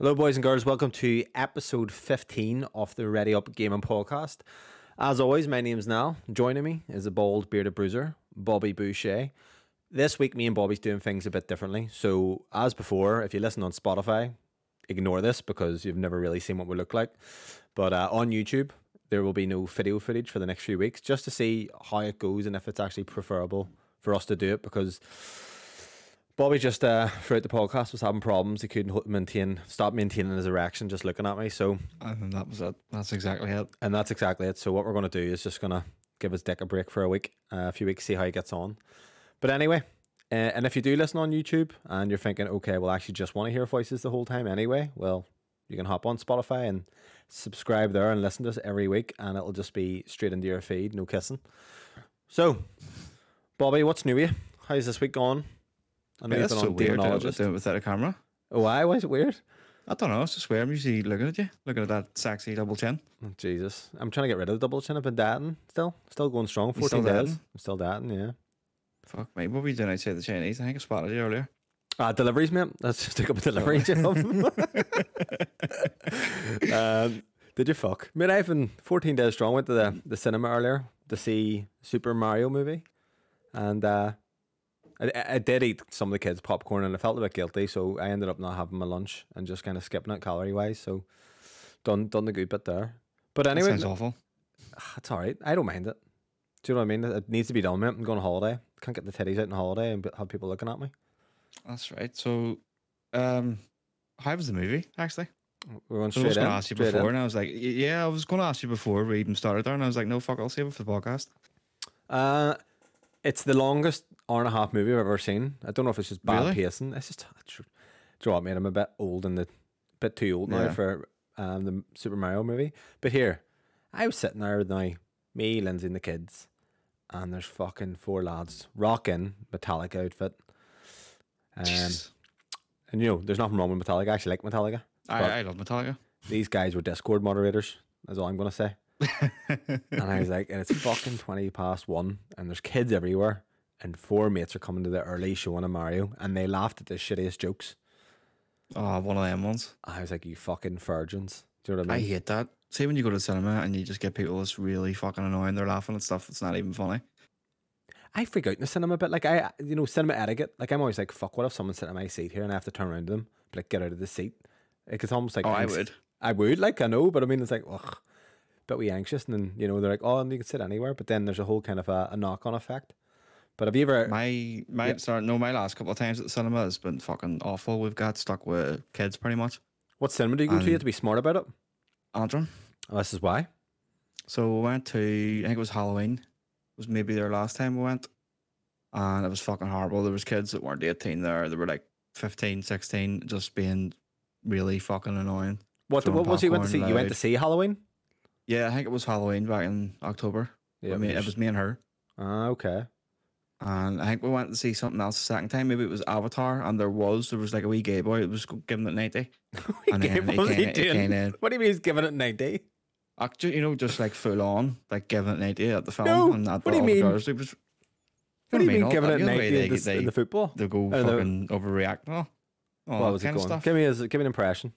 Hello, boys and girls. Welcome to episode 15 of the Ready Up Gaming Podcast. As always, my name's Niall. Joining me is a bald, bearded bruiser, Bobby Boucher. This week, me and Bobby's doing things a bit differently. So, as before, if you listen on Spotify, ignore this because you've never really seen what we look like. But uh, on YouTube, there will be no video footage for the next few weeks just to see how it goes and if it's actually preferable for us to do it because Bobby just uh, throughout the podcast was having problems. He couldn't maintain, stop maintaining his erection just looking at me. So, And that was it. That's exactly it. and that's exactly it. So, what we're going to do is just going to give his dick a break for a week, uh, a few weeks, see how he gets on. But anyway, uh, and if you do listen on YouTube and you're thinking, okay, well, I actually just want to hear voices the whole time anyway, well, you can hop on Spotify and subscribe there and listen to us every week, and it'll just be straight into your feed, no kissing. So, Bobby, what's new with you? How's this week going? I know Yeah, you've been so on weird doing it, Demonologist. doing it without a camera. Why? Why is it weird? I don't know. It's just weird. I'm usually looking at you, looking at that sexy double chin. Oh, Jesus. I'm trying to get rid of the double chin. I've been dating still. Still going strong. 14 days. I'm still dating, yeah. Fuck me. What were you doing outside the Chinese? I think I spotted you earlier. Uh, deliveries, mate. Let's just take up a delivery job. um, did you fuck? Mate, I've been 14 days strong. Went to the, the cinema earlier to see Super Mario movie. And uh, I, I- did eat some of the kids' popcorn and I felt a bit guilty. So I ended up not having my lunch and just kind of skipping it calorie wise. So done, done the good bit there. But anyway, sounds awful. it's all right. I don't mind it. Do you know what I mean? It needs to be done, mate. I'm going on holiday. Can't get the titties out on holiday and have people looking at me. That's right. So, um, how was the movie actually? We're going So I was going to ask you straight in. before, and I was like, yeah, I was going to ask you before we even started there, and I was like, no, fuck, I'll save it for the podcast. Uh, it's the longest hour and a half movie I've ever seen. I don't know if it's just bad Really? pacing. It's just, do you know what, mate? I'm a bit old and a bit too old now Yeah. for um, the Super Mario movie. But here, I was sitting there with now, me, Lindsay, and the kids, and there's fucking four lads rocking Metallica outfit. Um, and you know, there's nothing wrong with Metallica. I actually like Metallica. I, I love Metallica. These guys were Discord moderators. That's all I'm gonna say. and I was like, and it's fucking twenty past one, and there's kids everywhere, and four mates are coming to the early showing of Mario, and they laughed at the shittiest jokes. Oh, one of them ones. I was like, you fucking virgins. Do you know what I mean? I hate that. See when you go to the cinema and you just get people that's really fucking annoying. They're laughing at stuff that's not even funny. I freak out in the cinema a bit. Like I, you know, cinema etiquette. Like I'm always like, fuck. What if someone's sitting in my seat here and I have to turn around to them, be like, get out of the seat? Like it's almost like Oh, I would. I would, like, I know, but I mean, it's like, ugh, bit we anxious, and then you know they're like, oh, and you can sit anywhere, but then there's a whole kind of a, a knock on effect. But have you ever? My my Yeah. sorry, no, my last couple of times at the cinema has been fucking awful. We've got stuck with kids pretty much. what cinema do you go to? You have to be smart about it. Antrim. Oh, this is why. So we went to I think it was Halloween. It was maybe their last time we went. And it was fucking horrible. There was kids that weren't 18 there. They were like 15, 16, just being really fucking annoying. What? Throwing What was you went to see? popcorn You went to see Halloween? Yeah, I think it was Halloween back in October. Yeah, I mean, it was me and her. Ah, okay. And I think we went to see something else the second time. Maybe it was Avatar, and there was there was like a wee gay boy that was giving it ninety. And what was he kinda- it doing? kinda- What do you mean he's giving it ninety? Actually, you know, just like full on, like giving it ninety at the film. No, and at what do you mean? Girls, was, What do you mean All giving it you know the ninety in They, the, s- they, in the football? they go the- fucking overreact. Oh, all what was it going? Give me his, give me an impression.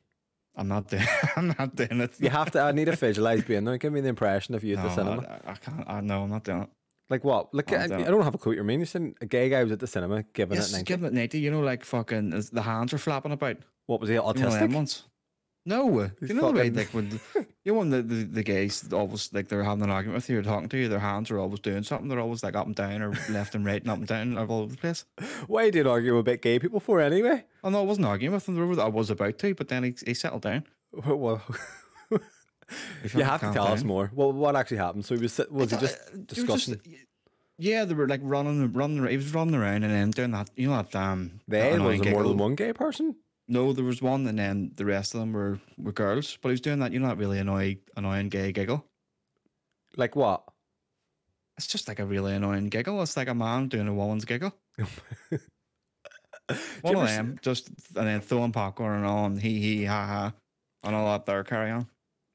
I'm not doing. I'm not doing it. You have to. I need to visualize being there. Give me the impression of you at no, the cinema. I, I can't. I know. I'm not doing it. Like what? Like I, I don't. don't have a clue what you mean. You said a gay guy was at the cinema giving Yes, it ninety. giving it ninety. You know, like fucking the hands are flapping about. What was he You know autistic? ones. No, He's you know the way fucking- like when you know when the, the, the gays always like they're having an argument with you or talking to you, their hands are always doing something. They're always like up and down or left and right and up and down all over the place. Why did you argue about gay people for anyway? Oh no, I wasn't arguing with them. I was about to, but then he, he settled down. Well, you have to calmed tell us down. more. Well, what actually happened? So he was sit- was he just they were discussing? yeah, they were like running, running. He was running around and then doing that. You know that um. that They annoying was there more than one gay person. No, there was one, and then the rest of them were were girls. But he was doing that. You know that really annoying, annoying gay giggle. Like what? It's just like a really annoying giggle. It's like a man doing a woman's giggle. One of ever s- them, just and then throwing popcorn and all, and he he ha ha, and all that there carry on.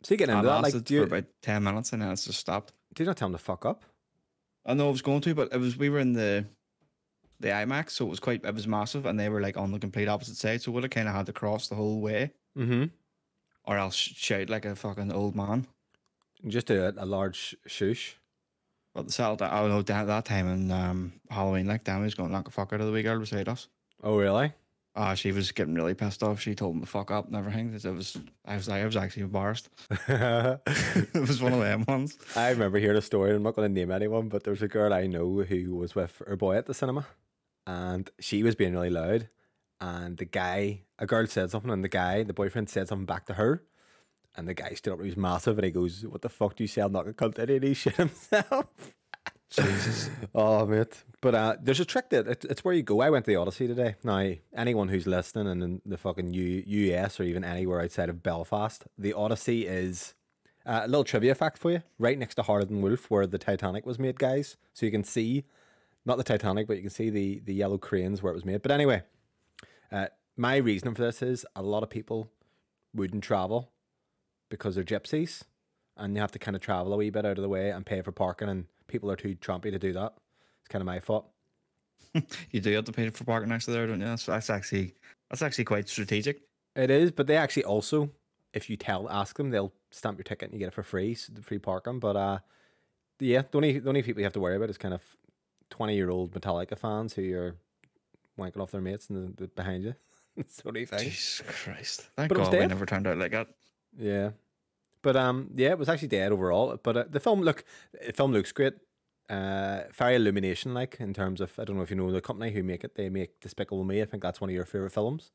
So you getting I into that? lasted Like, do you, for about ten minutes, and then it's just stopped. Did you not tell him to fuck up? I know I was going to, but it was we were in the the IMAX, so it was quite it was massive, and they were like on the complete opposite side, so we would have kind of had to cross the whole way. Mm-hmm. or else shout like a fucking old man. Just do a, a large shoosh. But the cell, I don't know that, that time in um, Halloween, like damn, he's going to knock a fuck out of the wee girl beside us. Oh, really? Ah, she was getting really pissed off. She told him to fuck up and everything. It was, I was I was actually embarrassed. It was one of them ones. I remember hearing a story. I'm not going to name anyone, but there was a girl I know who was with her boy at the cinema, and she was being really loud. And the guy, a girl said something, and the guy, the boyfriend, said something back to her. And the guy stood up, he was massive, and he goes, What the fuck do you say? I'm not going to cunt. And he shit himself. Jesus. Oh, mate. But uh, there's a trick that it, it's where you go. I went to the Odyssey today. Now, anyone who's listening and in the fucking U- US or even anywhere outside of Belfast, the Odyssey is uh, a little trivia fact for you. Right next to Harland and Wolff, where the Titanic was made, guys. So you can see, not the Titanic, but you can see the the yellow cranes where it was made. But anyway, uh, my reasoning for this is a lot of people wouldn't travel because they're gypsies, and you have to kind of travel a wee bit out of the way and pay for parking, and people are too trumpy to do that. It's kind of my fault. You do have to pay for parking next to there, don't you? That's, that's actually that's actually quite strategic. It is, but they actually also, if you tell, ask them, they'll stamp your ticket and you get it for free, so free parking. But uh, yeah, the only the only people you have to worry about is kind of twenty year old Metallica fans who are wanking off their mates and the, the behind you. That's the only thing. Jesus Christ! Thank But God we never turned out like that. Yeah, but um, yeah, it was actually dead overall. But uh, the film look, the film looks great. Uh, very illumination like in terms of I don't know if you know the company who make it. They make Despicable Me. I think that's one of your favorite films.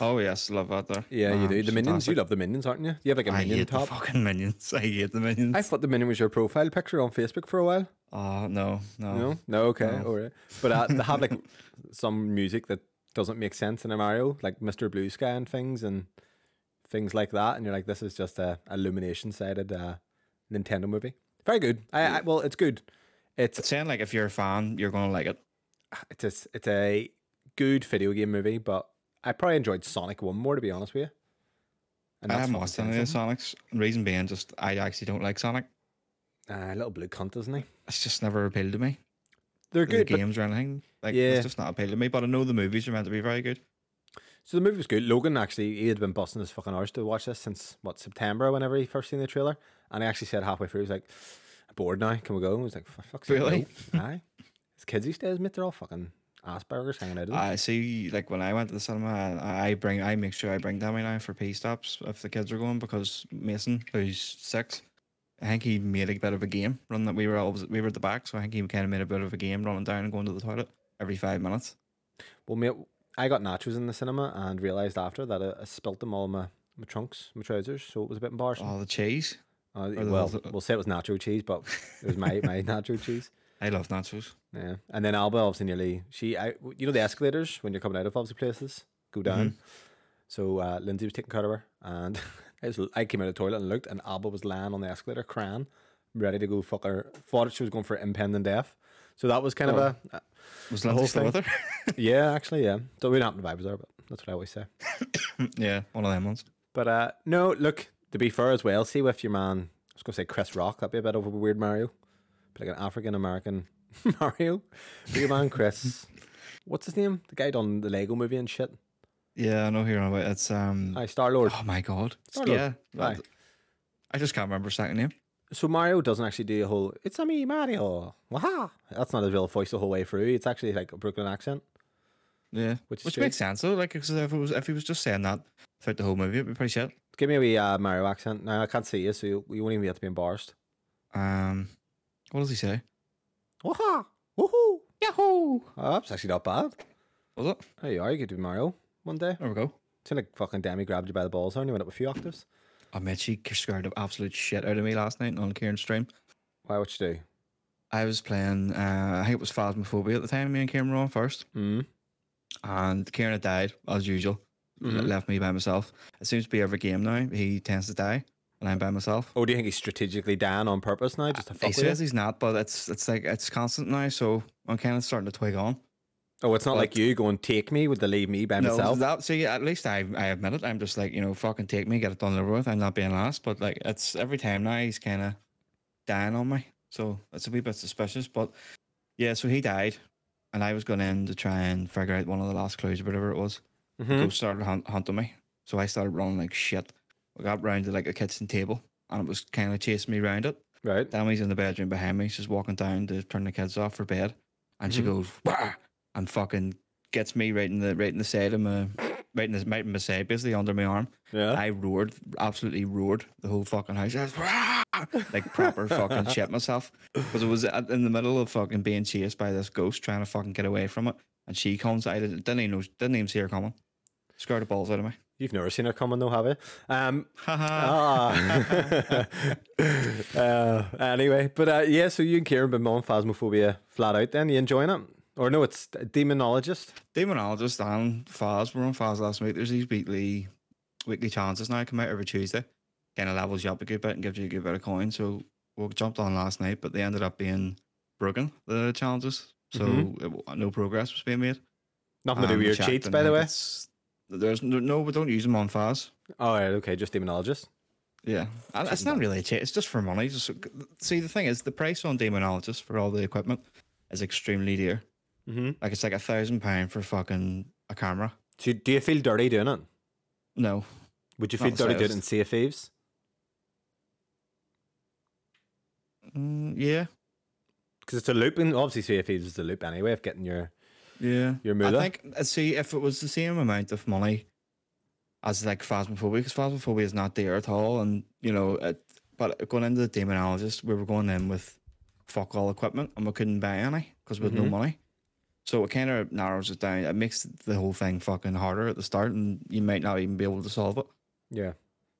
Oh yes, love that there. Yeah, you Ah, do. The Minions. You love the Minions, aren't you? You have like a I Minion hate top. the fucking minions. I hate the minions. I thought the Minion was your profile picture on Facebook for a while. Oh no, no. No, no, okay, No. all right. But uh, they have like some music that doesn't make sense in a Mario, like Mr. Blue Sky and things, and things like that. And you're like, this is just a illumination sided uh, Nintendo movie. Very good. I, I well, it's good. It's It's saying like if you're a fan, you're gonna like it. it's a, it's a good video game movie, but I probably enjoyed Sonic One more to be honest with you. And I that's haven't watched any of the Sonics. Reason being, just I actually don't like Sonic. A Uh, little blue cunt, isn't he? It's just never appealed to me. They're The good. but- games or anything. Like Yeah. it's just not appealed to me. But I know the movies are meant to be very good. So the movie was good. Logan actually he had been busting his fucking arse to watch this since what September whenever he first seen the trailer, and he actually said halfway through he was like, "I'm "Bored now? Can we go?" And I was like, "For fuck's Really? no." Aye, his kids these days, mate, they're all fucking Aspergers hanging out. I see. Like when I went to the cinema, I I bring I make sure I bring Demi now for P stops if the kids are going because Mason, who's six, I think he made a bit of a game run that we were always we were at the back, so I think he kind of made a bit of a game running down and going to the toilet every five minutes. well, mate, I got nachos in the cinema and realized after that I, I spilt them all in my my trunks, my trousers, so it was a bit embarrassing. All the cheese! Uh, well, the- we'll say it was nacho cheese, but it was my my nacho cheese. I love nachos. Yeah, and then Alba obviously nearly she, I, you know, the escalators when you're coming out of obviously places go down. So uh, Lindsay was taking care of her, and I, was, I came out of the toilet and looked, and Alba was lying on the escalator, crying, ready to go fuck her. Thought she was going for impending death. So that was kind Oh. of a, Was The whole thing. with her? yeah, actually, yeah. So we didn't have the vibes there, but that's what I always say. yeah, one of them ones. But uh, no, look to be fair as well. See with your man, I was going to say Chris Rock. That'd be a bit of a weird Mario, but like an African American Mario. But your man Chris, what's his name? The guy done the Lego movie and shit. Yeah, I know who you're on about. It's um. Aye, Star Lord. Oh my god. Star-Lord. Yeah. Aye. I just can't remember his second name. So Mario doesn't actually do a whole. It's a me Mario. Waha. That's not a real voice the whole way through. It's actually like a Brooklyn accent. Yeah, Which which, makes sense though. Like, 'cause if it was if he was just saying that throughout the whole movie, it'd be pretty shit. Give me a wee uh, Mario accent. Now I can't see you, so you, you won't even have to be embarrassed. Um, what does he say? Waha. Woohoo. Yahoo! Oh, that's actually not bad. Was it? There you are. You could do Mario one day. There we go. It's like fucking Demi grabbed you by the balls there and you went up a few octaves. I met she scared the absolute shit out of me last night on Kieran's stream. Why? What you do? I was playing. Uh, I think it was Phasmophobia at the time. Me and Kieran were on first, Mm. and Kieran had died as usual. Mhm. Left me by myself. It seems to be every game now. He tends to die, and I'm by myself. Oh, do you think he's strategically down on purpose now, just to fuck He says you? he's not, but it's it's like it's constant now. So I'm kind of starting to twig on. Oh, it's not like but- you going take me with the leave me by No, myself. that see, at least I I admit it. I'm just like you know, fucking take me, get it done over with. I'm not being last, but like it's every time now he's kind of dying on me, so it's a wee bit suspicious. But yeah, so he died, and I was going in to try and figure out one of the last clues or whatever it was. Mhm. Ghost started hunt, hunting me, So I started running like shit. I got round to like a kitchen table and it was kind of chasing me around it. Right. Then he's in the bedroom behind me. She's walking down to turn the kids off for bed, and she Mhm. goes Wah! And fucking gets me right in the right in the side of my right in the right in my side, basically under my arm. Yeah. I roared, absolutely roared the whole fucking house. Was, like proper fucking shit myself because it was in the middle of fucking being chased by this ghost trying to fucking get away from it, and she comes. I didn't, didn't even know, didn't even see her coming. Scared the balls out of me. You've never seen her coming though, have you? Um, ah. uh, anyway, but uh, yeah, so you and Kieran been on Phasmophobia flat out then. You enjoying it? Or no, it's Demonologist. Demonologist and Faz. We're on Faz last week. There's these weekly weekly challenges now come out every Tuesday. Kind of levels you up a good bit and gives you a good bit of coin. So we jumped on last night, but they ended up being broken, the challenges. So Mhm. it no progress was being made. Nothing to do Um, with your cheats, by the way. There's no, no, we don't use them on Faz. Oh, right, okay, just Demonologist. Yeah, and it's not really a cheat. It's just for money. Just see, the thing is, the price on Demonologist for all the equipment is extremely dear. Mm-hmm. Like it's like a thousand pound for fucking a camera. So do you feel dirty doing it? No, Would you feel dirty doing it in Sea of Thieves? mm, yeah, Because it's a loop, and obviously Sea of Thieves is a loop anyway of getting your Yeah, your I think uh, see if it was the same amount of money as like Phasmophobia, because Phasmophobia is not there at all, and you know, it, but going into the demonologist, we were going in with fuck all equipment, and we couldn't buy any because we had Mhm. no money. So it kind of narrows it down. It makes the whole thing fucking harder at the start, and you might not even be able to solve it. Yeah.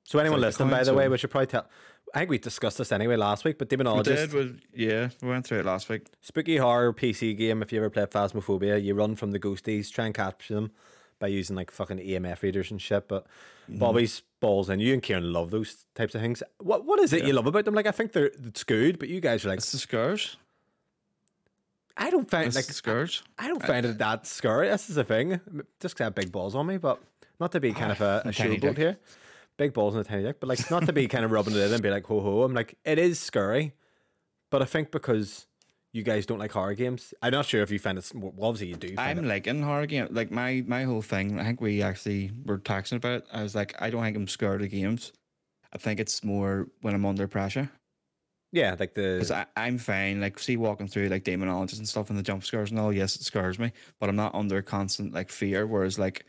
So anyone like the listening, by coins the way, we should probably tell. I think we discussed this anyway last week, but demonologist. We did, yeah, we went through it last week. spooky horror PC game. If you ever played Phasmophobia, you run from the ghosties, try and capture them by using like fucking EMF readers and shit. But Mm-hmm. Bobby's balls and you and Kieran love those types of things. What what is it Yeah. you love about them? Like I think they're it's good, but you guys are like It's the scourge. I don't find It's like scourge. I don't find it that scary. This is the thing. Just 'cause I have big balls on me, but not to be kind of a, ah, a a showboat here. Big balls and a tiny dick, but like not to be kind of rubbing it in and be like ho ho. I'm like it is scary, but I think because you guys don't like horror games, I'm not sure if you find it. Well, obviously you do. I'm it. liking horror game. Like my my whole thing. I think we actually were talking about it. I was like, I don't think I'm scared of games. I think it's more when I'm under pressure yeah, like the because I'm fine. Like see walking through like demonologists and stuff and the jump scares and all. Yes, it scares me, but I'm not under constant like fear. Whereas like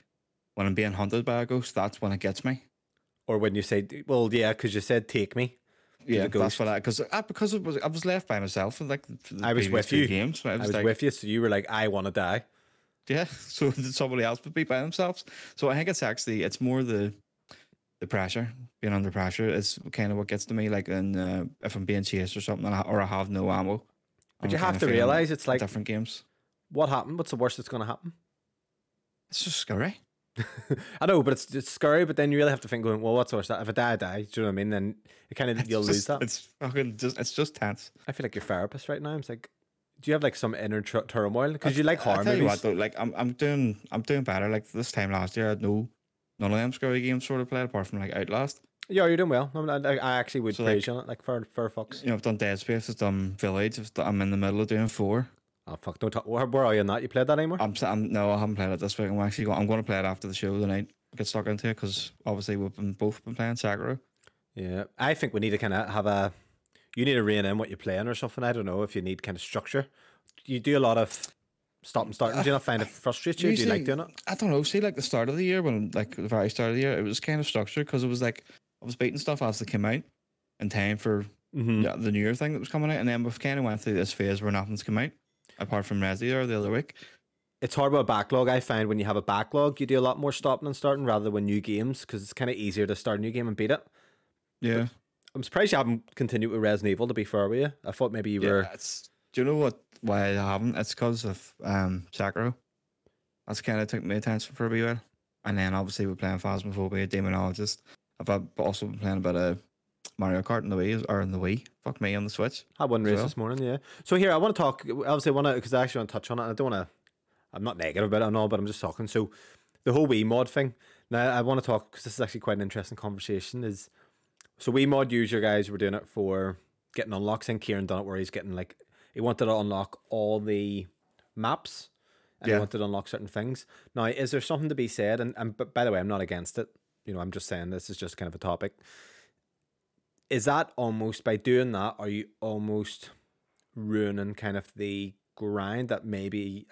when I'm being hunted by a ghost, that's when it gets me. or when you say, well, yeah, because you said take me. Yeah, that's what I because uh, because it was I was left by myself and like I was with you. games. I I was, was like, with you, so you were like, I want to die. Yeah, so somebody else would be by themselves. So I think it's actually it's more the the pressure, being under pressure is kind of what gets to me. Like, in, uh, if I'm being chased or something, I- or I have no ammo. But I'm you have to realize it's like different games. what happened. What's the worst that's going to happen? It's just scary. I know, but it's it's scary. But then you really have to think, going, well, what's the worst? If I die, I die. Do you know what I mean? Then it kind of you'll lose that. It's fucking just it's just tense. I feel like your therapist right now. It's like, do you have like some inner tr- turmoil because you like I horror tell you movies? what though, like I'm I'm doing I'm doing better. Like this time last year, I had no none of them scary games sort of played apart from like Outlast. Yeah, you're doing well. I, mean, I, I actually would So, praise you on it, like for for Fox. You know, I've done Dead Space, I've done Village. I've done, I'm in the middle of doing four. Oh fuck! Don't talk. Where, where are you in that? You played that anymore? I'm, I'm no, I haven't played it this week. I'm actually going. I'm going to play it after the show tonight. Get stuck into it because obviously we've been both been playing Sekiro. yeah, I think we need to kind of have a. You need to rein in what you're playing or something. I don't know if you need kind of structure. You do a lot of stop and starting. Do you not find it frustrates you? Do you like doing it? I don't know. See, like the start of the year when, like the very start of the year, it was kind of structured because it was like I was beating stuff as they came out in time for Mm-hmm. the new year thing that was coming out, and then we've kind of went through this phase where nothing's come out apart from Resi or the other week. It's hard with a backlog. I find when you have a backlog, you do a lot more stopping and starting rather than new games because it's kind of easier to start a new game and beat it. Yeah, I'm surprised you haven't continued with Resident Evil. To be fair with you, I thought maybe you were. yeah. It's do you know what why I haven't? It's because of um Sekiro. That's kind of took my attention for a wee while, and then obviously we're playing Phasmophobia, Demonologist. I've had- also been playing a bit of Mario Kart in the Wii or in the Wii. Fuck me on the Switch. I had one race well. this morning, yeah. So here, I want to talk. Obviously, I want to because I actually want to touch on it. I don't want to. I'm not negative about it and all, but I'm just talking. So, the whole WeMod thing. Now, I want to talk because this is actually quite an interesting conversation. Is so WeMod user guys were doing it for getting unlocks, and Kieran done it where he's getting like he wanted to unlock all the maps. And he wanted to unlock certain things. Now, is there something to be said? And, and but by the way, I'm not against it. You know, I'm just saying this is just kind of a topic. Is that almost by doing that? Are you almost ruining kind of the grind that maybe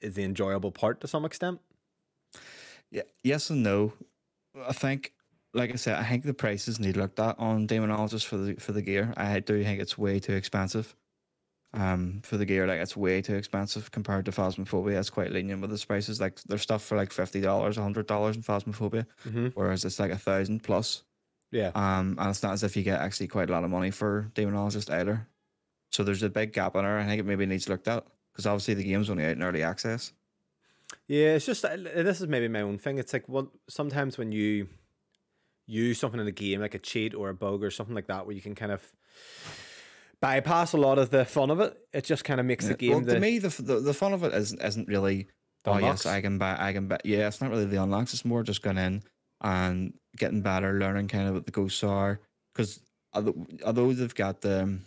is the enjoyable part to some extent? Yeah, yes and no. I think, like I said, I think the prices need looked at on Demonologist for the for the gear. I do think it's way too expensive. Um, for the gear, like it's way too expensive compared to Phasmophobia. It's quite lenient with its prices. Like there's stuff for like fifty dollars, hundred dollars in Phasmophobia, Mm-hmm. whereas it's like a thousand plus. Yeah. Um, and it's not as if you get actually quite a lot of money for Demonologist either. So there's a big gap in there. I think it maybe needs looked at because obviously the game's only out in early access. Yeah, it's just this is maybe my own thing. It's like what sometimes when you use something in a game, like a cheat or a bug or something like that, where you can kind of bypass a lot of the fun of it. It just kind of makes the game. well, the, to me, the, the the fun of it isn't isn't really. Oh unlocks? yes, I can buy. I can buy. Yeah, it's not really the unlocks. It's more just going in and getting better, learning kind of what the ghosts are. Because although, although they've got the, um,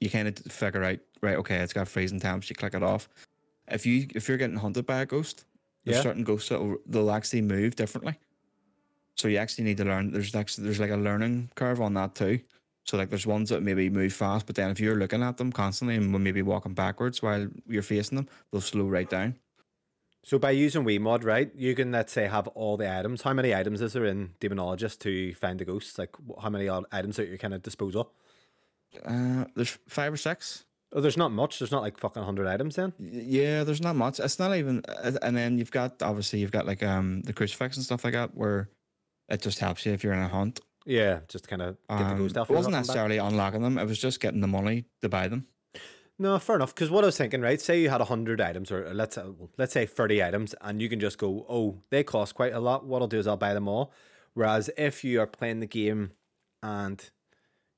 you kind of figure out right. Okay, it's got freezing temps. You click it off. If you if you're getting hunted by a ghost, there's Yeah. certain ghosts that will, they'll actually move differently. So you actually need to learn. There's actually there's like a learning curve on that too. So like there's ones that maybe move fast, but then if you're looking at them constantly and maybe walking backwards while you're facing them, they'll slow right down. so by using WeMod, right, you can let's say have all the items. How many items is there in Demonologist to find the ghosts? Like how many items at your kind of disposal? Uh, there's five or six. Oh, there's not much. There's not like fucking hundred items then. Yeah, there's not much. It's not even. uh, And then you've got obviously you've got like um the crucifix and stuff like that where it just helps you if you're in a hunt. Yeah, just kind of get the Um, ghost it wasn't and back. necessarily unlocking them. It was just getting the money to buy them. No, fair enough. Because what I was thinking, right? Say you had hundred items, or let's uh, let's say thirty items, and you can just go, "Oh, they cost quite a lot." What I'll do is I'll buy them all. Whereas if you are playing the game, and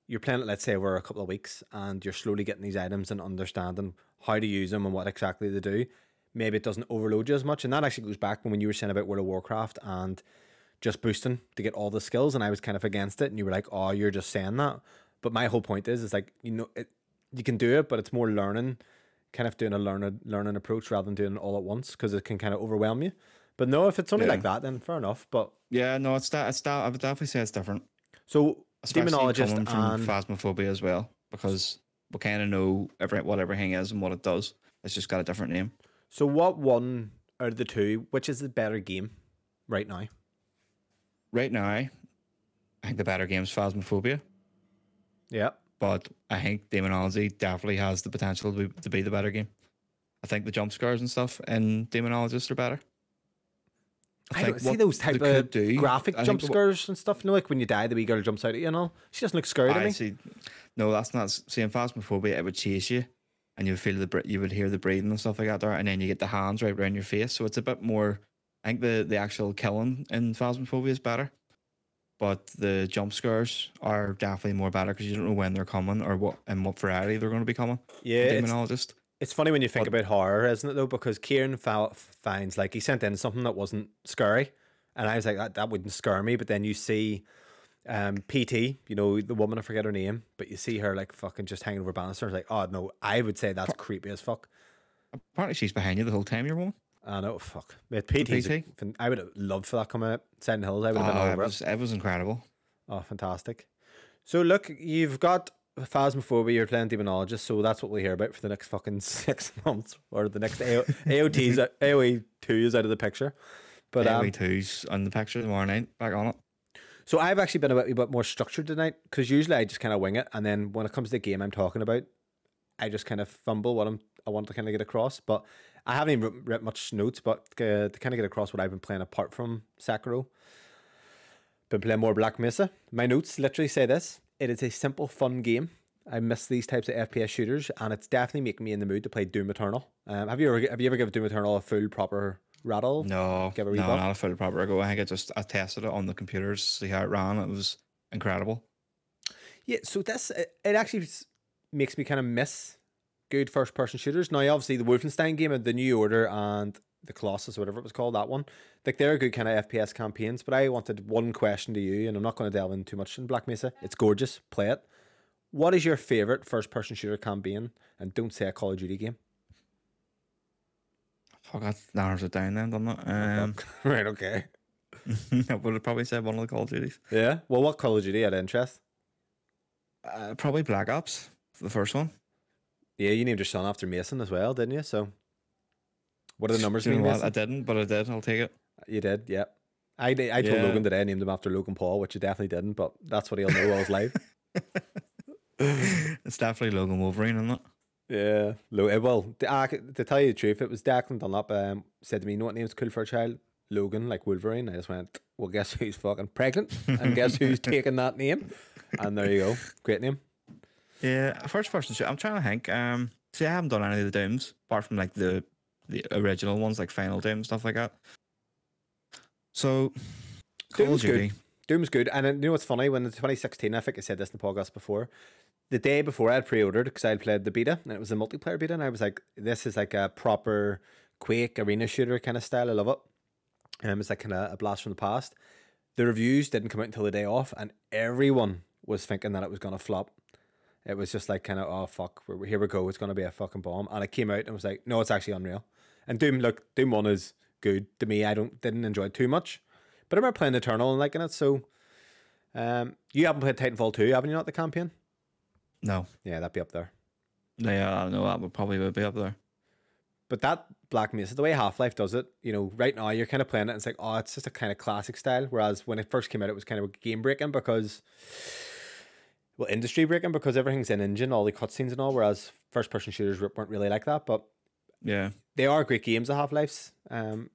you're playing it, let's say over a couple of weeks, and you're slowly getting these items and understanding how to use them and what exactly they do, maybe it doesn't overload you as much. And that actually goes back when you were saying about World of Warcraft and just boosting to get all the skills, and I was kind of against it, and you were like, "Oh, you're just saying that." But my whole point is, is like you know, it, you can do it, but it's more learning, kind of doing a learning learning approach rather than doing it all at once because it can kind of overwhelm you. But no, if it's only Yeah. like that, then fair enough. But Yeah, no, it's that. It's that. I would definitely say it's different. so Especially demonologist coming from and phasmophobia as well, because we kind of know every what everything is and what it does. It's just got a different name. so what one out of the two, which is the better game right now? Right now, I think the better game is Phasmophobia, Yeah, but I think Demonology definitely has the potential to be, to be the better game. I think the jump scares and stuff in Demonologist are better. I, don't see those type of do- graphic I jump scares and stuff. You know, like when you die, the wee girl jumps out at you and all. She doesn't look scary to me. see. No, that's not. See, in Phasmophobia, it would chase you, and you would feel the you would hear the breathing and stuff like that there, and then you get the hands right around your face. So it's a bit more. I think the the actual killing in Phasmophobia is better, but the jump scares are definitely more better because you don't know when they're coming or what and what variety they're going to be coming. Yeah, Demonologist. it's funny when you think But- about horror, isn't it though? Because Kieran fa- finds like he sent in something that wasn't scary, and I was like, that, that wouldn't scare me. But then you see um, PT, you know, the woman, I forget her name, but you see her like fucking just hanging over banister. It's like, oh no, I would say that's creepy as fuck. Apparently, she's behind you the whole time you're woman. I know, fuck. Mate, PT's PT? I would have loved for that coming out. Silent Hills, I would have been Oh, it over it. was it was incredible. Oh, fantastic. So look, you've got Phasmophobia, you're playing Demonologist, so that's what we'll hear about for the next fucking six months, or the next AO- AOT's AOE two is out of the picture. But um, AOE twos on the picture tomorrow night. Back on it. so I've actually been a bit, a bit more structured tonight because usually I just kind of wing it, and then when it comes to the game I'm talking about, I just kind of fumble what I'm I want to kind of get across. But I haven't even writ- written much notes, but uh, to kind of get across what I've been playing apart from Sekiro. Been playing more Black Mesa. My notes literally say this: It is a simple, fun game. I miss these types of FPS shooters, and it's definitely making me in the mood to play Doom Eternal. Um, have you ever have you ever given Doom Eternal a full proper rattle? No, Give a no, not a full proper ago. I think I just I tested it on the computers, see how it ran. It was incredible. Yeah, so this it, it actually makes me kind of miss good first person shooters. Now, obviously, the Wolfenstein game, and the New Order, and the Colossus, or whatever it was called, that one, like they're good kind of FPS campaigns. But I wanted one question to you, and I'm not going to delve in too much in Black Mesa. It's gorgeous, play it. What is your favorite first person shooter campaign? And don't say a Call of Duty game. Fuck, that narrows it down then, doesn't it? Um, right, okay. I would have probably said one of the Call of Duties. Yeah. Well, what Call of Duty had interest? Uh, probably Black Ops, the first one. Yeah, you named your son after Mason as well, didn't you? So, what are the numbers Do you mean? Mason? I didn't, but I did. I'll take it. You did, yeah. I, I told Yeah. Logan that I named him after Logan Paul, which you definitely didn't, but that's what he'll know all his life. It's definitely Logan Wolverine, isn't it? Yeah. Lo- eh, well, ah, to tell you the truth, it was Declan Dunlop um, said to me, you know what name's cool for a child? Logan, like Wolverine. I just went, well, guess who's fucking pregnant? And guess who's taking that name? And there you go. Great name. Yeah, first person shoot. I'm trying to think. Um, see, I haven't done any of the Dooms apart from like the the original ones, like Final Doom stuff like that. So, Call Doom's good. Doom's good. And uh, you know what's funny? When the 2016, I think I said this in the podcast before, the day before I had pre ordered because I had played the beta and it was a multiplayer beta. And I was like, this is like a proper Quake arena shooter kind of style. I love it. Um, it's like kind of a blast from the past. The reviews didn't come out until the day off, and everyone was thinking that it was going to flop. It was just like kind of, oh fuck, we're, here we go. It's going to be a fucking bomb. And it came out and was like, no, it's actually unreal. And Doom, look, Doom One is good to me. I don't didn't enjoy it too much, but I remember playing Eternal and liking it. So, um, you haven't played Titanfall two, haven't you? Not the campaign. No, Yeah, that'd be up there. yeah, I know that would probably would be up there. But that Black Mesa, the way Half Life does it, you know, right now you're kind of playing it and it's like, oh, it's just a kind of classic style. Whereas when it first came out, it was kind of game breaking because, well, industry breaking because everything's in engine, all the cutscenes and all. Whereas first person shooters weren't really like that. But Yeah. they are great games, the Half Lives. Um,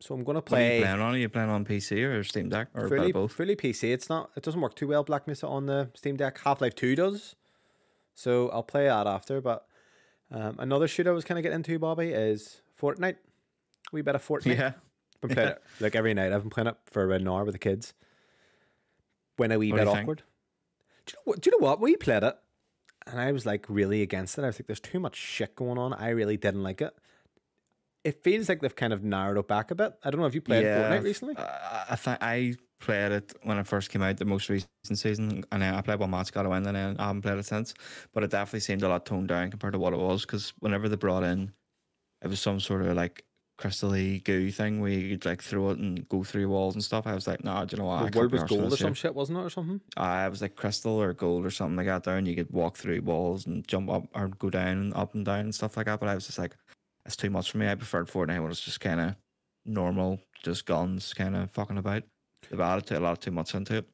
so I'm going to What are you play playing on? Are you playing on PC or Steam Deck or fully, both? fully PC. It's not, it doesn't work too well, Black Mesa on the Steam Deck. Half Life 2 does. So I'll play that after. But um, another shooter I was kind of getting into, Bobby, is Fortnite. We bet a Fortnite. Yeah. been playing it like every night. I've been playing it for about an hour with the kids. When a wee What bit you think? Do you know what? Do you know what? We played it, and I was like really against it. I was like, "There's too much shit going on." I really didn't like it. It feels like they've kind of narrowed it back a bit. I don't know if you played Fortnite recently. I, I think I played it when it first came out, the most recent season, and I played one match, got a win, and I haven't played it since. But it definitely seemed a lot toned down compared to what it was. Because whenever they brought in, it was some sort of like crystally goo thing where you could like throw it and go through walls and stuff. I was like, nah, do you know what? The world be was gold or this here." some shit, wasn't it, or something? Uh, it was like crystal or gold or something like that there, and you could walk through walls and jump up or go down and up and down and stuff like that. But I was just like, that's too much for me. I preferred Fortnite when it's just kind of normal, just guns kind of fucking about. They've added a lot of too much into it.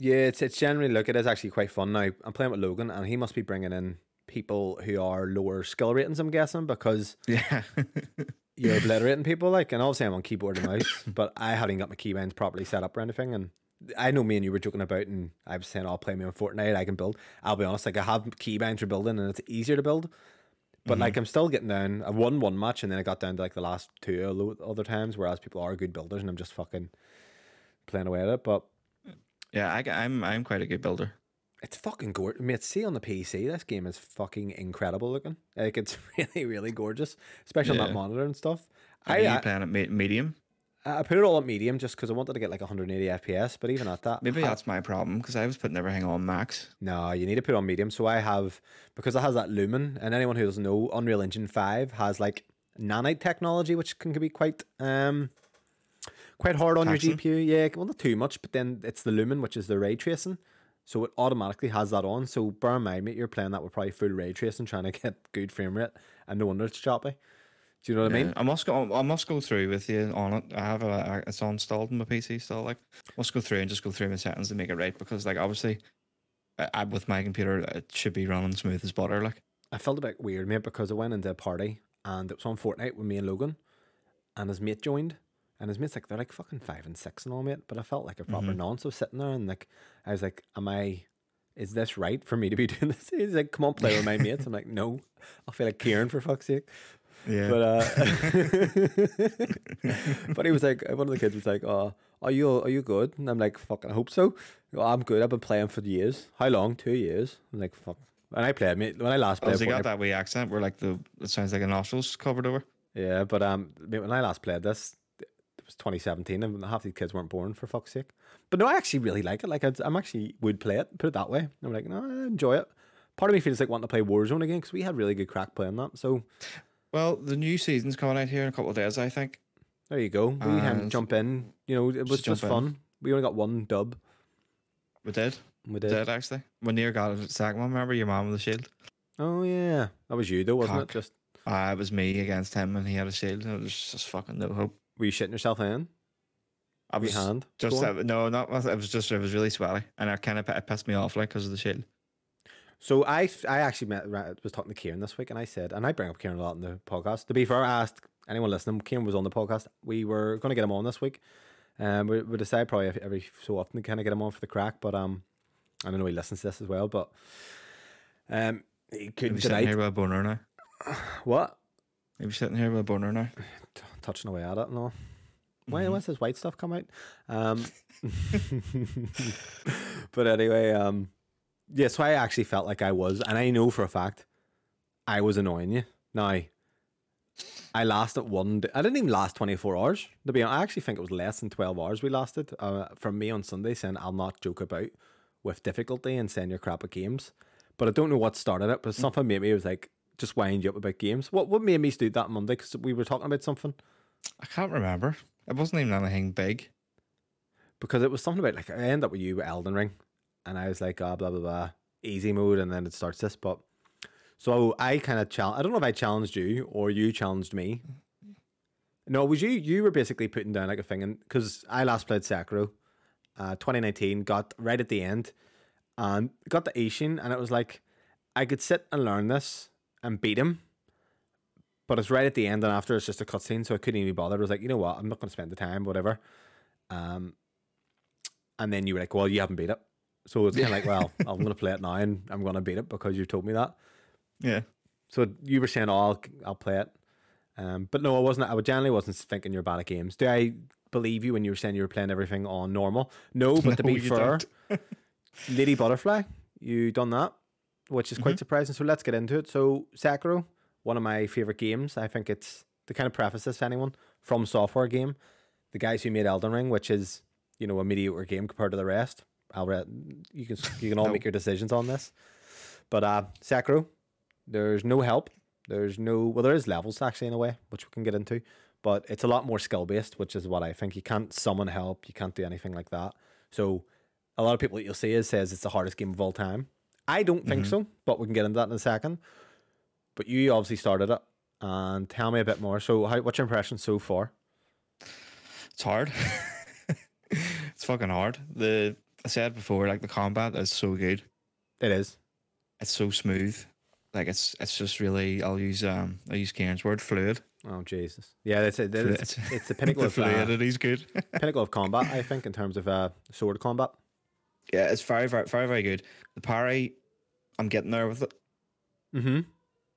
Yeah, it's it's generally look. It is actually quite fun now. I'm playing with Logan, and he must be bringing in people who are lower skill ratings. I'm guessing because Yeah. You're obliterating people like and obviously I'm on keyboard and mouse but I hadn't got my keybinds properly set up or anything and I know me and you were joking about and I was saying I'll play me on Fortnite I can build I'll be honest like I have keybinds for building and it's easier to build but like mm-hmm. I'm still getting down I won one match and then I got down to like the last two other times whereas people are good builders and I'm just fucking playing away at it but yeah, I, I'm I'm quite a good builder. It's fucking gorgeous. Mate, see on the PC, this game is fucking incredible looking. Like it's really, really gorgeous, especially on that monitor and stuff. Are I, you I, playing at medium? I put it all at medium just because I wanted to get like 180 FPS, but even at that, Maybe I- that's my problem because I was putting everything on max. no, you need to put it on medium. So I have because it has that lumen, and anyone who doesn't know, Unreal Engine Five has like nanite technology, which can be quite um quite hard on Taxing. your GPU. Yeah, well not too much, but then it's the lumen, which is the ray tracing. So it automatically has that on. So bear in mind, mate, you're playing that with probably full ray tracing, trying to get good frame rate, and no wonder it's choppy. Do you know what I mean? I must go. I must go through with you on it. I have a. It's installed on my PC still. Like, must go through and just go through my settings to make it right because, like, obviously, I, with my computer, it should be running smooth as butter. Like, I felt a bit weird, mate, because I went into a party and it was on Fortnite with me and Logan, and his mate joined, and his mate's like they're like fucking five and six and all, mate. But I felt like a proper Mhm. nonce. I was sitting there and like I was like, "Am I? Is this right for me to be doing this?" He's like, "Come on, play with my mates." I'm like, "No, I feel like Kieran for fuck's sake." yeah, But uh, but he was like, one of the kids was like, "Oh, are you are you good?" And I'm like, "Fucking, I hope so." "Oh, I'm good. I've been playing for years. How long? Two years. I'm like, "Fuck." And I played, mate. When I last oh, played, so you got that wee accent where like the it sounds like a nostrils covered over. Yeah, but um, mate, when I last played this, was 2017, and half these kids weren't born for fuck's sake. But no, I actually really like it. Like, I'd, I'm actually would play it. Put it that way. I'm like, no, I enjoy it. Part of me feels like wanting to play Warzone again because we had really good crack playing that. So Well, the new season's coming out here in a couple of days, I think. There you go. We can jump in. You know, it was just just jump in. fun. We only got one dub. We did. We Did, did. actually. When Near got it second one, remember your mom with the shield? Oh yeah, that was you though, wasn't Cock. it? Just Uh, it was me against him and he had a shield. and It was just fucking no hope. Were you shitting yourself in? I Your was hand? just going? no, not it was just it was really sweaty and it kind of it pissed me off like because of the shit. So I I actually met was talking to Kieran this week, and I said, and I bring up Kieran a lot in the podcast. To be fair, I asked anyone listening. Kieran was on the podcast. We were going to get him on this week. Um, we, we decide probably every- so often to kind of get him on for the crack, but um, I don't know he listens to this as well, but um, he couldn't sitting here with a boner now. What? Maybe sitting here with a boner now. Touching away at it and all. Why Mhm. when's this white stuff come out? Um, but anyway, um, yeah, so I actually felt like I was, and I know for a fact I was annoying you. Now, I lasted one. Day, I didn't even last twenty four hours. To be honest, I actually think it was less than twelve hours we lasted. Uh, from me on Sunday saying I'll not joke about with difficulty and saying you're crap at games. But I don't know what started it. But something made me it was like just wind you up about games. What what made me do that Monday? Because we were talking about something. I can't remember. It wasn't even anything big. because it was something about like I end up with you with Elden Ring, and I was like, ah, blah blah blah, easy mode, and then it starts this. But so I kind of challenge. I don't know if I challenged you or you challenged me. No, it was you. You were basically putting down like a thing, and because I last played Sekiro, uh, 2019, got right at the end, and got the Isshin, and it was like I could sit and learn this and beat him. But it's right at the end, and after it's just a cutscene, so I couldn't even be bothered. I was like, you know what, I'm not going to spend the time, whatever. Um, and then you were like, well, you haven't beat it. So it's kind of like, well, I'm going to play it now and I'm going to beat it because you told me that. Yeah. So you were saying, oh, I'll, I'll play it. Um, but no, I wasn't. I generally wasn't thinking you're bad at games. Do I believe you when you were saying you were playing everything on normal? No, but to No, be fair. Lady Butterfly, you done that, which is quite surprising. So let's get into it. So Sekiro, one of my favorite games. I think it's to kind of preface this to anyone FromSoftware game, the guys who made Elden Ring, which is you know a mediocre game compared to the rest. I'll re- you can you can all No. make your decisions on this. But uh Sekiro, there's no help. There's no well, there is levels actually in a way, which we can get into, but it's a lot more skill based, which is what I think. You can't summon help, you can't do anything like that. So a lot of people that you'll see is says it's the hardest game of all time. I don't think so, but we can get into that in a second. But you obviously started it, and tell me a bit more. So, how, what's your impression so far? It's hard. it's fucking hard. The I said before, like the combat is so good. It is. It's so smooth. Like it's it's just really I'll use um I use Kieran's word fluid. Oh Jesus! Yeah, it's it, it's, it's the pinnacle the of uh, fluidity's good. pinnacle of combat. I think in terms of uh, sword combat. Yeah, it's very very very very good. The parry, I'm getting there with it. Mm-hmm.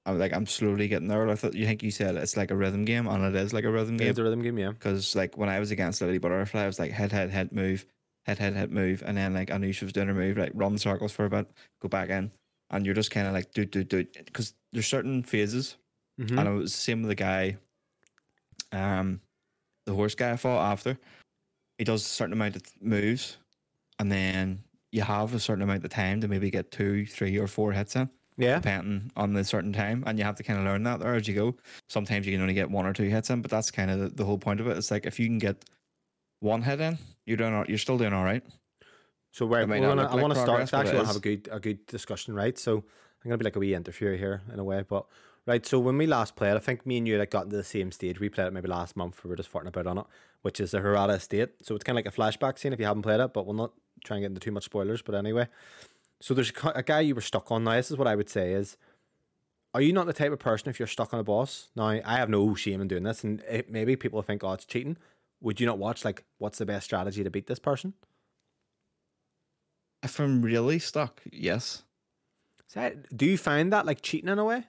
I'm like I'm slowly getting there with it. You think you said it's like a rhythm game, and it is like a rhythm game. It's a rhythm game, yeah. Because like when I was against Lily Butterfly, I was like head head head move, head head head move, and then like I knew she was doing her move, like run circles for a bit, go back in, and you're just kind of like do do do because there's certain phases, Mm-hmm. and it was the same with the guy, um, the horse guy I fought after. He does a certain amount of moves, and then you have a certain amount of time to maybe get two, three, or four hits in Yeah. depending on the certain time, and you have to kind of learn that there as you go. Sometimes you can only get one or two hits in, but that's kind of the, the whole point of it. It's like if you can get one hit in, you're doing all, you're still doing all right. So where we're gonna, I like want to start. but Actually, want to have a good a good discussion, right? So I'm gonna be like a wee interviewer here in a way, but right. So when we last played, I think me and you like got into the same stage. We played it maybe last month. We were just farting about on it, which is the Hirata Estate. So it's kind of like a flashback scene if you haven't played it, but we'll not try and get into too much spoilers. But anyway, so there's a guy you were stuck on. Now this is what I would say is. Are you not the type of person if you're stuck on a boss? Now I have no shame in doing this, and it, maybe people think, "Oh, it's cheating." Would you not watch like what's the best strategy to beat this person? If I'm really stuck, yes. That, do you find that like cheating in a way?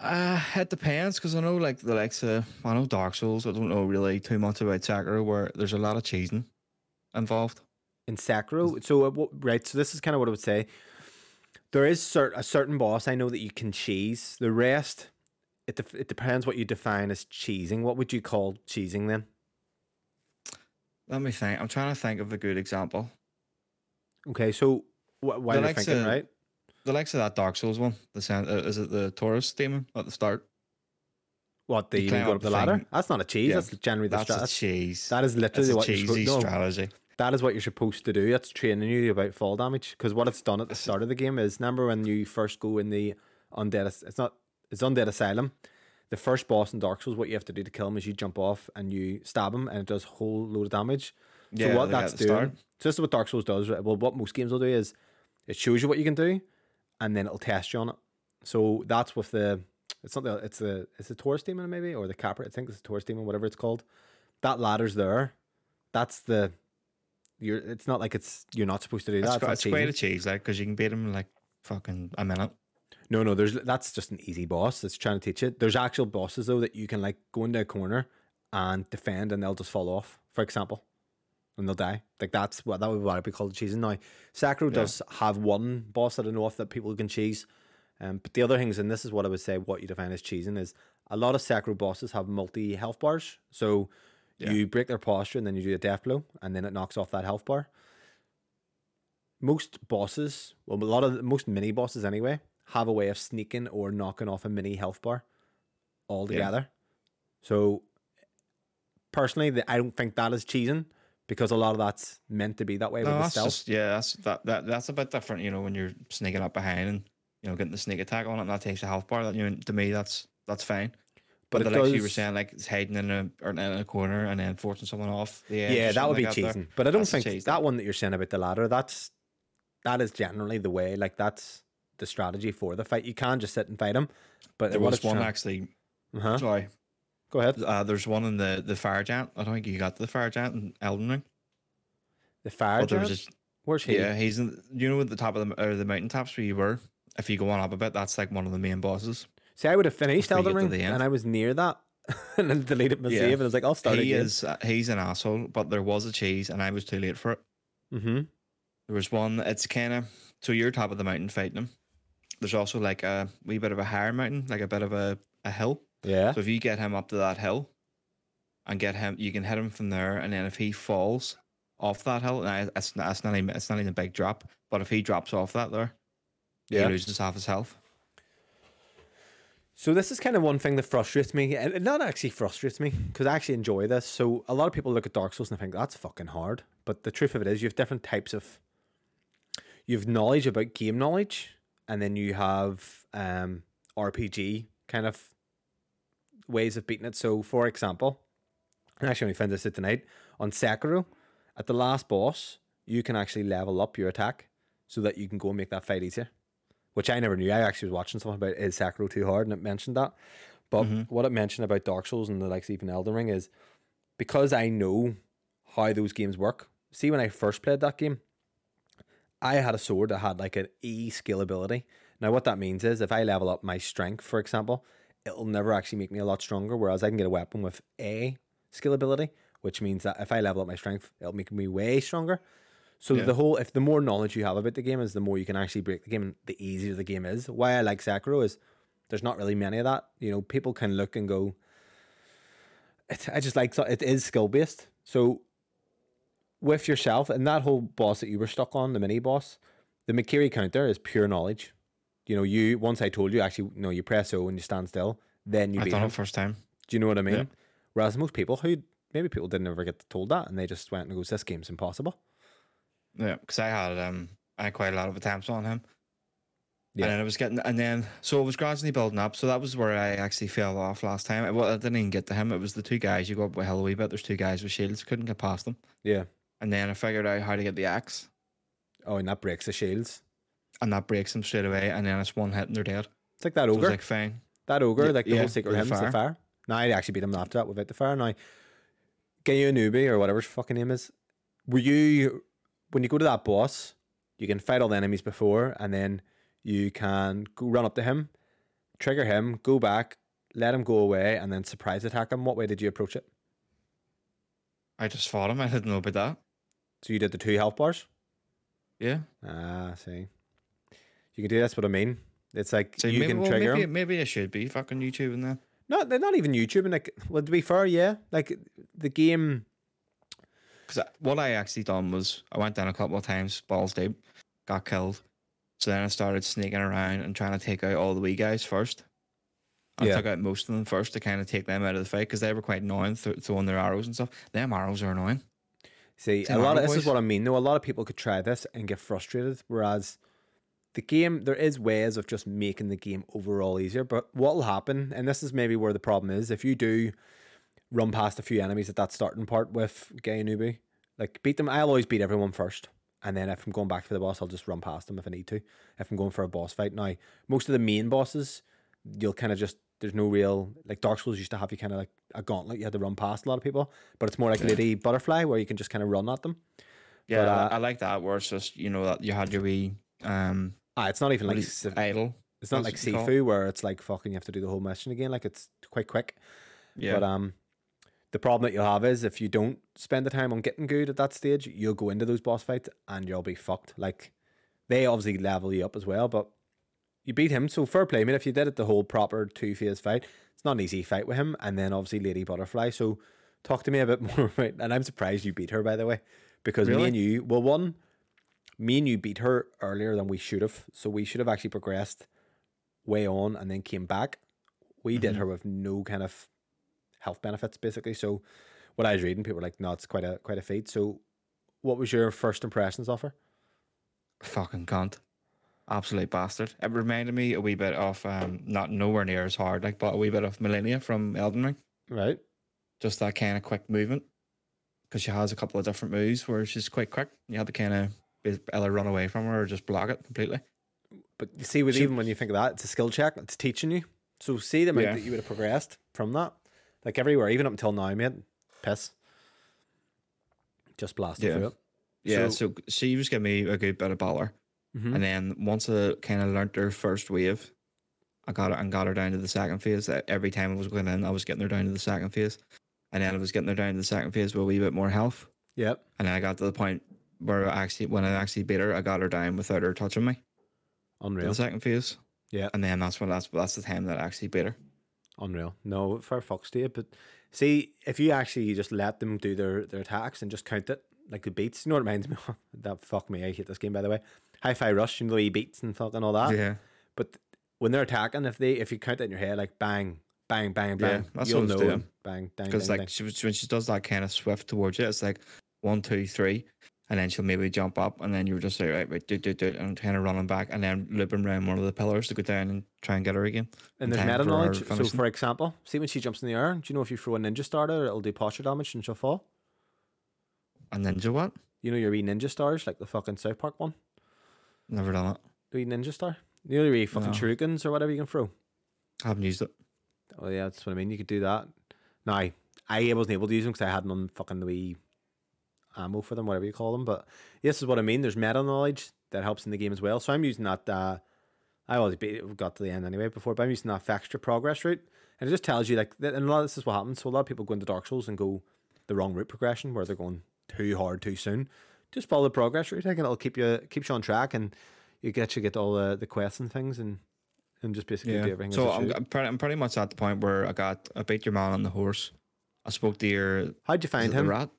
Uh, it depends because I know like the likes of I know Dark Souls. I don't know really too much about Sekiro, where there's a lot of cheating involved. in Sekiro. So uh, right, so this is kind of what I would say. There is cert- a certain boss I know that you can cheese. The rest, it def- it depends what you define as cheesing. What would you call cheesing then? Let me think. I'm trying to think of a good example. Okay, so wh- while you're likes thinking, of- right? The likes of that Dark Souls one. The sen- uh, is it the Taurus demon at the start? What the You you up the the ladder? That's not a cheese. Yeah, That's generally the That's strat. a cheese. That is That's literally a what you're cheesy supposed. No, strategy. that is what you're supposed to do. It's training you about fall damage because what it's done at the start of the game is remember when you first go in the undead. It's not. It's undead asylum. The first boss in Dark Souls, what you have to do to kill him is you jump off and you stab him, and it does a whole load of damage. Yeah, so what that's doing, start. so this is what Dark Souls does. Right? Well, what most games will do is it shows you what you can do, and then it'll test you on it. So that's with the. It's not the. It's the. It's the Taurus demon maybe or the Capra. I think it's the Taurus demon, whatever it's called. That ladder's there. That's the. You're. It's not like it's. You're not supposed to do that. It's, It's quite- not it's quite a cheese, like, because you can beat him like fucking a minute. No, no. There's. That's just an easy boss. That's trying to teach it. There's actual bosses though that you can like go into a corner and defend, and they'll just fall off. For example. And they'll die. Like that's what that would be what I'd be called cheesing. Now, Sekiro does have one boss that I know of that people can cheese. Um, but the other things, and this is what I would say, what you define as cheesing is a lot of Sekiro bosses have multi health bars. So Yeah. you break their posture and then you do a death blow, and then it knocks off that health bar. Most bosses, well, a lot of the, most mini bosses anyway, have a way of sneaking or knocking off a mini health bar altogether. So personally, I don't think that is cheesing because a lot of that's meant to be that way No, with the stealth. just yeah, that's that, that that's a bit different, you know, when you're sneaking up behind and you know getting the sneak attack on it, and that takes a health bar. That you know, to me, that's that's fine. But But, the like you were saying, like it's hiding in a or in a corner and then forcing someone off yeah, that would be like cheating. there. But I don't That's think that that. one that you're saying about the ladder, that's that is generally the way. Like that's the strategy for the fight. You can't just sit and fight him. But There was one trying- actually. Uh-huh. Sorry, Go ahead. uh, there's one in the the fire giant. I don't think you got to the fire giant in Elden Ring. The fire was giant? just Where's he? yeah, he's in. You know, at the top of the or the mountain tops where you were. If you go on up a bit, that's like one of the main bosses. See, I would have finished Elden Ring, and I was near that, and then deleted my Yeah. save, and I was like, I'll start he again. is uh, he's an asshole, but there was a cheese, and I was too late for it. Mm-hmm. There was one. It's kind of so you're top of the mountain fighting him. There's also like a wee bit of a higher mountain, like a bit of a, a hill. Yeah. So if you get him up to that hill, and get him, you can hit him from there, and then if he falls off that hill, now it's not, it's not even it's not even a big drop, but if he drops off that there, Yeah. he loses half his health. So this is kind of one thing that frustrates me, and it not actually frustrates me because I actually enjoy this. So a lot of people look at Dark Souls and think that's fucking hard, but the truth of it is, you have different types of. You have knowledge about game knowledge, and then you have um, RPG kind of ways of beating it. So, for example, I actually only found this out tonight on Sekiro. At the last boss, you can actually level up your attack so that you can go and make that fight easier which I never knew. I actually was watching something about is Sekiro too hard, and it mentioned that. But mm-hmm. what it mentioned about Dark Souls and the likes of even Elden Ring is because I know how those games work. See, when I first played that game, I had a sword that had like an E skill ability. Now, what that means is if I level up my strength, for example, it'll never actually make me a lot stronger. Whereas I can get a weapon with A skill ability, which means that if I level up my strength, it'll make me way stronger. So Yeah. the whole, if the more knowledge you have about the game is, the more you can actually break the game, and the easier the game is. Why I like Sekiro is there's not really many of that. You know, people can look and go. I just like so- it is skill based. So with yourself and that whole boss that you were stuck on, the mini boss, the Mikiri counter is pure knowledge. You know, you once I told you actually, no, you press O and you stand still, then you I beat done him. it first time. Do you know what I mean? Yeah. Whereas most people who maybe people didn't ever get told that and they just went and goes, this game's impossible. Yeah, because I had um I had quite a lot of attempts on him. Yeah. And then I was getting, and then so it was gradually building up. So that was where I actually fell off last time. I, well, I didn't even get to him. It was the two guys. You go up with hell a wee bit. There's two guys with shields. Couldn't get past them. Yeah. And then I figured out how to get the axe, Oh, and that breaks the shields. And that breaks them straight away. And then it's one hit and they're dead. It's like that So ogre. like fine. that ogre, Yeah, like the yeah, whole secret him the is the fire. fire. Now I actually beat him after that without the fire. Now get you a newbie or whatever his fucking name is. Were you when you go to that boss, you can fight all the enemies before and then you can go run up to him, trigger him, go back, let him go away, and then surprise attack him. What way did you approach it? I just fought him. I didn't know about that. So you did the two health bars? Yeah. Ah, see. You can do that's what I mean. It's like So you maybe, can well, trigger maybe, him. maybe I should be fucking YouTubing then. No, they're not even YouTube. And like, well, to be fair, yeah, like the game. Because what I actually done was I went down a couple of times, balls deep, got killed. So then I started sneaking around and trying to take out all the wee guys first. I Yeah. took out most of them first to kind of take them out of the fight because they were quite annoying th- throwing their arrows and stuff. Them arrows are annoying. See, a lot of Arrow this is what I mean. Though a lot of people could try this and get frustrated, whereas the game there is ways of just making the game overall easier. But what will happen, and this is maybe where the problem is, if you do run past a few enemies at that starting part with Gyoubu, like beat them. I'll always beat everyone first, and then if I'm going back for the boss, I'll just run past them if I need to. If I'm going for a boss fight, now most of the main bosses, you'll kind of just there's no real like Dark Souls used to have you kind of like a gauntlet you had to run past a lot of people, but it's more like Lady Butterfly where you can just kind of run at them. Yeah, But, I- uh, I like that where it's just you know that you had your wee um Ah, it's not even like si- idol. it's not like? Sifu where it's like fucking you have to do the whole mission again. Like it's quite quick. Yeah, But um, the problem that you'll have is if you don't spend the time on getting good at that stage, you'll go into those boss fights and you'll be fucked. Like they obviously level you up as well, but you beat him. So fair play, mate. If you did it the whole proper two phase fight, it's not an easy fight with him. And then obviously Lady Butterfly. So talk to me a bit more about. And I'm surprised you beat her by the way, because me and you, well, one, me and you beat her earlier than we should have. So we should have actually progressed way on and then came back. We did Mhm. her with no kind of health benefits basically. So what I was reading, people were like, no, it's quite a quite a feat. So what was your first impressions of her? fucking cunt, absolute bastard. It reminded me a wee bit of um not nowhere near as hard like, but a wee bit of Malenia from Elden Ring. Right. Just that kind of quick movement because she has a couple of different moves where she's quite quick. You have to kind of either run away from her or just block it completely. But you see, with She- even when you think of that, it's a skill check. It's teaching you. So see the amount Yeah. that you would have progressed from that, like everywhere, even up until now, mate. Piss. Just blasting Yeah. through it. Yeah, So- so, she was giving me a good bit of baller. Mhm. And then once I kind of learnt her first wave, I got her and got her down to the second phase. That every time I was going in, I was getting her down to the second phase, and then I was getting her down to the second phase with a wee bit more health. Yep. And then I got to the point where I actually, when I actually beat her, I got her down without her touching me. Unreal. The second phase. Yeah. And then that's when that's that's the time that I actually beat her. Unreal. No, fair fucks to you. But see, if you actually just let them do their, their attacks and just count it, like the beats, you know what it reminds me of? That fuck me, I hate this game by the way. Hi Fi Rush, you know the beats and fucking all that. yeah, But when they're attacking, if they if you count it in your head like bang, bang, bang, Yeah, bang, that's you'll what know doing. bang, bang, because like she was when she does that kind of swift towards you, it's like one, two, three, and then she'll maybe jump up, and then you're just like right, right, do, do, do, and kind of running back, and then looping around one of the pillars to go down and try and get her again. And there's meta knowledge. So for example, see when she jumps in the air, do you know if you throw a ninja starter, it'll do posture damage and she'll fall? A ninja what? You know your wee ninja stars, like the fucking South Park one? Never done it. The wee ninja star? You know your wee fucking No. shurikens or whatever you can throw? I haven't used it. Oh yeah, that's what I mean. You could do that. Now, I wasn't able to use them because I had none fucking the wee ammo for them, whatever you call them. But this is what I mean. There's meta knowledge that helps in the game as well. So I'm using that. Uh, I always beat, got to the end anyway before, but I'm using that extra progress route, and it just tells you like, that, and a lot of this is what happens. So a lot of people go into Dark Souls and go the wrong route progression, where they're going too hard too soon. Just follow the progress route, and it'll keep you keeps you on track, and you get you get all the the quests and things, and and just basically do everything. So I'm. I'm, pretty, I'm pretty much at the point where I got I beat your man on the horse. I spoke to your How'd you find it the him? rat.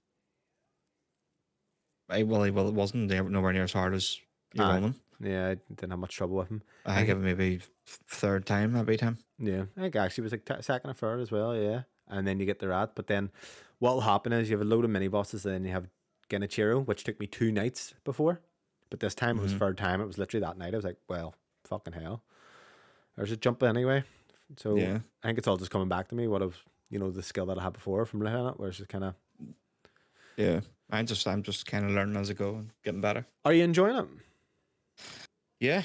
I, well, he- well, it wasn't nowhere near as hard as your Aye. woman. Yeah, I didn't have much trouble with him. I think it maybe third time I beat him. Yeah, I think actually it was like t- second or third as well. Yeah, and then you get the rat. But then what will happen is you have a load of mini bosses, and then you have Genichiro, which took me two nights before. But this time it was Mhm. third time. It was literally that night. I was like, well, fucking hell. There's a jump anyway. So Yeah. I think it's all just coming back to me. What of you know the skill that I had before from looking at it, where it's just kind of. Yeah, I'm just I'm just kind of learning as I go and getting better. Are you enjoying it? Yeah,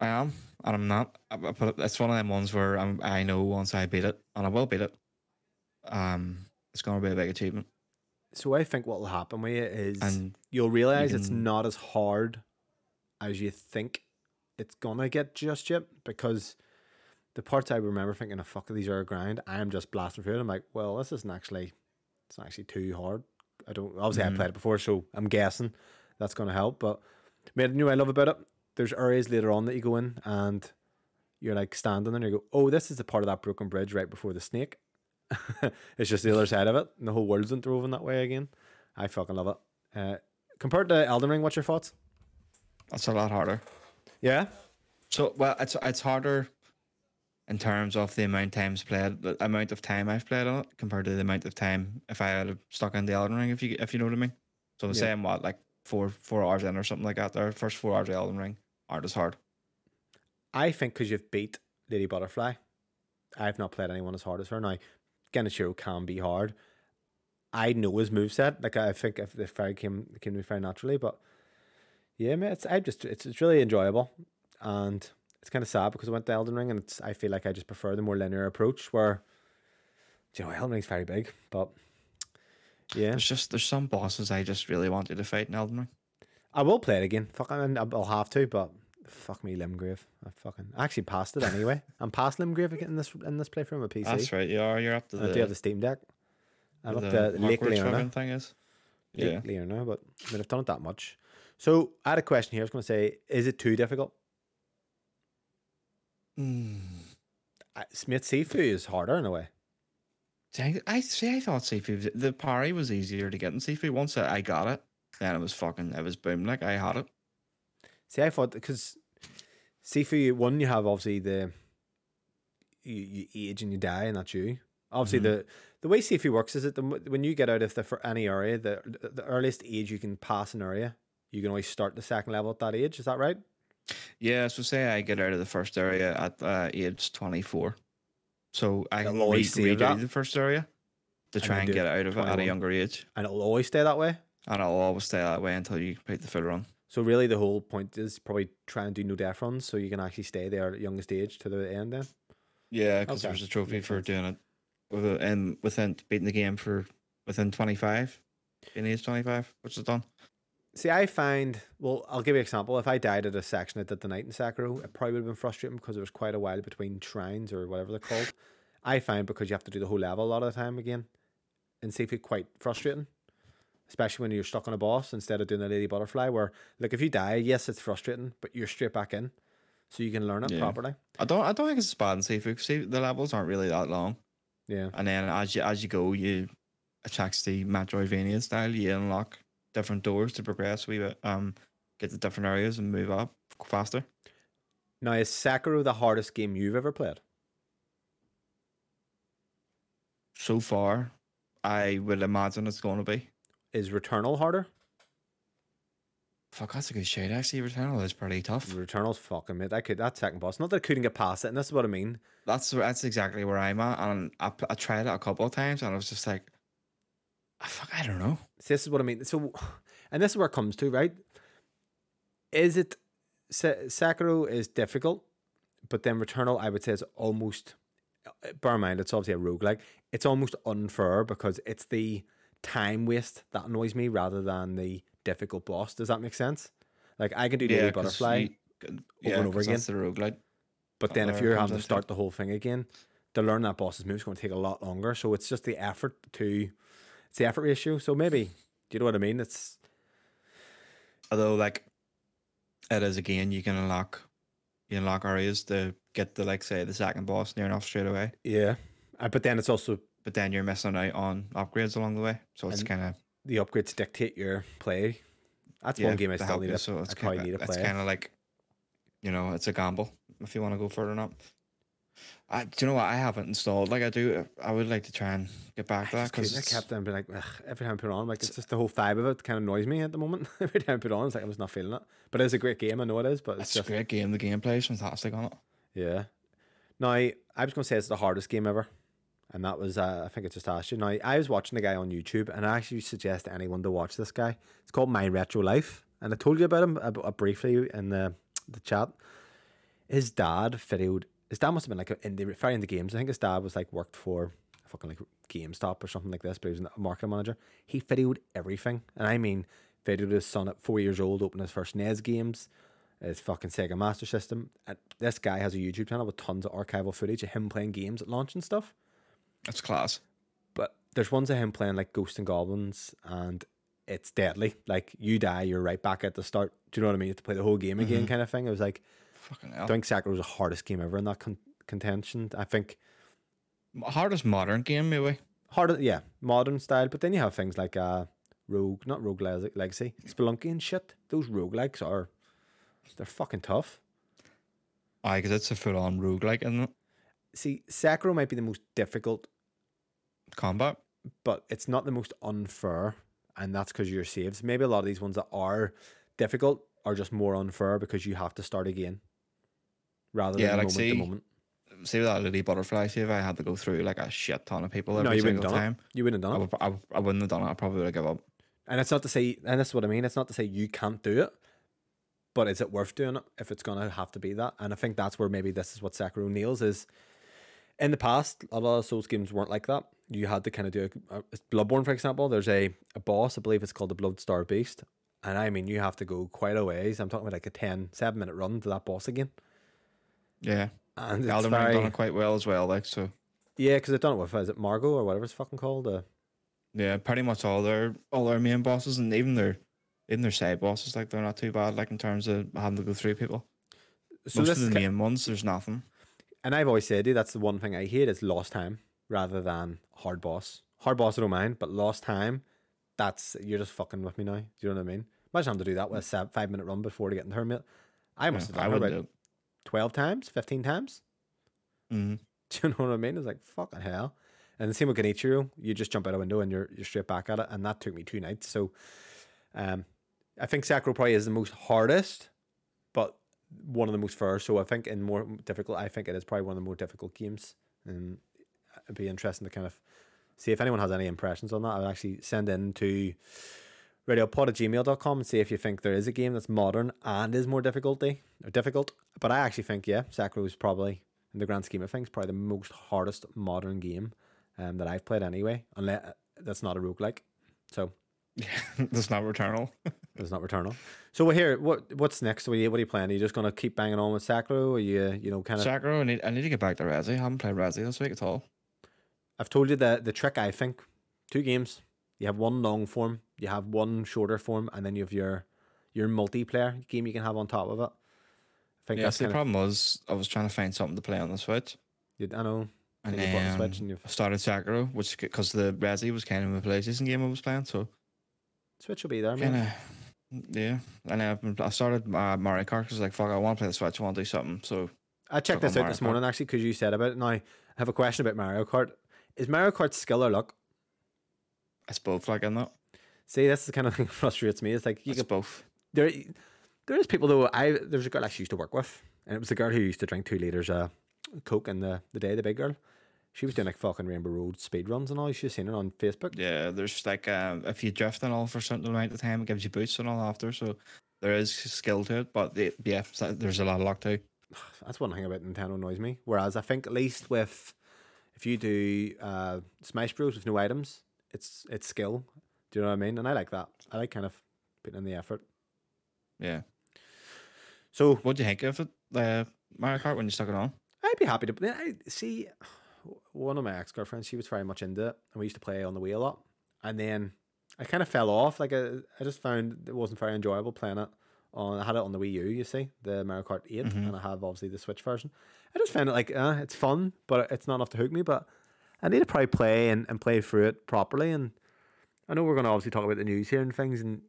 I am, and I'm not. I- I- But it's one of them ones where I'm, I know once I beat it, and I will beat it. Um, it's gonna be a big achievement, So I think what will happen with it is and you'll realize it's can- not as hard as you think it's gonna get just yet because the parts I remember thinking, "Oh fuck, these are a grind." I am just blasting through it. I'm like, well, this isn't actually, it's not actually too hard. I don't obviously I Mhm. played it before, so I'm guessing that's gonna help. But know what I love about it? There's areas later on that you go in and you're like standing there and you go, oh, this is the part of that broken bridge right before the snake. it's just the other side of it, and the whole world's interwoven that way again. I fucking love it. Uh, compared to Elden Ring, what's your thoughts? that's a lot harder. Yeah, So well, it's it's harder. In terms of the amount of times played, the amount of time I've played on it compared to the amount of time if I had stuck in the Elden Ring, if you if you know what I mean. So I'm Yeah. saying what like four four hours in or something like that. There, first four hours of Elden Ring aren't as hard. I think because you've beat Lady Butterfly, I've not played anyone as hard as her. Now, Genichiro can be hard. I know his moveset. Like I think if the fire came came to me very naturally, but yeah, mate, it's I just it's it's really enjoyable, and it's kind of sad because I went to Elden Ring, and it's I feel like I just prefer the more linear approach where, you know, Elden Ring's very big, but yeah, There's just there's some bosses I just really wanted to fight in Elden Ring. I will play it again. Fuck, I mean, I'll have to, but fuck me, Limgrave. I fucking I actually passed it anyway. I'm past Limgrave again in this in this playthrough on my PC. That's right. You are. You're up to I the. do have the Steam Deck. I'm up the to Lake Leona. thing is. Lake Yeah. Leona, but I mean, I've done it that much. So I had a question here. I was going to say, is it too difficult? Mm. I, Smith Sifu is harder in a way. I, see. I thought Sifu the parry was easier to get in Sifu. Once I got it, then it was fucking. It was boom. Like I had it. See, I thought because Sifu, one, you have obviously the you, you age and you die, and that's you. Obviously, Mhm. the the way Sifu works is that the, when you get out of the for any area, the- the earliest age you can pass an area, you can always start the second level at that age. Is that right? Yeah. So say I get out of the first area at uh, age 24, so I can always re- redo the first area to try then and get out of it at a younger age, And it'll always stay that way. and it'll always stay that way until you complete the full run. So really, the whole point is probably try and do no death runs, so you can actually stay there at the youngest age to the end. Then Yeah, because Okay, there's a trophy for doing it with a, and within beating the game for within 25, being age 25, which is done. See, I find well, I'll give you an example. If I died at a section I did the night in Sekiro, it probably would have been frustrating because there was quite a while between shrines or whatever they're called. I find because you have to do the whole level a lot of the time again, and see if it' quite frustrating. Especially when you're stuck on a boss instead of doing the lady butterfly, where like if you die, yes, it's frustrating, but you're straight back in, so you can learn it Yeah. properly. I don't I don't think it's bad in Sifu. See, the levels aren't really that long, Yeah. and then as you as you go, you attacks the Metroidvania style. You unlock different doors to progress. We um get to different areas and move up faster. Now, is Sekiro the hardest game you've ever played? So far, I would imagine it's going to be. Is Returnal harder? Fuck, that's a good shade. Actually, Returnal is pretty tough. Returnal's fucking mate. I could that second boss. Not that I couldn't get past it, and this is what I mean. That's that's exactly where I'm at, and I, I tried it a couple of times, and I was just like, "Ah, fuck, I don't know. See, this is what I mean. So, and this is where it comes to, right? Is it Sa- Sekiro is difficult, but then Returnal, I would say, is almost. uh, Bear in mind, it's obviously a roguelike. It's almost unfair because it's the time waste that annoys me rather than the difficult boss. Does that make sense? Like I can do Lady 'cause Butterfly, you- yeah, and over again. That's the roguelite. But then if you're having to start the whole thing again, to learn that boss's move is going to take a lot longer. So it's just the effort to, it's the effort ratio. So maybe, do you know what I mean? It's Although, like, it is again, you can unlock, you unlock areas to get the like, say, the second boss near enough straight away. yeah, uh, but then it's also But then you're missing out on upgrades along the way, so it's kind of the upgrades dictate your play. That's one game I still need. To, So I it's probably kind need of to it's kind of like, you know, it's a gamble if you want to go further or not. I, do you know what? I haven't installed. Like I do, I would like to try and get back to that because I kept on being like Ugh, every time I put it on, like it's just the whole vibe of it kind of annoys me at the moment. every time I put it on, it's like I'm just not feeling it. But it's a great game. I know it is, but it's it's a just great game. The gameplay is fantastic on it. Yeah. Now, I was going to say it's the hardest game ever. And that was, uh, I think I just asked you. Now, I was watching a guy on YouTube, and I actually suggest anyone to watch this guy. It's called My Retro Life. And I told you about him uh, briefly in the, the chat. His dad videoed, his dad must have been like in the, very into games. I think his dad was like worked for fucking like GameStop or something like this, but he was a marketing manager. He videoed everything. And I mean, videoed his son at four years old open his first NES games his fucking Sega Master System. And this guy has a YouTube channel with tons of archival footage of him playing games at launch and stuff. That's class. But there's ones of him playing like Ghosts and Goblins, and it's deadly. Like you die, you're right back at the start. Do you know what I mean? You have to play the whole game again, mm-hmm. kind of thing. It was like Fucking I think Sekiro was the hardest game ever in that con- contention. I think Hardest modern game, maybe. harder, yeah, modern style. But then you have things like uh, Rogue, not Rogue Leg- Legacy, Spelunky and shit. Those roguelikes are they're fucking tough. Aye, because it's a full on roguelike, isn't it? see, Sekiro might be the most difficult, Combat. but it's not the most unfair, and that's because your saves. Maybe a lot of these ones that are difficult are just more unfair because you have to start again, rather Yeah, than like, moment to see, moment. See with that Lady Butterfly save, I had to go through like a shit ton of people every No, you wouldn't single time. it. You wouldn't have I, done it. would, I, would- I wouldn't have done it. I probably would have given up. And it's not to say, and that's what I mean. It's not to say you can't do it, but is it worth doing it if it's gonna have to be that? And I think that's where maybe this is what Sekiro nails is. In the past, a lot of Souls games weren't like that. You had to kind of do a, a Bloodborne, for example. There's a, a boss, I believe it's called the Blood-starved Beast, and I mean you have to go quite a ways. I'm talking about like a 10, 7 minute run to that boss again, Yeah, and Elden Ring very done it quite well as well. Like so, yeah, because they've done it with is it Margit or whatever it's fucking called. Uh, yeah, pretty much all their all their main bosses and even their even their side bosses, like they're not too bad. Like in terms of having to go through people. so Most of the main ones, there's nothing. And I've always said, dude, that's the one thing I hate is lost time rather than hard boss. Hard boss I don't mind, but lost time, that's you're just fucking with me now. Do you know what I mean? Imagine having to do that with a five minute run before to get in the hermit. I must Yeah, have done would about do. Twelve times, fifteen times. Mm-hmm. Do you know what I mean? It's like fucking hell. And the same with Genichiro, you just jump out a window and you're you're straight back at it, and that took me two nights. So, um, I think Sekiro probably is the most hardest, but one of the most fair. So I think in more difficult, I think it is probably one of the more difficult games, and it'd be interesting to kind of see if anyone has any impressions on that. I'll actually send in to radiopod at gmail.com and see if you think there is a game that's modern and is more difficulty or difficult. But I actually think, yeah, Sekiro is probably, in the grand scheme of things, probably the most hardest modern game um, that I've played anyway. Unless that's not a roguelike. So yeah, that's not Returnal. it's not Returnal. So we're here. What what's next? What are you, what are you planning? Are you just gonna keep banging on with Sekiro? Or you you know kind of? Sekiro, I need, I need to get back to Resi. I haven't played Resi this week at all. I've told you the the trick. I think two games. You have one long form, you have one shorter form, and then you have your your multiplayer game you can have on top of it. I think Yeah, that's the kind of. problem was I was trying to find something to play on the Switch. I know. And you the then Switch and I started Sekiro, which because the Resi was kind of a PlayStation game I was playing, so Switch will be there, man. yeah. And I've been, I started uh, Mario Kart because like fuck, I want to play the Switch. I want to do something. So I checked this out Mario this Kart. morning actually because you said about it. Now I have a question about Mario Kart. Is Mario Kart skill or luck? it's both like in that. See, this is the kind of thing that frustrates me. It's like you It's could both. there there is people though I there's a girl I used to work with and it was the girl who used to drink two liters of coke in the, the day the big girl she was doing like fucking Rainbow Road speed runs and all should seen her on Facebook Yeah, there's like um, if you drift and all for a certain amount of time, it gives you boosts and all after. So there is skill to it, but the, yeah, there's a lot of luck too. that's one thing about Nintendo annoys me whereas I think at least with if you do uh, Smash Bros with no items it's it's skill do you know what I mean and I like that I like kind of putting in the effort Yeah. so What do you think of it, uh, Mario Kart, when you stuck it on? I'd be happy to I see. One of my ex girlfriends, she was very much into it, and we used to play on the Wii a lot. And then I kind of fell off. Like I, I just found it wasn't very enjoyable playing it. On I had it on the Wii U, you see, the Mario Kart 8 Mhm. and I have obviously the Switch version. I just found it like uh, it's fun, but it's not enough to hook me. But I need to probably play and, and play through it properly. And I know we're going to obviously talk about the news here and things, and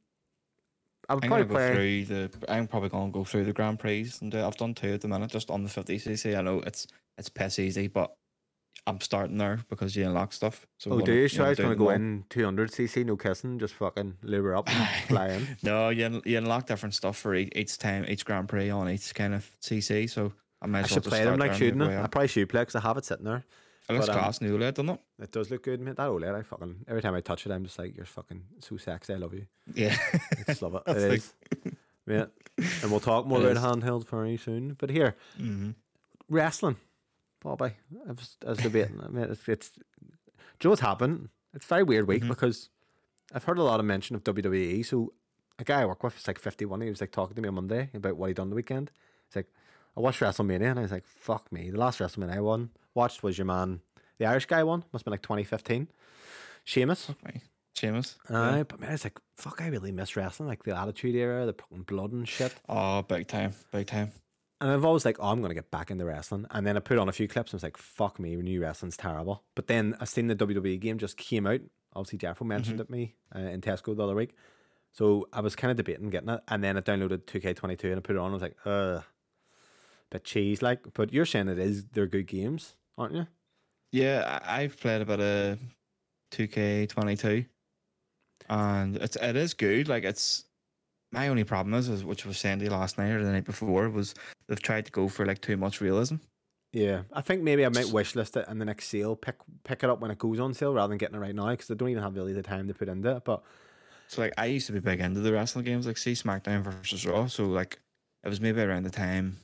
I would I'm probably gonna go play. through the. I'm probably gonna go through the Grand Prix, and uh, I've done two at the minute, just on the 50cc. I know it's it's piss easy, but I'm starting there because you unlock stuff. So Oh, do you? So I was going to go in 200cc, no kissing, just fucking lure up and fly in. No, you, you unlock different stuff for each, each time, each Grand Prix on each kind of CC. So I might I well should just play them like shooting I probably should play because I have it sitting there. It looks but, um, class new OLED, doesn't it? It does look good, mate. That OLED, I fucking every time I touch it, I'm just like, you're fucking so sexy. I love you. Yeah. I just love it. It like- is. Yeah. And we'll talk more It about is. handheld very soon. But here, hmm wrestling, Bobby. I was, I was debating. I mean, it's, it's. Do you know what's happened? It's a very weird week Mhm. because I've heard a lot of mention of WWE. So a guy I work with is like 51. He was like talking to me on Monday about what he done the weekend. He's like, I watched WrestleMania and I was like, fuck me. The last WrestleMania I won watched was your man, the Irish guy one. Must have been like 2015. Sheamus. Fuck me. Seamus. Aye, but man, it's like, fuck, I really miss wrestling. Like the Attitude Era, the blood and shit. Oh, big time. Big time. And I've always like, oh, I'm gonna get back into wrestling. And then I put on a few clips and I was like, fuck me, new wrestling's terrible. But then I seen the WWE game just came out. Obviously, Jeffro mentioned it to me uh, in Tesco the other week. So I was kind of debating getting it. And then I downloaded 2K22 and I put it on. I was like, uh, bit cheese like. But you're saying it is, they're good games. Aren't you? Yeah, I- I've played about a 2K22, and it's it is good. Like it's my only problem is, is which was Sandy last night or the night before was they've tried to go for like too much realism. Yeah, I think maybe I might S- wishlist it in the next sale pick pick it up when it goes on sale rather than getting it right now because I don't even have really the time to put into it. But So like I used to be big into the wrestling games, like see SmackDown versus Raw. So like it was maybe around the time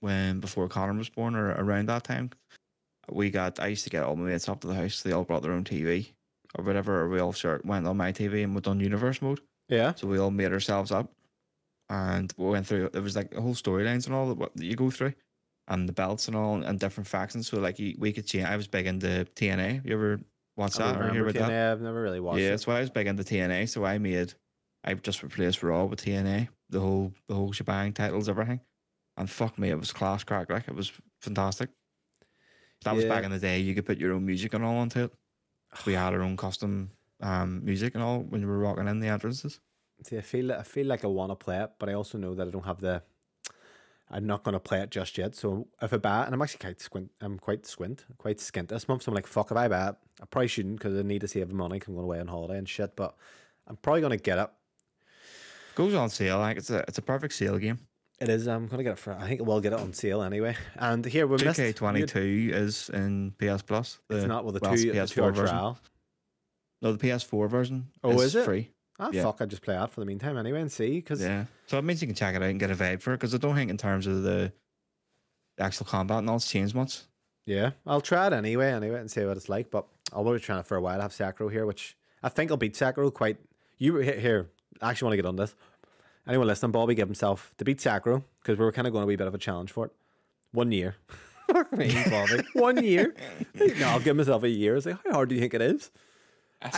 when before Connor was born or around that time, we got I used to get all my mates up to the house. They all brought their own TV or whatever, or we all sort went on my TV and we done universe mode. yeah, So we all made ourselves up, and we went through. There was like the whole storylines and all that what that you go through, and the belts and all, and different factions. So like we could change. I was big into TNA. You ever watch that or hear about that? TNA, I've never really watched Yeah, it. that's why I was big into TNA. So I made, I just replaced Raw with TNA, the whole the whole shebang, titles, everything, and fuck me, it was class crack. Like it was fantastic. That was back in the day. You could put your own music and all onto it. We had our own custom um music and all when you were walking in the entrances. See, I feel I feel like I want to play it, but I also know that I don't have the. I'm not going to play it just yet. So if I buy it, and I'm actually quite squint, I'm quite squint, quite skint this month. So I'm like, fuck, if I buy it, I probably shouldn't because I need to save money. 'cause I'm going away on holiday and shit. But I'm probably going to get it. Goes on sale. Like it's a it's a perfect sale game. It is. I'm going to get it for. I think we'll get it on sale anyway. And here we missed. 2K22 is in PS Plus. It's the- not with the well, it's two, PS4 two hour version. trial. No, the PS4 version. Oh, is it? free? Ah, Yeah. fuck! I just play that for the meantime anyway and see because Yeah. So it means you can check it out and get a vibe for it because I don't think in terms of the, the actual combat and all it's changed much. Yeah, I'll try it anyway, anyway, and see what it's like. But I'll be trying it for a while. I have Sekiro here, which I think I'll beat Sekiro quite. You here I actually want to get on this. Anyone listening, Bobby gave himself to beat Sekiro because we were kind of going to be a bit of a challenge for it. One year. Fuck me, Bobby. One year. no, I'll give myself a year. It's like, how hard do you think it is?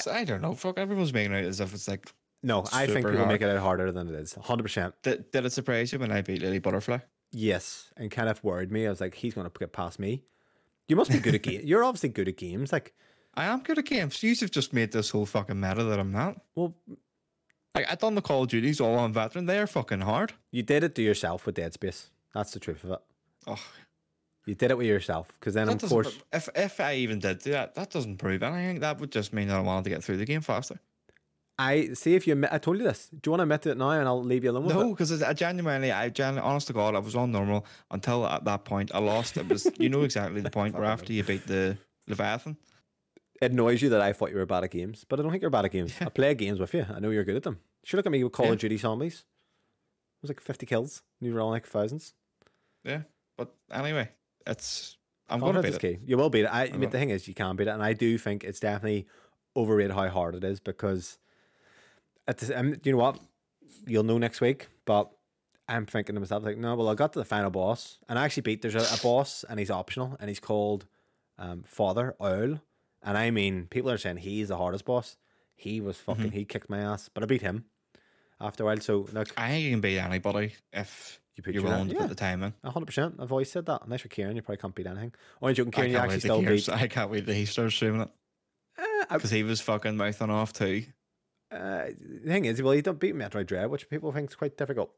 I don't know. Fuck, everyone's making it as if it's like. No, I think people make it out harder than it is. 100%. Did, did it surprise you when I beat Lady Butterfly? Yes. And kind of worried me. I was like, he's going to get past me. You must be good at games. You're obviously good at games. Like, I am good at games. You have just made this whole fucking meta that I'm not. well, Like I done the Call of Duties all on veteran. They are fucking hard. you did it to yourself with Dead Space. That's the truth of it. Oh, You did it with yourself, because then that of course pr- if if I even did do that, that doesn't prove anything. That would just mean that I wanted to get through the game faster. I see if you. I told you this. Do you want to admit it now, and I'll leave you alone with No, because I genuinely, I genuinely, honest to God, I was on normal until at that point I lost. It was, you know, exactly the point where after you beat the Leviathan. It annoys you that I thought you were bad at games, but I don't think you're bad at games. I play games with you. I know you're good at them. You should look at me with Call Yeah. of Duty zombies. It was like fifty kills. and You were all like thousands. Yeah, but anyway, it's I'm going to beat it. key. You will beat it. I, I mean, the thing is, you can't beat it, and I do think it's definitely overrated how hard it is because at the, um, you know what, you'll know next week. But I'm thinking to myself like, no, well, I got to the final boss, and I actually beat. There's a, a boss, and he's optional, and he's called um, Father Owl, and I mean, people are saying he's the hardest boss. He was fucking. Mm-hmm. He kicked my ass, but I beat him after a while. So look, I think you can beat anybody if You put you're your- willing to yeah. put the time in. hundred percent. I've always said that. Unless you're Kieran, you probably can't beat anything. Only joking, I Kieran, you actually still beat. I can't wait till he starts streaming it I- because he was fucking mouthing off too. Uh, the thing is, well, you don't beat Metroid Dread, which people think is quite difficult.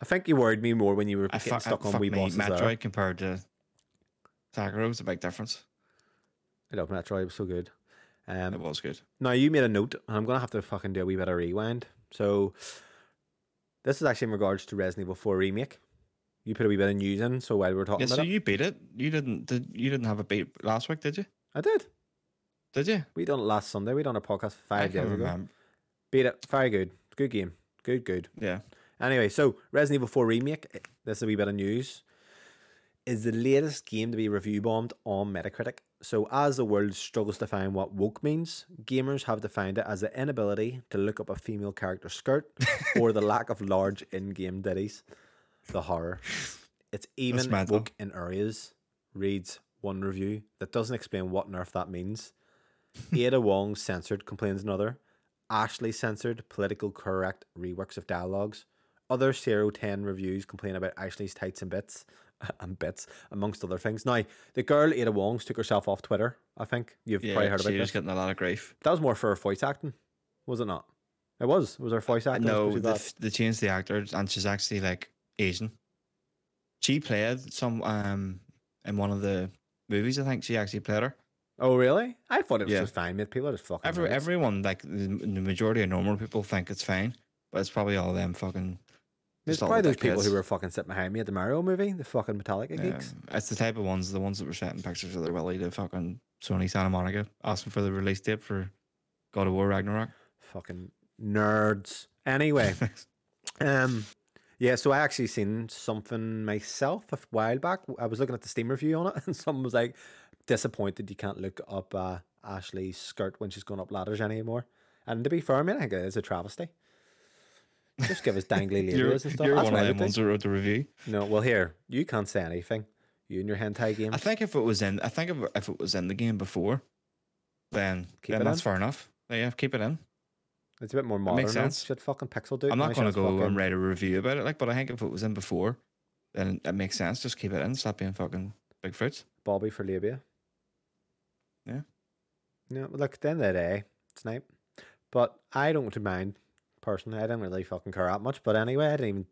I think you worried me more when you were I getting fuck, stuck on fuck wee me, bosses Metroid there. compared to Sekiro is a big difference. I love Metroid; it was so good. It Um, was good. now you made a note, and I'm gonna have to fucking do a wee bit of rewind. So this is actually in regards to Resident Evil 4 remake. You put a wee bit of news in, so while we were talking Yeah, about so it, you beat it. You didn't. Did you didn't have a beat last week? Did you? I did. Did you? We done it last Sunday. We done a podcast five days ago. remember. Beat it. Very good. Good game. Good. Good. Yeah. Anyway, so Resident Evil 4 Remake, this is a wee bit of news, is the latest game to be review bombed on Metacritic. So, as the world struggles to find what woke means, gamers have defined it as the inability to look up a female character's skirt or the lack of large in game ditties. The horror. It's even woke in areas, reads one review that doesn't explain what on earth that means. Ada Wong censored, complains another. Ashley censored, political correct reworks of dialogues. Other 0 10 reviews complain about Ashley's tights and bits and bits, amongst other things. Now, the girl Ada Wongs took herself off Twitter, I think. You've Yeah. probably heard about it. she was this. getting a lot of grief. That was more for her voice acting, was it not? It was. It was her voice acting. no, they, they changed the actor, and she's actually like Asian. She played some um in one of the movies. I think she actually played her. Oh, really? I thought it was Yeah. just fine, mate. People are just fucking. Every everyone like the, the majority of normal people think it's fine, but it's probably all them fucking. There's probably those people who were fucking sitting behind me at the Mario movie, the fucking Metallica Yeah, geeks. it's the type of ones, the ones that were sending pictures of their willy to fucking Sony Santa Monica, asking for the release date for God of War Ragnarok. Fucking nerds. Anyway, um, yeah. So I actually seen something myself a while back. I was looking at the Steam review on it, and someone was like, "Disappointed you can't look up uh, Ashley's skirt when she's going up ladders anymore." And to be fair, I mean, I think it is a travesty. Just give us dangly labias and stuff. you're That's one of them ones do. that wrote the review. No, well, here you can't say anything. You and your hentai games. I think if it was in, I think if, if it was in the game before, then Keep then it that's in. fair enough. Yeah, keep it in. it's a bit more modern. makes now. sense. Shit, fucking pixel dude. I'm not going to go fucking- and write a review about it, like, but I think if it was in before, then it makes sense. Just keep it in. Stop being fucking big fruits. Bobby for labia. Yeah. No, look, at the end of the day, it's night. But I don't mind personally. I didn't really fucking care that much. But anyway, I didn't even.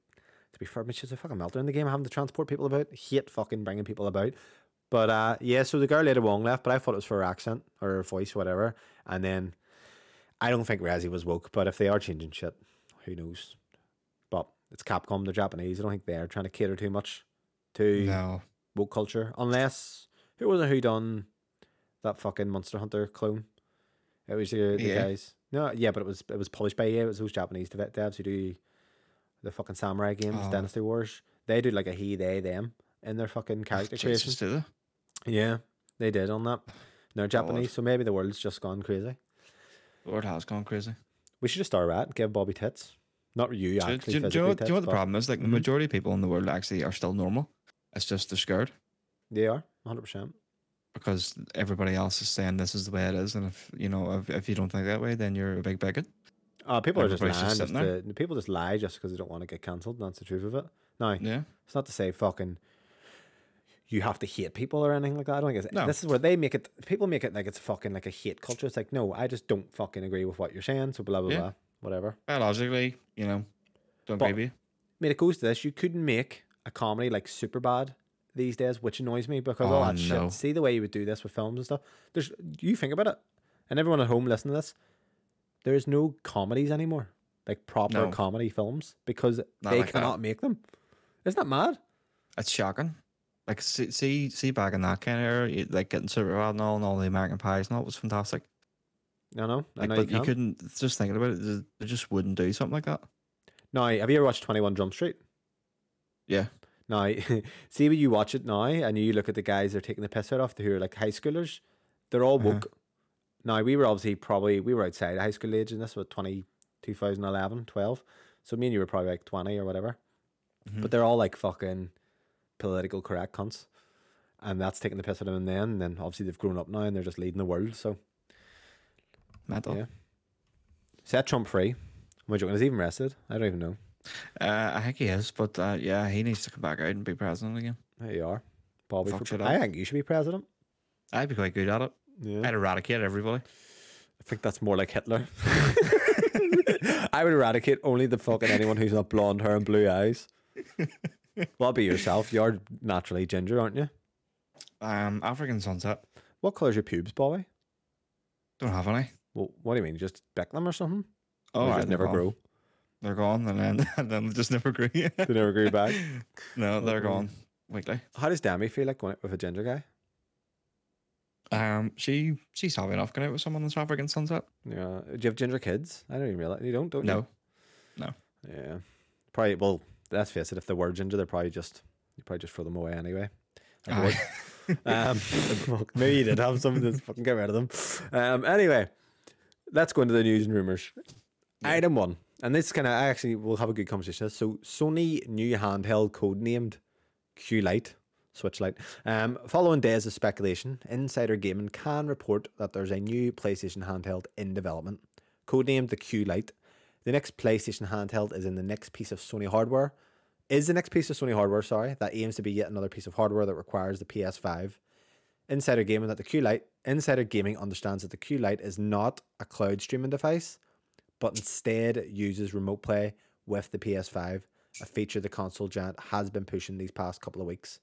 To be fair, it's just a fucking melter in the game. Having to transport people about. Hate fucking bringing people about. But uh, yeah, so the girl later Wong left, but I thought it was for her accent or her voice, whatever. And then I don't think Resi was woke, but if they are changing shit, who knows? But it's Capcom, they're Japanese. I don't think they're trying to cater too much to No, woke culture, unless who was it who done that fucking Monster Hunter clone? It was the, the EA? guys. No, yeah, but it was it was published by EA. It was those Japanese dev- devs who do the fucking samurai games, Oh. Dynasty Wars. They do like a he, they, them in their fucking character creation. Jesus, do they? Yeah, they did on that. They're God. Japanese, so maybe the world's just gone crazy. Lord has gone crazy. We should just start right. Give Bobby tits. Not you, Do, do, actually. do, you know, what- do you know what tits, the problem is? Like Mhm. the majority of people in the world actually are still normal. It's just they're scared They are 100. Because everybody else is saying this is the way it is, and if you know if, if you don't think that way, then you're a big bigot. Uh, people are just lying. just to, people just lie just because they don't want to get cancelled. That's the truth of it. Now, Yeah, it's not to say fucking you have to hate people or anything like that. I don't think it's, No. this is where they make it. People make it like it's fucking like a hate culture. It's like no, I just don't fucking agree with what you're saying. So blah blah Yeah. blah, whatever. biologically, you know, don't But- agree with you. I mean, it goes to this. You couldn't make a comedy like super bad these days, which annoys me because all Oh, that no. shit. See the way you would do this with films and stuff. There's you think about it, and everyone at home listening to this. There's no comedies anymore, like proper No. comedy films, because Not they like that. cannot make them. Isn't that mad? It's shocking. Like see, see, see back in that kind of era, you- like getting Superbad and all, and all the American Pies and all, was fantastic. I know. I Like, know but you, you, couldn't. Just thinking about it, they- they just wouldn't do something like that. No, have you ever watched Twenty One Jump Street? Yeah, Now, see when you watch it now, and you look at the guys they're taking the piss out of, who are like high schoolers. They're all Uh-huh. woke. Now, we were obviously probably we were outside high school age, and this was 20, 2011, 12. So me and you were probably like twenty or whatever. Mhm. But they're all like fucking political correct cunts, and that's taking the piss out of them then. And then obviously they've grown up now, and they're just leading the world. So mental. Yeah. set Trump free. Am I joking? Is he even arrested? I don't even know. Uh, I think he is, but uh, yeah, he needs to come back out and be president again. There you are, Bobby. Fuck For, I think you should be president. I'd be quite good at it. Yeah. I'd eradicate everybody. I think that's more like Hitler. I would eradicate only the fucking anyone who's not blonde hair and blue eyes. Well, be yourself. You're naturally ginger, aren't you? Um, African sunset. What colour's your pubes, Bobby? Don't have any. Well, what do you mean? Just pick them or something? Oh, Or they aye, just they're never grow. They're gone, and then and then they just never agree. They never agree back. no, they're gone weekly. How does Demi feel like going out with a ginger guy? Um, she she's happy enough going out with someone that's African sunset. Yeah. Do you have ginger kids? I don't even realize. You don't, don't you? No, Yeah. Probably. Well, let's face it. If they were ginger, they're probably just you probably just throw them away anyway. Like I would. Aye. Um, maybe you did have some of this. Fucking get rid of them. Um, anyway, let's go into the news and rumors. Yeah. Item one, and this kind of actually will have a good conversation. So, Sony new handheld codenamed Q Lite, Switch Lite. Um, following days of speculation, Insider Gaming can report that there's a new PlayStation handheld in development, codenamed the Q Lite. The next PlayStation handheld is in the next piece of Sony hardware. Is the next piece of Sony hardware, sorry, that aims to be yet another piece of hardware that requires the PS5. Insider Gaming that the Q Lite, Insider Gaming understands that the Q Lite is not a cloud streaming device, but instead uses remote play with the PS5, a feature the console giant has been pushing these past couple of weeks.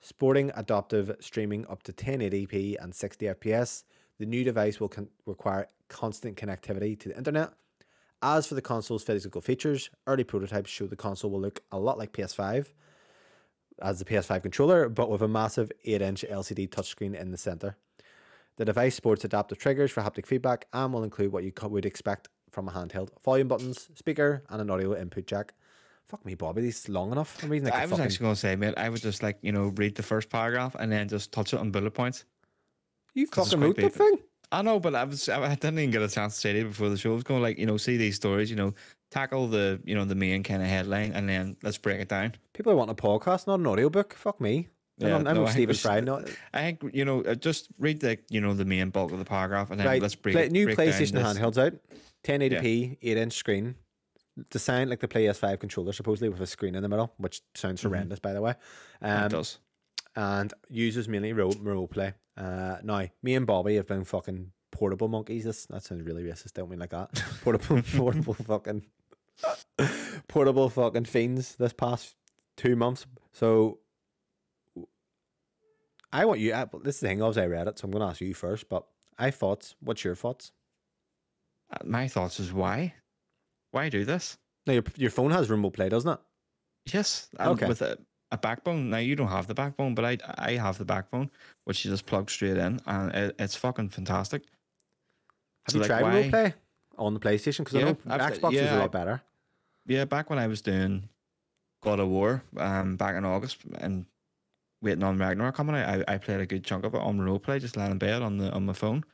Sporting adaptive streaming up to 1080p and 60 FPS. The new device will con- require constant connectivity to the internet. As for the console's physical features, early prototypes show the console will look a lot like PS5 as the PS5 controller, but with a massive 8 inch LCD touchscreen in the center. The device sports adaptive triggers for haptic feedback and will include what you would expect from a handheld volume buttons, speaker, and an audio input jack. Fuck me, Bobby, these long enough. I'm reading like I was fucking- actually going to say, mate, I would just like, you know, read the first paragraph and then just touch it on bullet points. You fucking wrote big. thing? I know, but I was I didn't even get a chance to say it before the show. I was going like, you know, see these stories, you know, tackle the you know the main kind of headline, and then let's break it down. People want a podcast, not an audiobook. Fuck me. I'm Yeah, not- I'm no, I Stephen Fry. No, I think you know, uh, just read the you know the main bulk of the paragraph, and then right. let's break play, new break PlayStation handhelds out. 1080p, 8 inch screen. Designed like the PS5 controller, supposedly with a screen in the middle, which sounds horrendous, by the way. It Um, does. and uses mainly role, role play. Uh, now, me and Bobby have been fucking portable monkeys. This, that sounds really racist. Don't mean like that. Portable, portable fucking, portable fucking fiends this past two months. So, I want you. I, this is the thing. Obviously, I read it, so I'm going to ask you first. But I thoughts. What's your thoughts? Uh, My thoughts is why, why do this? Now, your your phone has remote play, doesn't it? Yes, Okay. with a, a backbone. Now you don't have the backbone, but I I have the backbone, which you just plug straight in, and it, it's fucking fantastic. Have So, you like, tried why- remote play on the PlayStation? Because I Yeah, know I've- Xbox is a lot better. Yeah, back when I was doing God of War, um, back in August, and waiting on Ragnarok coming out, I, I played a good chunk of it on remote play, just lying in bed on the on my phone.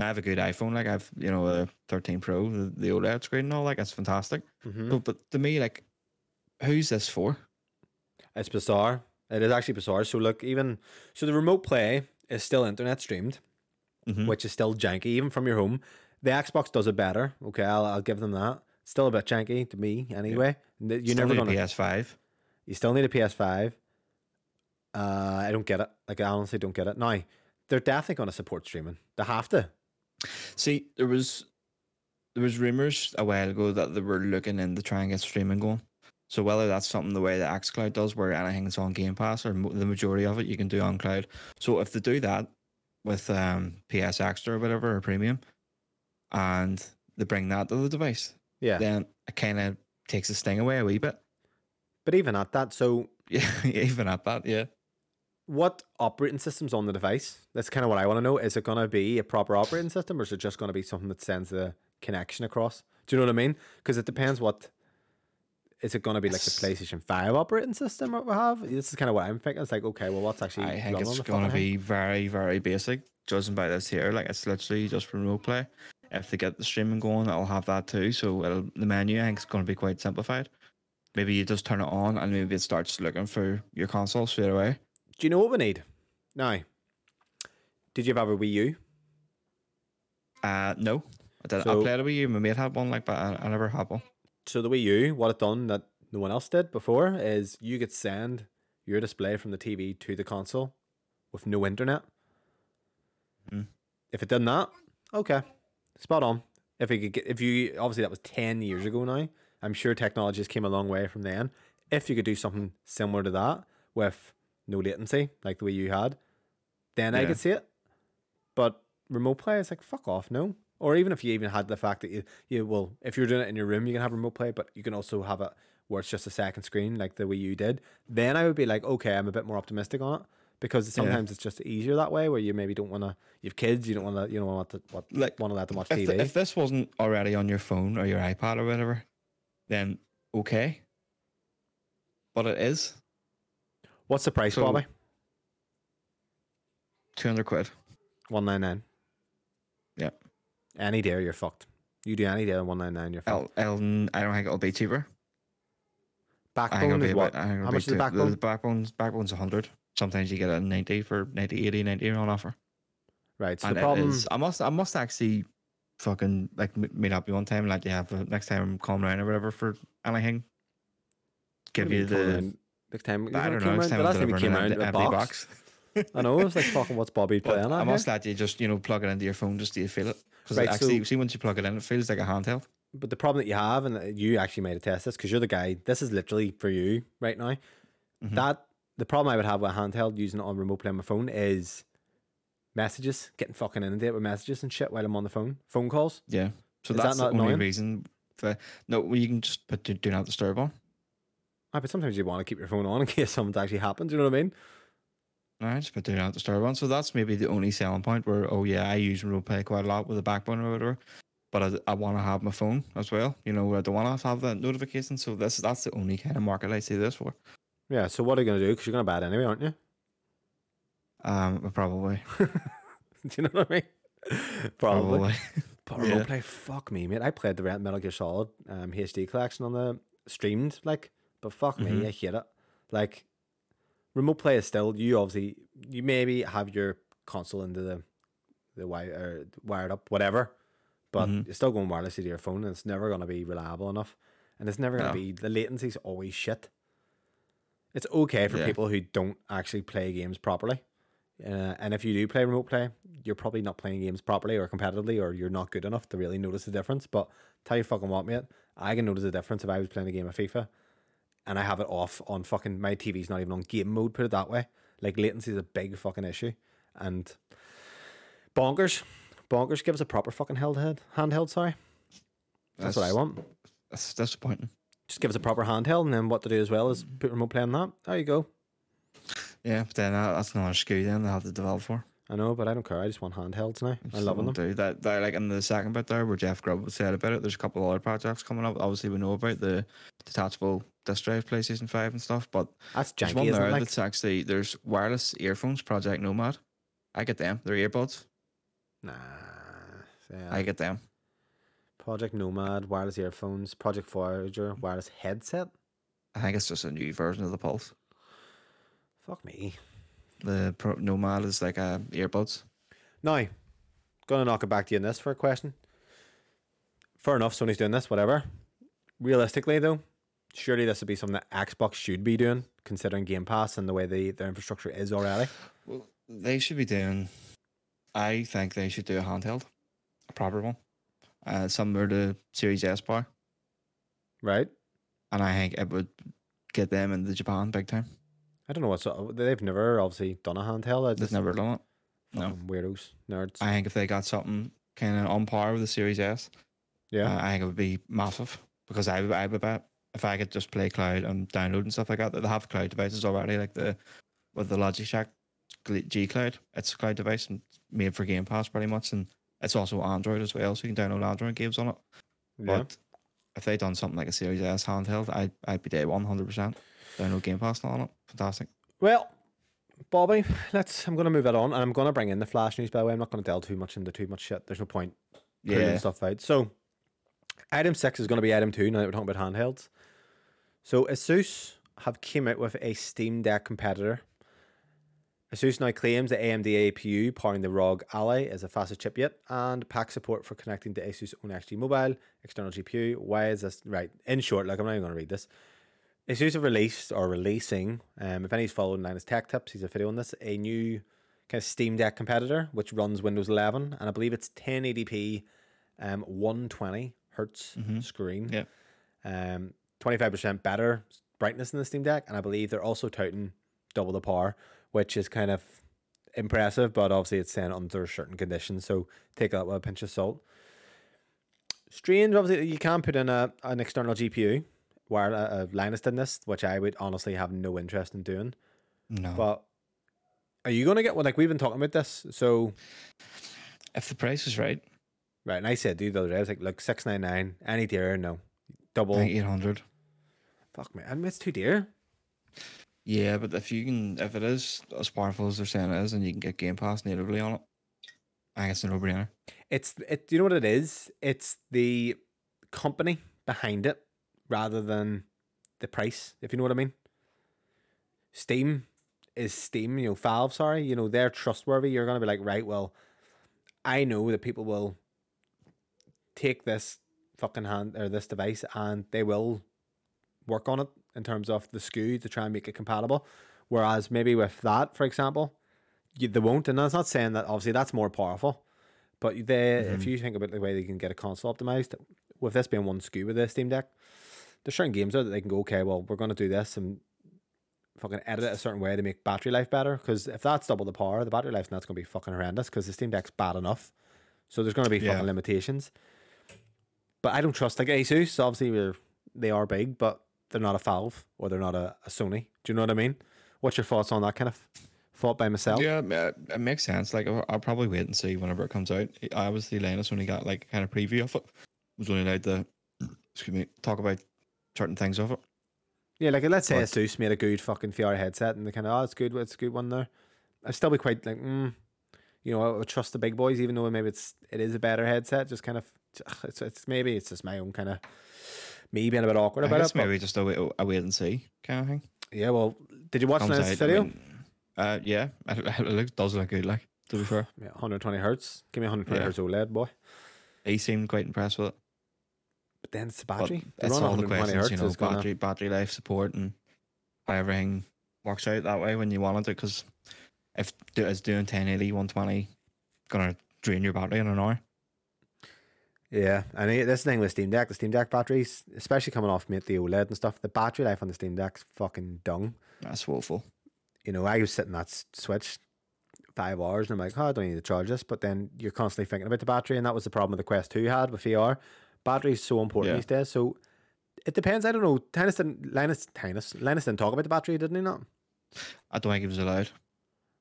I have a good iPhone, like I've you know a 13 Pro, the, the OLED screen and all, like it's fantastic. hmm But but to me, like, who's this for? It's bizarre. It is actually bizarre. So look, even so, the remote play is still internet streamed, Mhm. which is still janky even from your home. The Xbox does it better. Okay, I'll, I'll give them that. Still a bit janky to me anyway. You're Still never need gonna. PS5. You still need a PS5. Uh, I don't get it. Like I honestly don't get it. Now they're definitely going to support streaming. They have to. See, there was there was rumors a while ago that they were looking into try and get streaming going. So whether that's something the way that XCloud does, where anything's on Game Pass, or mo- the majority of it you can do on cloud. So if they do that with um, PS Extra or whatever or Premium, and they bring that to the device, Yeah, then it kind of takes the sting away a wee bit. but even at that, so Yeah, even at that, yeah. What operating system's on the device? That's kind of what I want to know. Is it going to be a proper operating system, or is it just going to be something that sends the connection across? Do you know what I mean? Because it depends what. Is it going to be like the PlayStation Five operating system that we have? This is kind of what I'm thinking. It's like, okay, well, what's actually? I think it's going to be very, very basic, judging by this here. Like it's literally just remote play. If they get the streaming going, it'll have that too. So it'll, the menu, I think, is going to be quite simplified. Maybe you just turn it on, and maybe it starts looking for your console straight away. Do you know what we need? Now, did you ever have a Wii U? Uh, no, I did. So- I played a Wii U. My mate had one, like, but I, I never had one. So the Wii U, what it done that no one else did before is you could send your display from the TV to the console with no internet. Mhm. If it done that, okay, spot on. If it could get, if you obviously that was ten years ago now. I'm sure technology has came a long way from then. If you could do something similar to that with no latency like the way you had, then I could see it. But remote play is like fuck off, no. Or even if you even had the fact that you, you well, if you're doing it in your room, you can have remote play, but you can also have it where it's just a second screen like the Wii U did. Then I would be like, okay, I'm a bit more optimistic on it because sometimes it's just easier that way where you maybe don't want to. You have kids, you don't want to, you don't want to what Like, want to let them watch If, TV. th- if this wasn't already on your phone or your iPad or whatever, then okay. But it is What's the price, So- Bobby? two hundred quid. One nine nine. Yeah. Any day you're fucked. You do any day one nine nine, you're fucked. El- Elton, I don't think it'll be cheaper. Backbone is what? about, I think it'll How much is the backbone? The backbone's backbone's hundred. Sometimes you get it at ninety for 90, 80, 90 on offer. Right. So and the problem. is- I must I must actually fucking like meet up you one time, like you have uh, next time I'm coming around or whatever for anything. Give you the next time. I don't know around- the last time we came around a box. box. I know. It was like fucking. What's Bobby But playing I must let you just you know plug it into your phone just so you feel it because Right, actually so- see once you plug it in, it feels like a handheld. But the problem that you have, and you actually made a test this because you're the guy. This is literally for you right now. Mhm. That the problem I would have with handheld using it on remote play on my phone is messages, getting fucking inundated with messages and shit while I'm on the phone, phone calls. Yeah. So Is that that's not the only annoying? reason. For, no, well, you can just put do, do not disturb on. Ah, but sometimes you want to keep your phone on in case something actually happens. You know what I mean? Right, just put do the disturb one. So that's maybe the only selling point where, oh yeah, I use remote play quite a lot with a backbone or whatever. But I, I want to have my phone as well. You know, I don't want to have that notification. So this that's the only kind of market I see this for. Yeah. So what are you gonna do? Because you're gonna buy it anyway, aren't you? Um, probably, do you know what I mean? Probably. probably. But Yeah. remote play, fuck me, mate. I played the Metal Gear Solid um, HD collection on the streamed, like, but fuck me, Mhm. I hate it. Like, remote play is still you. Obviously, you maybe have your console into the the wire wired up, whatever, but Mhm. you're still going wirelessly to your phone, and it's never gonna be reliable enough, and it's never gonna No. be the latency's always shit. It's okay for Yeah. people who don't actually play games properly. Uh, and if you do play remote play, you're probably not playing games properly or competitively, or you're not good enough to really notice the difference. But tell you fucking what, mate, I can notice the difference if I was playing a game of FIFA and I have it off on fucking my TV's not even on game mode, put it that way. Like latency is a big fucking issue. And bonkers. Bonkers give us a proper fucking handheld handheld, sorry. That's, what I want. That's disappointing. Just give us a proper handheld and then what to do as well is put remote play on that. There you go. Yeah, but then that, that's another SKU then they have to develop for. I know, but I don't care. I just want handhelds now. Just loving them. Do that, that like in the second bit there where Jeff Grubb said about it. There's a couple of other projects coming up. Obviously, we know about the detachable disc drive PlayStation Five and stuff, but That's there's one janky, there? Like, that's actually there's wireless earphones. Project Nomad. I get them. They're earbuds. nah. Yeah. I get them. Project Nomad, wireless earphones, Project Voyager, wireless headset. I think it's just a new version of the Pulse. Fuck me. The Pro- Nomad is like a earbuds. Now, gonna knock it back to you in this for a question. Fair enough, Sony's doing this, whatever. Realistically, though, surely this would be something that Xbox should be doing, considering Game Pass and the way they, their infrastructure is already. Well, they should be doing. I think they should do a handheld, a proper one, uh, similar to Series S bar, Right? and I think it would get them into Japan big time. I don't know what's they've never obviously done a handheld. I They've never done it. No. fucking weirdos, nerds. I think if they got something kind of on par with the Series S, yeah, uh, I think it would be massive because I would, I would bet if I could just play cloud and download and stuff like that, they have cloud devices already, like the with the Logitech G Cloud. It's a cloud device and made for Game Pass pretty much, and it's also Android as well, so you can download Android games on it. yeah. But if they done something like a Series S handheld, I'd I'd be there one hundred percent. Download Game Pass on it. Fantastic. Well, Bobby, let's. I'm going to move that on, and I'm going to bring in the flash news. By the way, I'm not going to delve too much into too much shit. There's no point Yeah. stuff out. So, item six is going to be item two. Now that we're talking about handhelds, so Asus have came out with a Steam Deck competitor. Asus now claims the AMD APU powering the ROG Ally is a fastest chip yet, and pack support for connecting to Asus own XG Mobile external GPU. Why is this right? In short, like I'm not even going to read this. Asus have released or releasing, um, if anybody's following Linus Tech Tips, he's a video on this, a new kind of Steam Deck competitor which runs Windows 11, and I believe it's 1080p, um, 120 hertz Mhm. screen, Yeah. um, 25% better brightness in the Steam Deck, and I believe they're also touting double the power, which is kind of impressive, but obviously it's saying under certain conditions, so take that with a pinch of salt. Strange, obviously, you can put in a an external GPU where uh, Linus did this, which I would honestly have no interest in doing. No. But are you going to get one? Like we've been talking about this, so if the price is right, right. And I said, dude, the other day, I was like, look, six nine nine, any dear, no, double. eight hundred. Fuck me, I mean, it's too dear. Yeah, but if you can, if it is as powerful as they're saying it is, and you can get Game Pass natively on it, I guess it's a no-brainer. It's it. Do you know what it is? It's the company behind it rather than the price. If you know what I mean. Steam is Steam. You know, Valve. Sorry, you know they're trustworthy. You're gonna be like, right, well, I know that people will take this fucking hand or this device and they will work on it in terms of the SKU to try and make it compatible. Whereas maybe with that, for example, you, they won't. And that's not saying that obviously that's more powerful. But they, if Mhm. you think about the way they can get a console optimized, with this being one SKU with the Steam Deck, there's certain games out that they can go, okay, well, we're going to do this, and fucking edit it a certain way to make battery life better. Because if that's double the power, the battery life's not going to be fucking horrendous. Because the Steam Deck's bad enough, so there's going to be Yeah. fucking limitations. But I don't trust like Asus. Obviously, we're, they are big, but they're not a Valve or they're not a, a Sony. Do you know what I mean? What's your thoughts on that kind of thought by myself? Yeah, it makes sense. Like I'll, I'll probably wait and see whenever it comes out. I obviously Linus only got like kind of preview of it. Was only allowed to excuse me talk about certain things of it. Yeah, like let's say But- Asus made a good fucking VR headset, and they kind of, oh, it's good, it's a good one there. I'd still be quite like, mm, you know, I would trust the big boys, even though maybe it's it is a better headset. Just kind of, it's it's maybe it's just my own kind of me being a bit awkward I about guess it. but- maybe just a wait, a wait and see kind of thing. yeah, well, did you watch Comes this out, I video? mean, uh, yeah, it, it looks, does look good. Like to be fair, yeah, 120 hertz. Give me 120 Yeah. hertz OLED, boy. he seemed quite impressed with it. But then it's the battery. The It's all the questions, you know, is gonna- battery battery life support and everything works out that way when you want it. Because if do- it's doing 1080, 120, gonna drain your battery in an hour. Yeah, and this thing with Steam Deck, the Steam Deck batteries, especially coming off mate, the OLED and stuff, the battery life on the Steam Deck's fucking dung. That's woeful. you know, I was sitting that switch five hours and I'm like, oh, I don't need to charge this. But then you're constantly thinking about the battery, and that was the problem with the Quest 2 had with VR. Battery is so important Yeah. these days. So it depends. I don't know. Linus didn't, Linus, Linus, Linus didn't talk about the battery, didn't he not? I don't think he was allowed.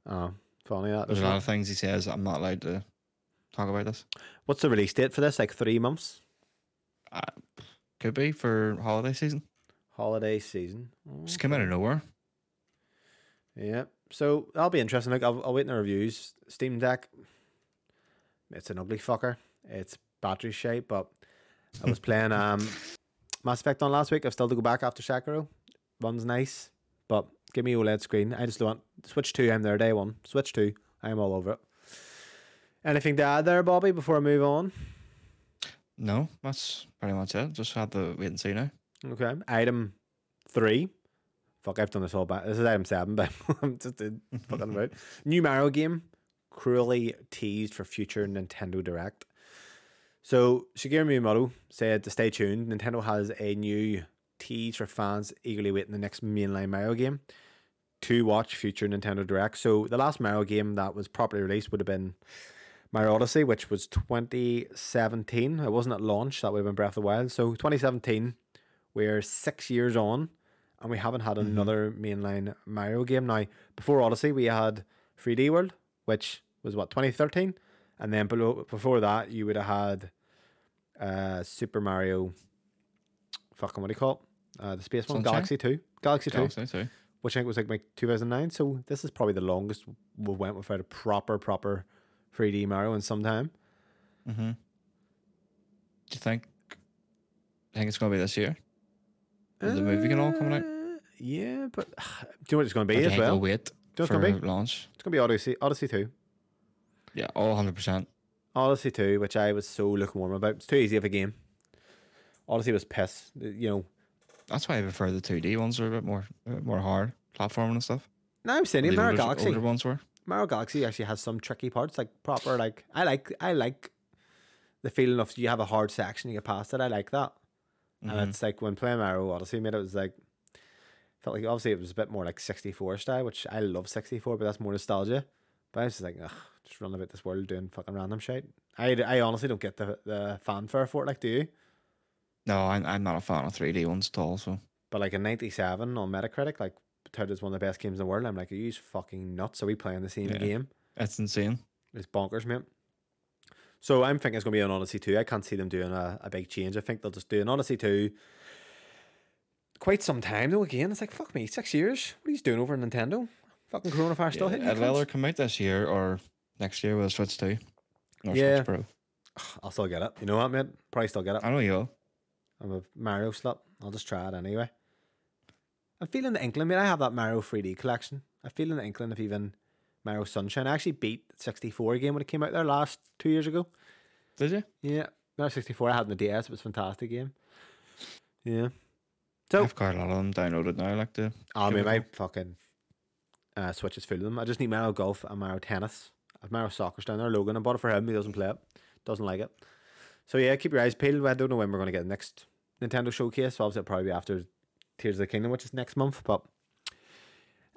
Oh, funny that. There's a lot of things he says I'm not allowed to talk about this. What's the release date for this? Like three months? Uh, could be for holiday season. Holiday season. Just came out of nowhere. Yeah. So that'll be interesting. Like I'll, I'll wait in the reviews. Steam Deck. It's an ugly fucker. It's battery shape, but I was playing um Mass Effect on last week. I've still to go back after Sekiro. Runs nice, but give me OLED screen. I just want Switch two. I'm there day one. Switch two. I'm all over it. Anything to add there, Bobby? Before I move on. No, that's pretty much it. Just had to wait and see now. Okay. Item three. Fuck, I've done this all back. This is item seven, but I'm just uh, fucking about. New Mario game, cruelly teased for future Nintendo Direct. So Shigeru Miyamoto said to stay tuned. Nintendo has a new tease for fans eagerly waiting the next mainline Mario game to watch future Nintendo Direct. So the last Mario game that was properly released would have been Mario Odyssey, which was 2017. It wasn't at launch. That would have been Breath of the Wild. So 2017 we're six years on and we haven't had mm-hmm. another mainline Mario game. Now, before Odyssey, we had 3D World, which was what, 2013? And then below, before that, you would have had uh, Super Mario, fucking what do you call it? Uh, the space one, Sunshine? Galaxy 2. Galaxy 2, Galaxy which I think was like, like 2009. So this is probably the longest we went without a proper, proper 3D Mario in some time. Mm-hmm. Do you think? I think it's gonna be this year. Is the movie and all coming out? Uh, Yeah, but do you know what it's going to be as well? wait Do you know what's for gonna be? launch. It's going to be Odyssey, Odyssey 2. Yeah, all hundred percent. Odyssey 2, which I was so lukewarm about. It's too easy of a game. Odyssey was piss. You know, That's why I prefer the two D ones. Are a bit more, a bit more hard platforming and stuff. No, I'm saying Mario older, Galaxy. older ones were. Mario Galaxy actually has some tricky parts, like proper. Like I like, I like the feeling of you have a hard section, you get past it. I like that, Mhm. and it's like when playing Mario Odyssey, made it was like felt like obviously it was a bit more like 64 style, which I love 64, but that's more nostalgia. But I was just like, ugh, just running about this world doing fucking random shit. I, I honestly don't get the the fanfare for it. Like, do you? No, I'm, I'm not a fan of three D ones at all. So But like a 97 on Metacritic, like touted as one of the best games in the world. I'm like, are you fucking nuts? Are we playing the same Yeah. game? it's insane. It's bonkers, mate. So I'm thinking it's going to be an Odyssey 2. I can't see them doing a, a big change. I think they'll just do an Odyssey 2. Quite some time though. Again, it's like fuck me, six years. What are you doing over in Nintendo? Fucking coronavirus still Yeah, hitting. you it'll either come out this year or next year with a Switch Two. Or Yeah. Switch Pro. I'll still get it. You know what, mate? Probably still get it. I know you will. I'm a Mario slut. I'll just try it anyway. I'm feeling the inkling, mate. I have that Mario 3D collection. I'm feeling the inkling of even Mario Sunshine. I actually beat 64 game when it came out there last two years ago. Did you? Yeah, Mario 64. I had on the DS. It was a fantastic game. Yeah. So, I've got a lot of them downloaded now. I like to. I give mean, my fucking uh, Switch is full of them. I just need Mario Golf and Mario Tennis. I have Mario Soccer's down there. Logan, I bought it for him. He doesn't play it. Doesn't like it. So yeah, keep your eyes peeled. I don't know when we're going to get the next Nintendo showcase. So obviously it'll probably be after Tears of the Kingdom, which is next month. But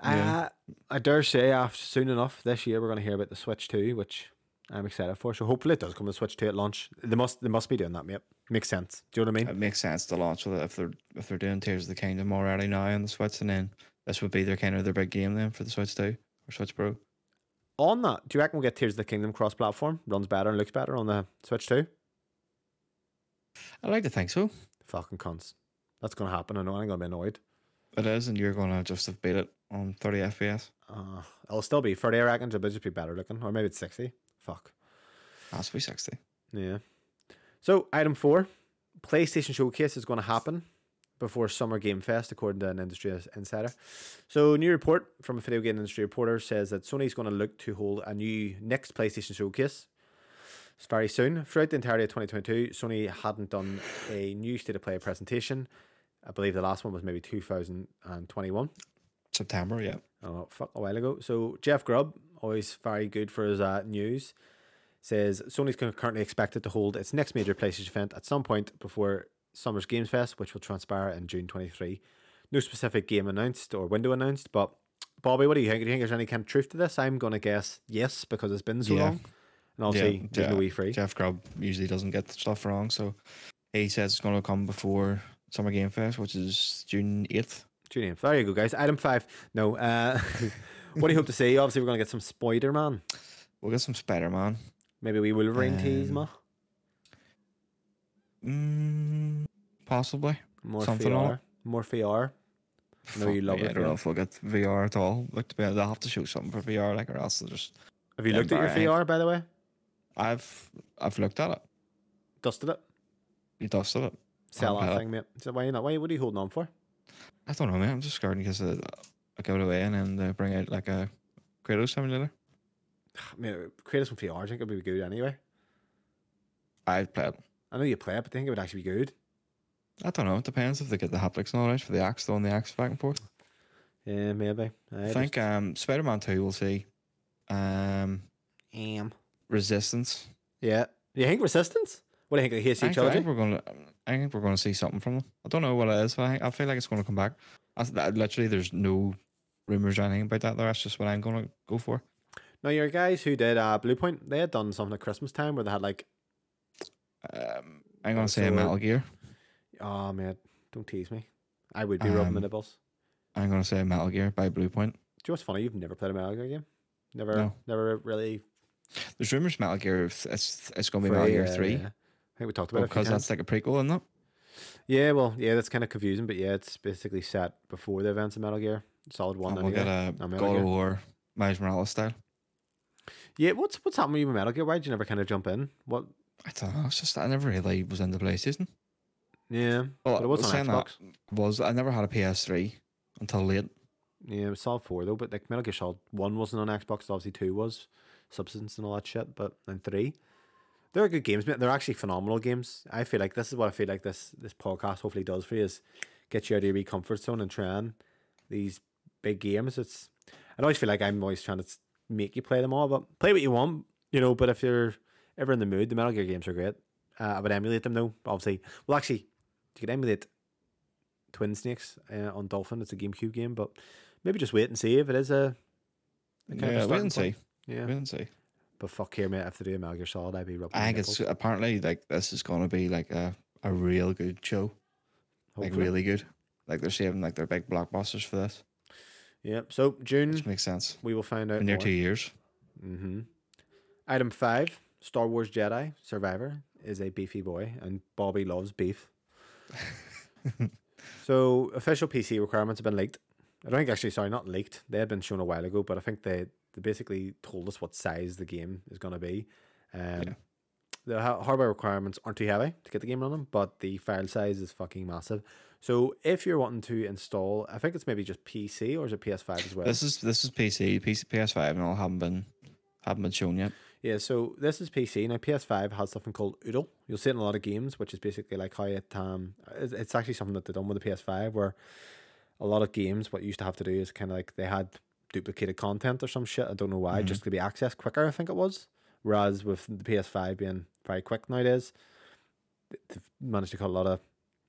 Yeah. Uh, I dare say, after soon enough this year, we're going to hear about the Switch 2, which I'm excited for. So hopefully it does come to Switch 2 at launch. They must they must be doing that, mate. Makes sense. Do you know what I mean? It makes sense to launch with it if they're if they're doing Tears of the Kingdom already now on the Switch, and then this would be their kind of their big game then for the Switch Two or Switch Pro. On that, do you reckon we'll get Tears of the Kingdom cross platform? Runs better and looks better on the Switch 2? I like to think so. Fucking cunts. That's going to happen. I know I'm going to be annoyed. It is, and you're gonna just have beat it on 30 FPS. Uh, it'll still be 30, I reckon. It'll just be better looking. Or maybe it's 60. Fuck. To be 60. Yeah. So, item four PlayStation Showcase is going to happen before Summer Game Fest, according to an industry insider. So, a new report from a video game industry reporter says that Sony's going to look to hold a new next PlayStation Showcase very soon. Throughout the entirety of 2022, Sony hadn't done a new state of play presentation. I believe the last one was maybe 2021. September, yeah. Oh, fuck, a while ago. So Jeff Grubb, always very good for his uh, news, says Sony's currently expected to hold its next major PlayStation event at some point before Summer's Games Fest, which will transpire in June 23. No specific game announced or window announced, but Bobby, what do you think? Do you think there's any kind of truth to this? I'm going to guess yes, because it's been so Yeah. long. And obviously, yeah, there's yeah. no E free. Jeff Grubb usually doesn't get the stuff wrong, so he says it's gonna come before Summer Game Fest, which is June 8th. June 8th. There you go, guys. Item five. No. Uh, what do you hope to see? Obviously, we're going to get some Spider Man. We'll get some Spider Man. Maybe we Wolverine tease, Um, ma. Mm, possibly. More something VR. More VR. I know you love me, it, I don't know if we'll get VR at all. Like to be, they'll have to show something for VR, like or else they'll just. Have you looked at your VR, by the way? I've I've looked at it. Dusted it? You dusted it. Sell that had thing, mate. So why not? Why? What are you holding on for? I don't know, man. I'm just scared because case I, I give it away and then they bring out like a Kratos simulator. I mean, Kratos with VR, I think it would be good anyway. I'd play it. I know you play it, but I think it would actually be good. I don't know. It depends if they get the haptics and all right for the axe, throwing the axe back and forth. Yeah, maybe. I think um, Spider Man 2 will see. Um, Um. Resistance. Yeah. Do You think Resistance? What do you think of the I HC think, I think we're gonna. I think we're gonna see something from them. I don't know what it is, but I, think- I feel like it's gonna come back. I, that, literally, there's no rumors or anything about that. There. That's just what I'm gonna go for. Now, your guys who did uh, Bluepoint, they had done something at Christmas time where they had like, Um, I'm gonna Oh, say Metal Gear. oh man, don't tease me. I would be Um, rubbing the nibbles. I'm gonna say Metal Gear by Bluepoint. Do you know what's funny? You've never played a Metal Gear game. Never, No. never really. There's rumors Metal Gear. It's it's, gonna be Metal Gear Three yeah. I think we talked about it a few because times. that's like a prequel, isn't it? Yeah, well, yeah, that's kind of confusing, but yeah, it's basically set before the events of Metal Gear Solid One. And we'll anyway. get a Oh, Metal God Gear. of War Miles Morales style. Yeah, what's what's happened with Metal Gear? Why'd you never kind of jump in? What? I don't know. It's just I never really was into PlayStation. Yeah, Well, but it was on Xbox. was I never had a PS3 until late. Yeah, it was Solid Four though, but like Metal Gear Solid One wasn't on Xbox. Obviously, Two was Substance and all that shit, but then three, they're good games. mate. They're actually phenomenal games. I feel like this is what I feel like this this podcast hopefully does for you is get you out of your comfort zone and trying these big games. It's I always feel like I'm always trying to make you play them all, but play what you want, you know. But if you're ever in the mood, the Metal Gear games are great. Uh, I would emulate them though. Obviously, well, actually, you could emulate Twin Snakes uh, on Dolphin. It's a GameCube game, but maybe just wait and see if it is a. a kind of a Yeah, wait and see. Yeah, Wait and see. but fuck here, mate. If they do a Metal Gear Solid, I'd be rubbing. I think it's apparently like this is gonna be like a, a real good show. Like really good. Like they're saving like their big blockbusters for this. Yeah. So June, Which makes sense. we will find out. In near two years. Mm-hmm. Item five: Star Wars Jedi Survivor is a beefy boy, and Bobby loves beef. so official PC requirements have been leaked. I don't think actually, sorry, not leaked. They had been shown a while ago, but I think they they basically told us what size the game is going to be. Um, Yeah. The ha- hardware requirements aren't too heavy to get the game running, but the file size is fucking massive. So if you're wanting to install, I think it's maybe just PC or is it PS5 as well? This is this is PC, PC PS5 and all haven't been haven't been shown yet. Yeah, so this is PC. Now PS5 has something called Oodle. You'll see it in a lot of games, which is basically like how it um it's, actually something that they've done with the PS5 where a lot of games what you used to have to do is kind of like they had duplicated content or some shit. I don't know why, just to be accessed quicker, I think it was. Whereas with the PS5 being very quick nowadays, they've managed to cut a lot of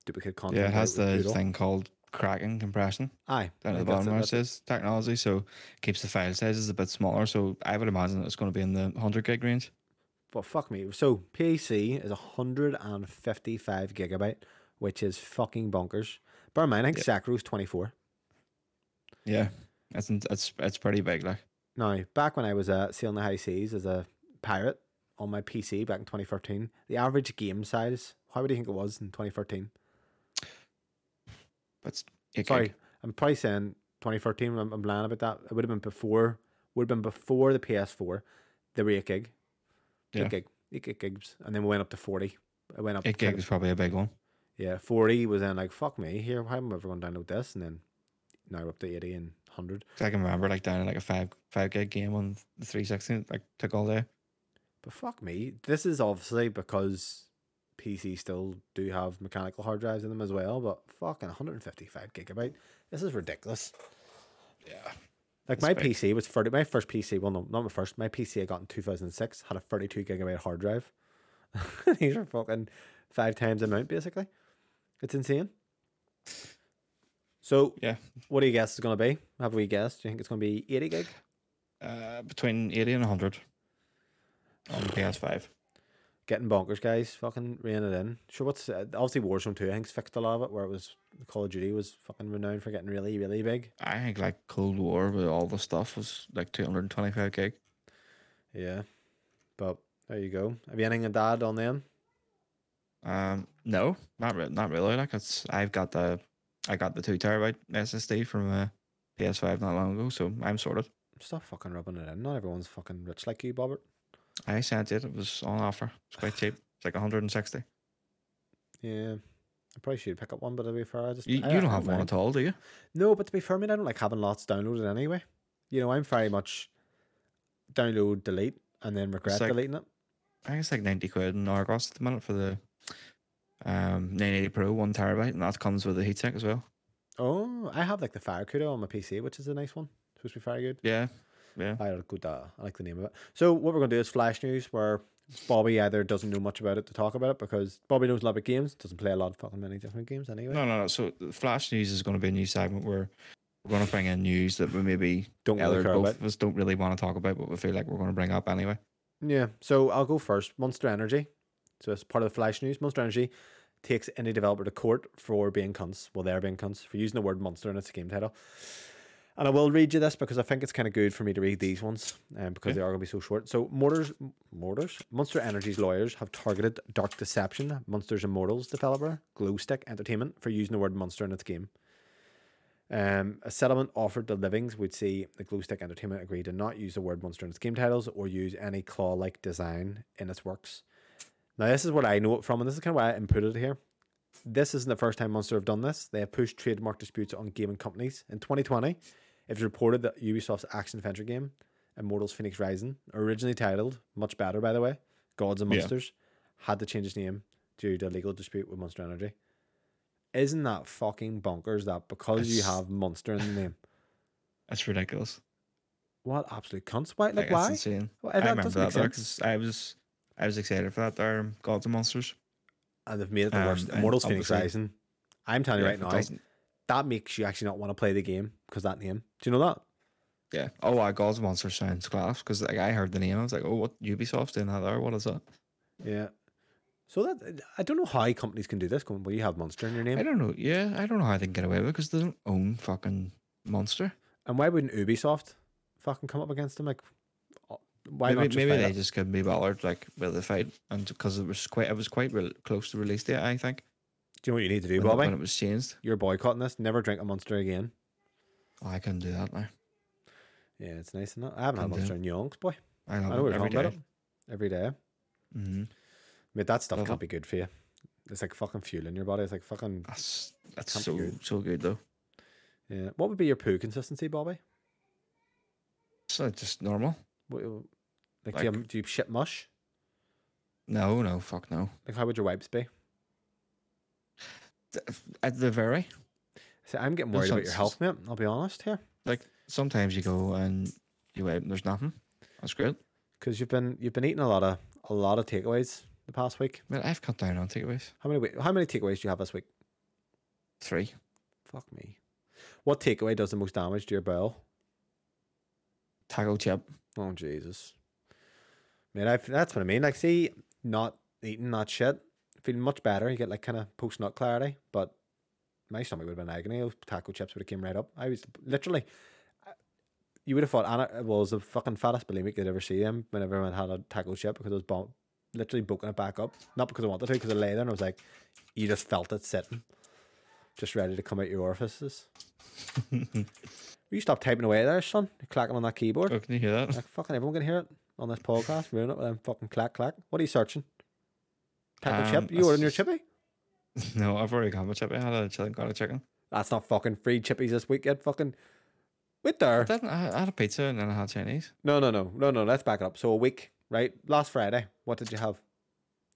duplicate content. Yeah, it has the Oodle. thing called Kraken compression Aye. down at the bottom where it says technology, so keeps the file sizes a bit smaller. So I would imagine it's going to be in the 100 gig range. But fuck me. So PC is 155 gigabyte, which is fucking bonkers. Bear in mind, I think Sekiro's 24. Yeah, it's it's it's pretty big. Like Now, back when I was uh, sailing the high seas as a pirate on my PC back in 2013, the average game size, how would you think it was in 2013? But it's eight Sorry, gig. I'm probably saying 2013. I'm, I'm lying about that. It would have been before. Would have been before the PS4. They were eight gig. Yeah. Eight gig. Eight gig gigs, and then we went up to 40. It went up. Eight gig is probably a big one. Yeah, 40 was then like, fuck me, here, how am I ever going to download this? And then now we're up to 80 and 100. 'Cause I can remember like down like a five five gig game on the 360, like took all day. But fuck me, this is obviously because PC still do have mechanical hard drives in them as well, but fucking 155 gigabyte, this is ridiculous. Yeah, Like my big. PC was 30, my first PC, well, no, not my first, my PC I got in 2006 had a 32 gigabyte hard drive. These are fucking five times the amount, basically. It's insane. So, yeah. what do you guess it's going to be? Have we guessed? Do you think it's going to be 80 gig? Uh, between 80 and 100 on the PS5. Getting bonkers, guys. Fucking rein it in. Sure, what's uh, obviously Warzone 2, I think's fixed a lot of it, where it was Call of Duty was fucking renowned for getting really, really big. I think like Cold War with all the stuff was like 225 gig. Yeah. But there you go. Have you anything to add on them? Um, no, not re- not really. Like it's I've got the I got the two terabyte SSD from uh, PS5 not long ago, so I'm sorted. Stop fucking rubbing it in. Not everyone's fucking rich like you, Bobbert. I sent it. It was on offer. It's quite cheap. It's like 160. Yeah. I probably should pick up one, but to be fair, I just. You, you I don't have one mind. at all, do you? No, but to be fair, I mean, I don't like having lots downloaded anyway. You know, I'm very much download, delete, and then regret like- deleting it. I think it's like 90 quid in Argos at the minute for the um 980 Pro one terabyte, and that comes with a heatsink as well. Oh, I have like the FireCuda on my PC, which is a nice one. Supposed to be very good. Yeah, yeah. I I like the name of it. So what we're gonna do is flash news, where Bobby either doesn't know much about it to talk about it because Bobby knows a lot about games, doesn't play a lot of fucking many different games anyway. No, no, no. So Flash News is going to be a new segment where we're going to bring in news that we maybe Don't really both about. of us don't really want to talk about, but we feel like we're going to bring up anyway. Yeah. So I'll go first. Monster Energy. So as part of the flash news, Monster Energy takes any developer to court for being cunts. Well, they're being cunts for using the word monster in its a game title. And I will read you this because I think it's kind of good for me to read these ones, um, because Okay. they are going to be so short. So, Mortars, Mortars, Monster Energy's lawyers have targeted Dark Deception, Monsters Immortals developer, Glowstick Entertainment, for using the word monster in its game. Um, a settlement offered to Livings would see the Glowstick Entertainment agree to not use the word monster in its game titles or use any claw-like design in its works. Now, this is what I know it from, and this is kind of why I inputted it here. This isn't the first time Monster have done this. They have pushed trademark disputes on gaming companies. In 2020, it was reported that Ubisoft's action adventure game, Immortals Fenyx Rising, originally titled, much better by the way, Gods and Yeah. Monsters, had to change its name due to a legal dispute with Monster Energy. Isn't that fucking bonkers that because you have Monster in the name, That's ridiculous. what absolute cunts? Why? Like, Like, why? Insane. Well, I remember that make there sense. 'cause I was I was excited for that there Gods and Monsters. And they've made it the Um, worst. Immortals Fenyx Rising. I'm telling you Yeah, right now, that makes you actually not want to play the game because that name. Do you know that? Yeah. Oh, wow, Gods Monster sounds class because like I heard the name, I was like, oh, what Ubisoft's doing that there? What is that? Yeah. So that I don't know how companies can do this. Going, well, you have Monster in your name. I don't know. Yeah, I don't know how they can get away with it because they don't own fucking Monster. and why wouldn't Ubisoft fucking come up against them? Like, why maybe maybe they it? just couldn't be bothered like with the fight, and because it was quite it was quite re- close to release date, I think. Do you know what you need to do, when, it- Bobby? when it was changed. You're boycotting this. Never drink a Monster again. Oh, I couldn't do that now. Yeah, it's nice, isn't? I haven't had Can. Monster in yonks, boy. I I know we're every about day. it every day. Mm-hmm. Mate, that stuff Love can't it. be good for you. It's like fucking fuel in your body. It's like fucking That's that's so good. so good though. yeah. What would be your poo consistency, Bobby? So just normal. What, like, do, you, Like- do you shit mush? No, no, fuck no. Like, how would your wipes be? At the very See, I'm getting worried about your health, mate. I'll be honest here, like sometimes you go and you wait and there's nothing. That's great. because you've been you've been eating a lot of a lot of takeaways the past week. But I've cut down on takeaways. How many how many takeaways do you have this week? Three. Fuck me. What takeaway does the most damage to your bowel? Taco chip. Oh Jesus. Man, I've, that's what I mean. Like, see, not eating that shit, feeling much better. You get like kind of post nut clarity, but my stomach would have been agony. Those taco chips would have came right up. I was literally. You would have thought Anna was the fucking fattest bulimic you'd ever see him whenever I had a taco chip because I was literally bulking it back up. Not because I wanted to, because I lay there and I was like, you just felt it sitting, just ready to come out your orifices. Will you stop typing away there, son? You're clacking on that keyboard. Oh, can you hear that? Like fucking everyone can hear it on this podcast. Ruin it with them fucking clack clack. What are you searching? Taco Um, chip? You ordering your chippy? no, I've already got my chippy. I had a chicken, got a chicken. That's not fucking free chippies this week yet. Fucking wait there. I I had a pizza and then I had Chinese. No, no, no, no, no. Let's back it up. So a week, right? Last Friday, what did you have?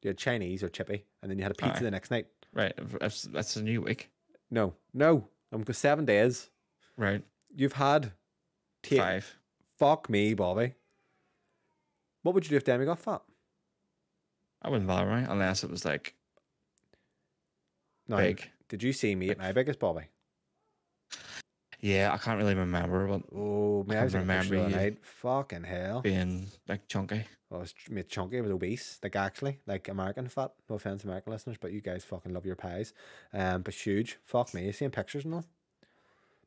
You had Chinese or chippy, and then you had a pizza Aye. the next night. Right, that's, that's a new week. No, no. I'm seven days. Right, You've had take five. fuck me, Bobby. What would you do if Demi got fat? I wouldn't bother right unless it was like No, big. Did you see me at my biggest, Bobby? Yeah, I can't really remember, but Oh, man, I was remember you- night. Fucking hell. being like chunky. I was made chunky. I was obese, like actually, like American fat. No offense, American listeners, but you guys fucking love your pies. Um, but huge. Fuck me. You seeing pictures and all.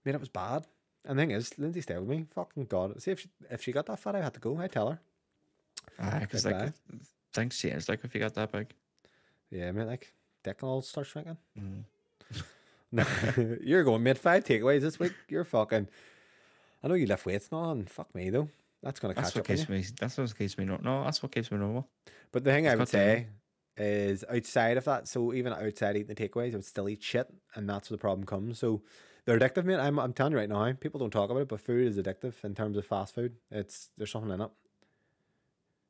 Mate, it was bad. And the thing is, Lindsay stayed with me. Fucking god. See if she, if she got that fat, I had to go. I tell her. Ah, because like things change. Like if you got that big. Yeah, mate. Like dick and all starts shrinking. Mm. No, you're going mid five takeaways this week. You're fucking. I know you lift weights now, and fuck me though. That's gonna That's catch what up. keeps me. That's what keeps me normal. No, that's what keeps me normal. But the thing I would got to be. say is outside of that, so even outside eating the takeaways, I would still eat shit, and that's where the problem comes. So they're addictive, mate. I'm, I'm telling you right now, people don't talk about it, but food is addictive in terms of fast food. It's there's something in it.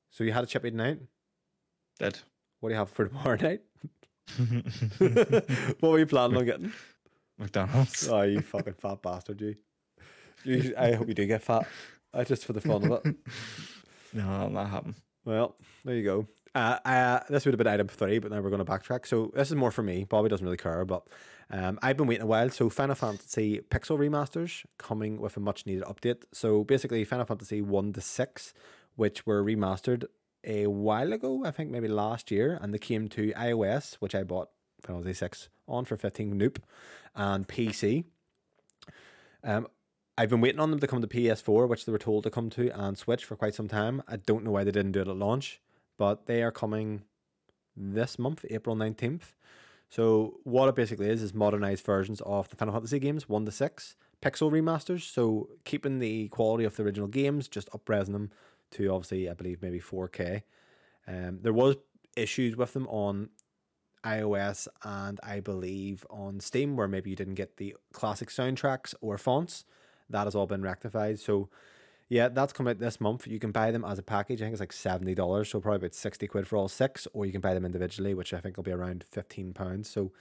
So you had a chippy tonight. Did. What do you have for tomorrow night? what were you planning on getting? McDonald's. Oh, you fucking fat bastard, you. you I hope you do get fat. Uh, just for the fun of it. No, that'll not happen. Well, there you go. Uh, uh, this would have been item three, but now we're going to backtrack. So this is more for me. Bobby doesn't really care, but um, I've been waiting a while. So Final Fantasy Pixel remasters coming with a much needed update. So basically, Final Fantasy one to six, which were remastered a while ago, I think maybe last year, and they came to iOS, which I bought Final Fantasy six on for fifteen Noop, and PC. Um, I've been waiting on them to come to PS4, which they were told to come to, and Switch for quite some time. I don't know why they didn't do it at launch, but they are coming this month, April 19th. So what it basically is is modernized versions of the Final Fantasy games, 1 to 6, pixel remasters, so keeping the quality of the original games, just upresing them to obviously I believe maybe 4K. Um there was issues with them on iOS and I believe on Steam where maybe you didn't get the classic soundtracks or fonts. That has all been rectified. So yeah, that's coming out this month. You can buy them as a package. I think it's like seventy dollars, so probably about sixty quid for all six, or you can buy them individually, which I think will be around fifteen pounds. So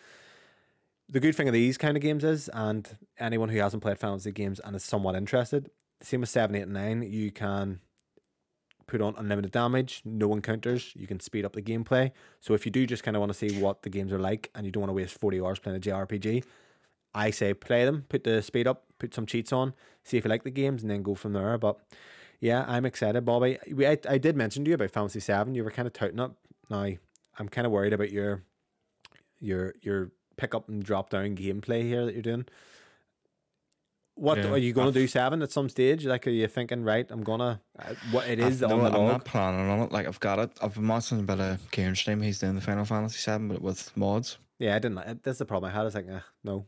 the good thing of these kind of games is, and anyone who hasn't played Fantasy games and is somewhat interested, same with seven, eight, and nine, you can put on unlimited damage, no encounters. You can speed up the gameplay. So if you do just kind of want to see what the games are like, and you don't want to waste forty hours playing a JRPG, I say play them, put the speed up, put some cheats on, see if you like the games, and then go from there. But yeah, I'm excited, Bobby. We, I, I did mention to you about Fantasy Seven. You were kind of touting up. Now I'm kind of worried about your your your pick up and drop down gameplay here that you're doing. What Yeah, are you going to do seven at some stage? Like, are you thinking right? I'm gonna uh, what it is no, the I'm log. not planning on it. Like I've got it. I've been watching a bit of Kieran stream. He's doing the Final Fantasy Seven, but with mods. Yeah, I didn't. like- That's the problem I had. I was like, eh, no,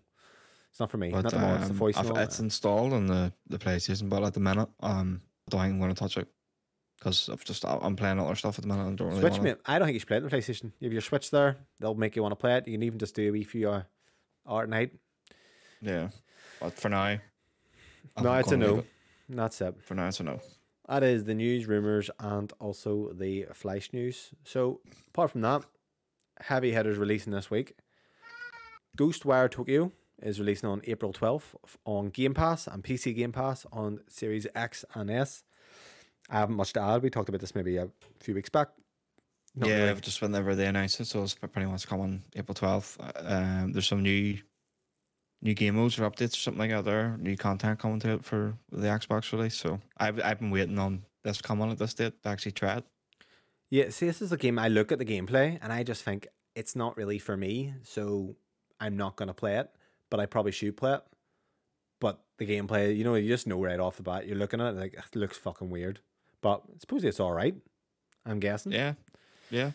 it's not for me. But not the mods, the um, voice. I've- it's installed on the the PlayStation, but at the minute, um, I don't think I'm going to touch it because I've just I'm playing other stuff at the minute. and don't really Switch, mate. I don't think you should play it on the PlayStation. You have your Switch there, they'll make you want to play it. You can even just do a wee few uh, art night. Yeah, but for now, no, it's a no. That's it. For now, it's a no. That is the news, rumors, and also the Flash news. So, apart from that, heavy hitters releasing this week. Ghostwire Tokyo is releasing on April 12th on Game Pass and PC Game Pass on Series X and S. I haven't much to add. We talked about this maybe a few weeks back. Not yeah, really. just whenever they announced it, so it's pretty much coming April twelfth. Um, there's some new new game modes or updates or something like that. There, new content coming to it for the Xbox release. So I've I've been waiting on this coming at this date to actually try it. Yeah, see, this is a game I look at the gameplay and I just think it's not really for me, so I'm not gonna play it. But I probably should play it. But the gameplay, you know, you just know right off the bat. You're looking at it like it looks fucking weird. But supposedly it's all right. I'm guessing. Yeah, yeah.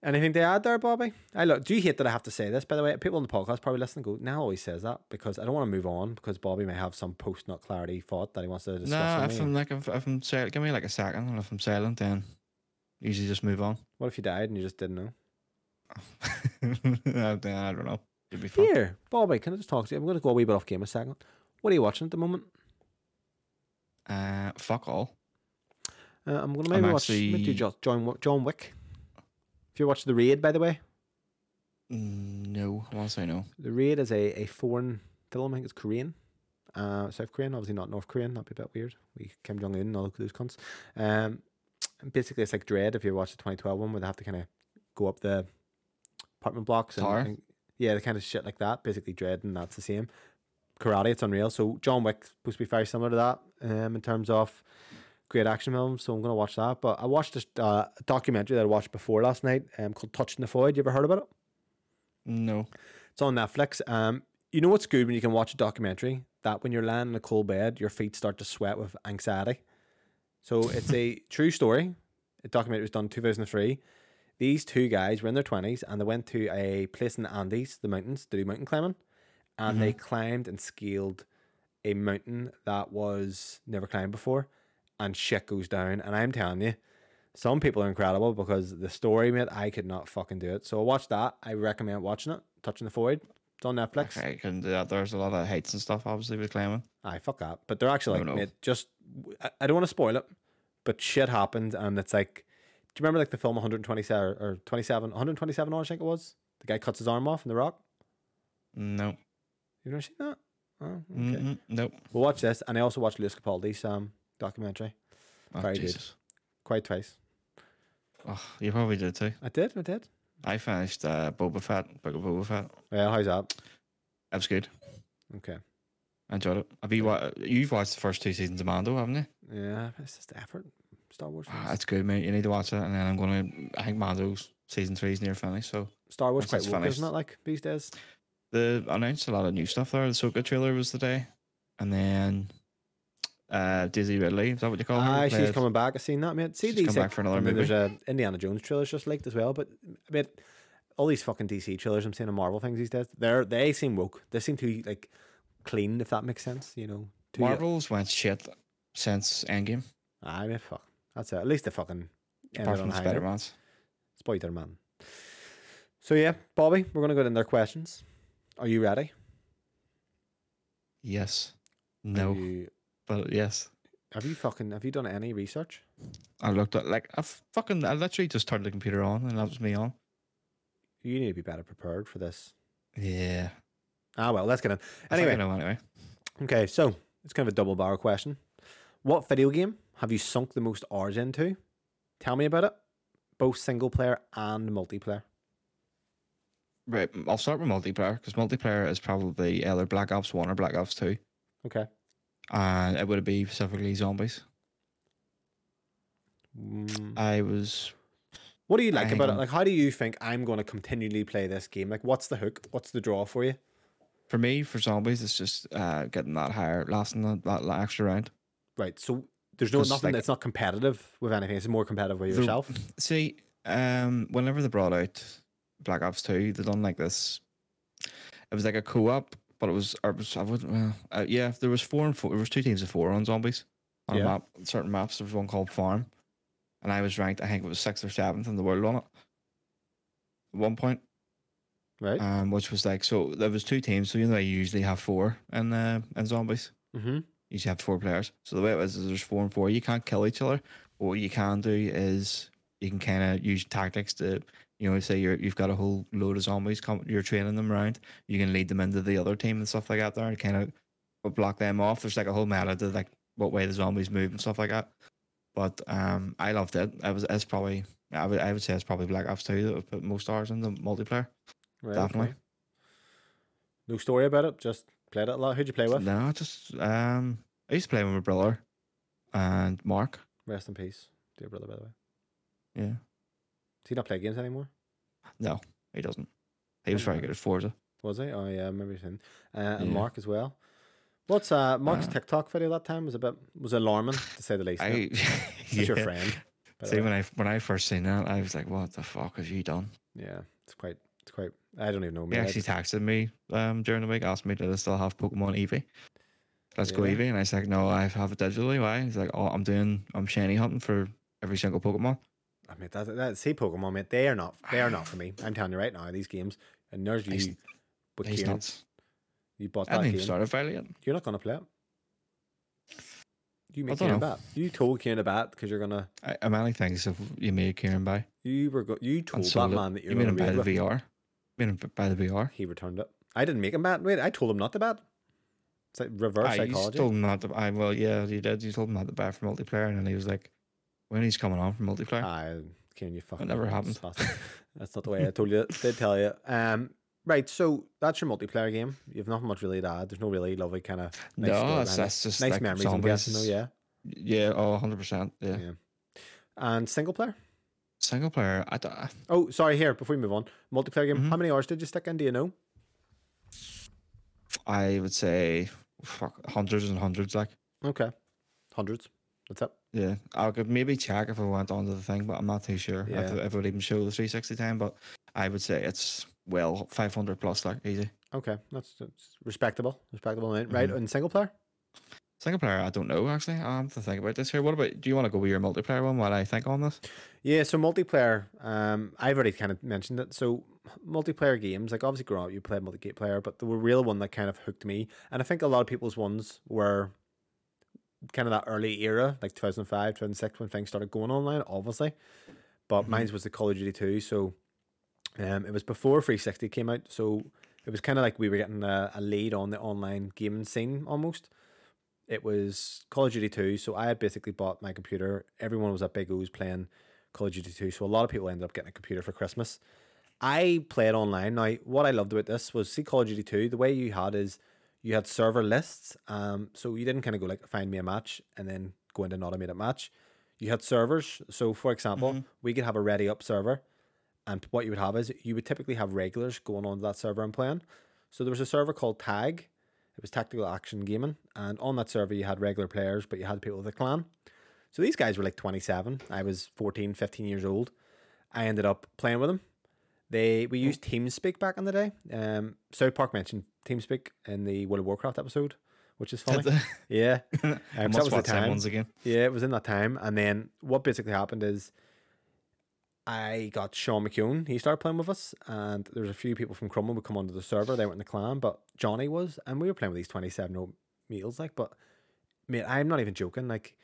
Anything to add there, Bobby? I look. Do you hate that I have to say this? By the way, people on the podcast probably listen and go. Now always says that because I don't want to move on because Bobby may have some post not clarity thought that he wants to discuss. With if. I'm like if, if I'm silent, give me like a second, and if I'm silent, then usually just move on. What if you died and you just didn't know? I don't know. It'd be fun. Here, Bobby, can I just talk to you? I'm going to go a wee bit off game a second. What are you watching at the moment? Uh, fuck all. Uh, I'm going to I'm maybe watch do actually- Jo- John John Wick. If you watch The Raid, by the way, Mm, No, I want to say no. The Raid is a, a foreign film. I think it's Korean, uh, South Korean, obviously not North Korean. That'd be a bit weird. We Kim Jong Un and all those cunts. Um, basically, it's like Dredd. If you watch the 2012 one, where they have to kind of go up the apartment blocks and, and yeah, the kind of shit like that. Basically, Dredd, and that's the same. Karate, it's unreal. So John Wick supposed to be very similar to that um, in terms of great action films. So I'm gonna watch that. But I watched this uh, documentary that I watched before last night um, called Touching the Void. You ever heard about it? No. It's on Netflix. Um, you know what's good when you can watch a documentary? That when you're lying in a cold bed, your feet start to sweat with anxiety. So it's a true story. A documentary was done in 2003. These two guys were in their 20s and they went to a place in the Andes, the mountains, to do mountain climbing. And they climbed and scaled a mountain that was never climbed before. And shit goes down. And I'm telling you, some people are incredible because the story, mate, I could not fucking do it. So watch that. I recommend watching it. Touching the Void. It's on Netflix. Okay, I couldn't do that. There's a lot of hates and stuff, obviously, with climbing. I fuck that. But they're actually like, mate, just I, I don't want to spoil it, but shit happened, and it's like, do you remember like the film 127 or, or 27, 127 hours? I think it was. The guy cuts his arm off in the rock. No. You've never seen that? Oh, okay. Mm-mm, nope. We'll watch this, and I also watched Lewis Capaldi's um documentary Oh, Very good. Quite twice. Oh, you probably did too. I did, I did. I finished uh, Boba Fett, Book of Boba Fett. Well, how's that? That was good. Okay. I enjoyed it. Have you wa- You've watched the first two seasons of Mando, haven't you? Yeah, it's just effort. Star Wars. Ah, good, mate. You need to watch it. And then I'm going to, I think Mando's season three is near finished. So Star Wars quite woke, isn't it? Like these days. they announced a lot of new stuff there. The Ahsoka trailer was the day, And then uh, Daisy Ridley, is that what you call her? Aye, she's coming back. I've seen that, mate. See She's these come back for another and movie. There's a Indiana Jones trailers just leaked as well, but mate, all these fucking DC trailers I'm seeing on Marvel things these days, they're they seem woke. They seem too like clean, if that makes sense. You know, too, Marvel's went shit since Endgame, Aye, mate, fuck. That's it. At least they fucking apart from Spider. Man's. Spider Man. So yeah, Bobby, we're gonna go in their questions. Are you ready? Yes. No, you- but yes. have you fucking have you done any research? I looked at like I fucking I literally just turned the computer on and that was me on. You need to be better prepared for this. Yeah. Ah well, let's get in. Anyway, know anyway. Okay, so it's kind of a double barrel question. What video game have you sunk the most hours into? Tell me about it. Both single player and multiplayer. Right, I'll start with multiplayer because multiplayer is probably either Black Ops One or Black Ops Two, Okay. And it would be specifically zombies. Mm, I was What do you like hang about it? Like, how do you think I'm going to continually play this game? Like, what's the hook? What's the draw for you? for me for zombies. It's just uh, getting that higher, lasting that, that, extra round. Right. So there's no nothing like- that's not competitive with anything. It's more competitive with The- yourself. See, um, whenever they brought out Black Ops Two, they done like this. It was like a co-op, but it was, it was I wouldn't. Well, uh, yeah, there was four and four. There was two teams of four on zombies on Yeah. a map. Certain maps. There was one called Farm, and I was ranked. I think it was sixth or seventh in the world on it. At one point, Right. um, which was like so. There was two teams. So you know, I usually have four in uh, in zombies. mm-hmm. You usually have four players. So the way it was is there's four and four. You can't kill each other. But what you can do is you can kind of use tactics to, you know, say you're you've got a whole load of zombies. Come, you're training them around. You can lead them into the other team and stuff like that. There and kind of block them off. There's like a whole meta to like what way the zombies move and stuff like that. But um, I loved it. I was it's probably I would I would say it's probably Black Ops Two that would put most hours in the multiplayer. Right, Definitely. okay. No story about it. Just played it a lot. Who'd you play with? No, just um, I used to play with my brother and Mark. Rest in peace, dear brother. By the way, Yeah, he not play games anymore? no, he doesn't. He was very good at Forza. Was he? Oh yeah, I remember him. Uh, and Yeah. Mark as well. What's uh Mark's Uh, TikTok video that time was a bit was alarming to say the least. yeah. I He's your friend. See, way. when I when I first seen that, I was like, "What the fuck have you done?" Yeah, it's quite it's quite. I don't even know. He maybe actually texted me um during the week, asked me did I still have Pokemon Eevee. Let's go Really? Eevee, and I was like, "No, I have it digitally." Why? He's like, "Oh, I'm doing I'm shiny hunting for every single Pokemon." I mean, that, that see Pokemon, mate. They are not. They are not for me. I'm telling you right now. These games, and there's you. He's- He's Kieran, nuts. you bought that haven't game. started yet. You're not gonna play it. You made Kieran bat. You told Kieran about because you're gonna. I, I'm only thinks if you made Kieran buy You were. Go, you told that man that you're you made him buy the. VR. Made him buy the VR. He returned it. I didn't make him bat. Wait, I told him not to bat. It's like reverse I psychology. told him not to. I well, yeah, you did. You told him not to buy for multiplayer, and then he was like, "When he's coming on from multiplayer." I Kieran, you fucking. never bastard. happened. That's not the way I told you. Did tell you. Um. Right. So that's your multiplayer game. You've nothing much really to add. There's no really lovely kind of. Nice no, that's, that's just nice like memories. I'm guessing. though, yeah. Yeah, oh, 100 percent. Yeah. Yeah. And single player. Single player. I, d- Oh, sorry. Here, before we move on, multiplayer game. Mhm. How many hours did you stick in? Do you know? I would say fuck, hundreds and hundreds. Like, Okay, hundreds. That's up? yeah, I could maybe check if I went onto the thing, but I'm not too sure Yeah. if, it- if it would even show the 360 time. But I would say it's well 500 plus, like easy. Okay, that's, that's respectable. Respectable, right? Mhm. And single player. Single player, I don't know actually. I have to think about this here. What about? Do you want to go with your multiplayer one while I think on this? Yeah, so multiplayer. Um, I've already kind of mentioned it. So multiplayer games, like obviously growing up, you played multiplayer, but the real one that kind of hooked me, and I think a lot of people's ones were kind of that early era, like 2005, 2006, when things started going online, obviously. But Mhm. mine was the Call of Duty 2. So um, it was before 360 came out. So it was kind of like we were getting a, a lead on the online gaming scene almost. It was Call of Duty 2. So I had basically bought my computer. Everyone was at Big O's playing Call of Duty 2. So a lot of people ended up getting a computer for Christmas. I played online. Now, what I loved about this was see Call of Duty 2, the way you had is you had server lists. Um, so you didn't kind of go like find me a match and then go into an automated match. You had servers. So for example, Mhm. we could have a ready up server. And what you would have is you would typically have regulars going on that server and playing. So there was a server called Tag. It was Tactical Action Gaming. And on that server, you had regular players, but you had people with a clan. So these guys were like 27. I was 14, 15 years old. I ended up playing with them. They we used TeamSpeak back in the day. Um, South Park mentioned TeamSpeak in the World of Warcraft episode, which is funny. yeah, I Um, that was the time. ones again. yeah, it was in that time. And then what basically happened is I got Sean McKeown. He started playing with us, and there was a few people from Crumlin would come onto the server. They weren't in the clan, but Johnny was, and we were playing with these twenty-seven old meals. Like, but mate, I'm not even joking. Like,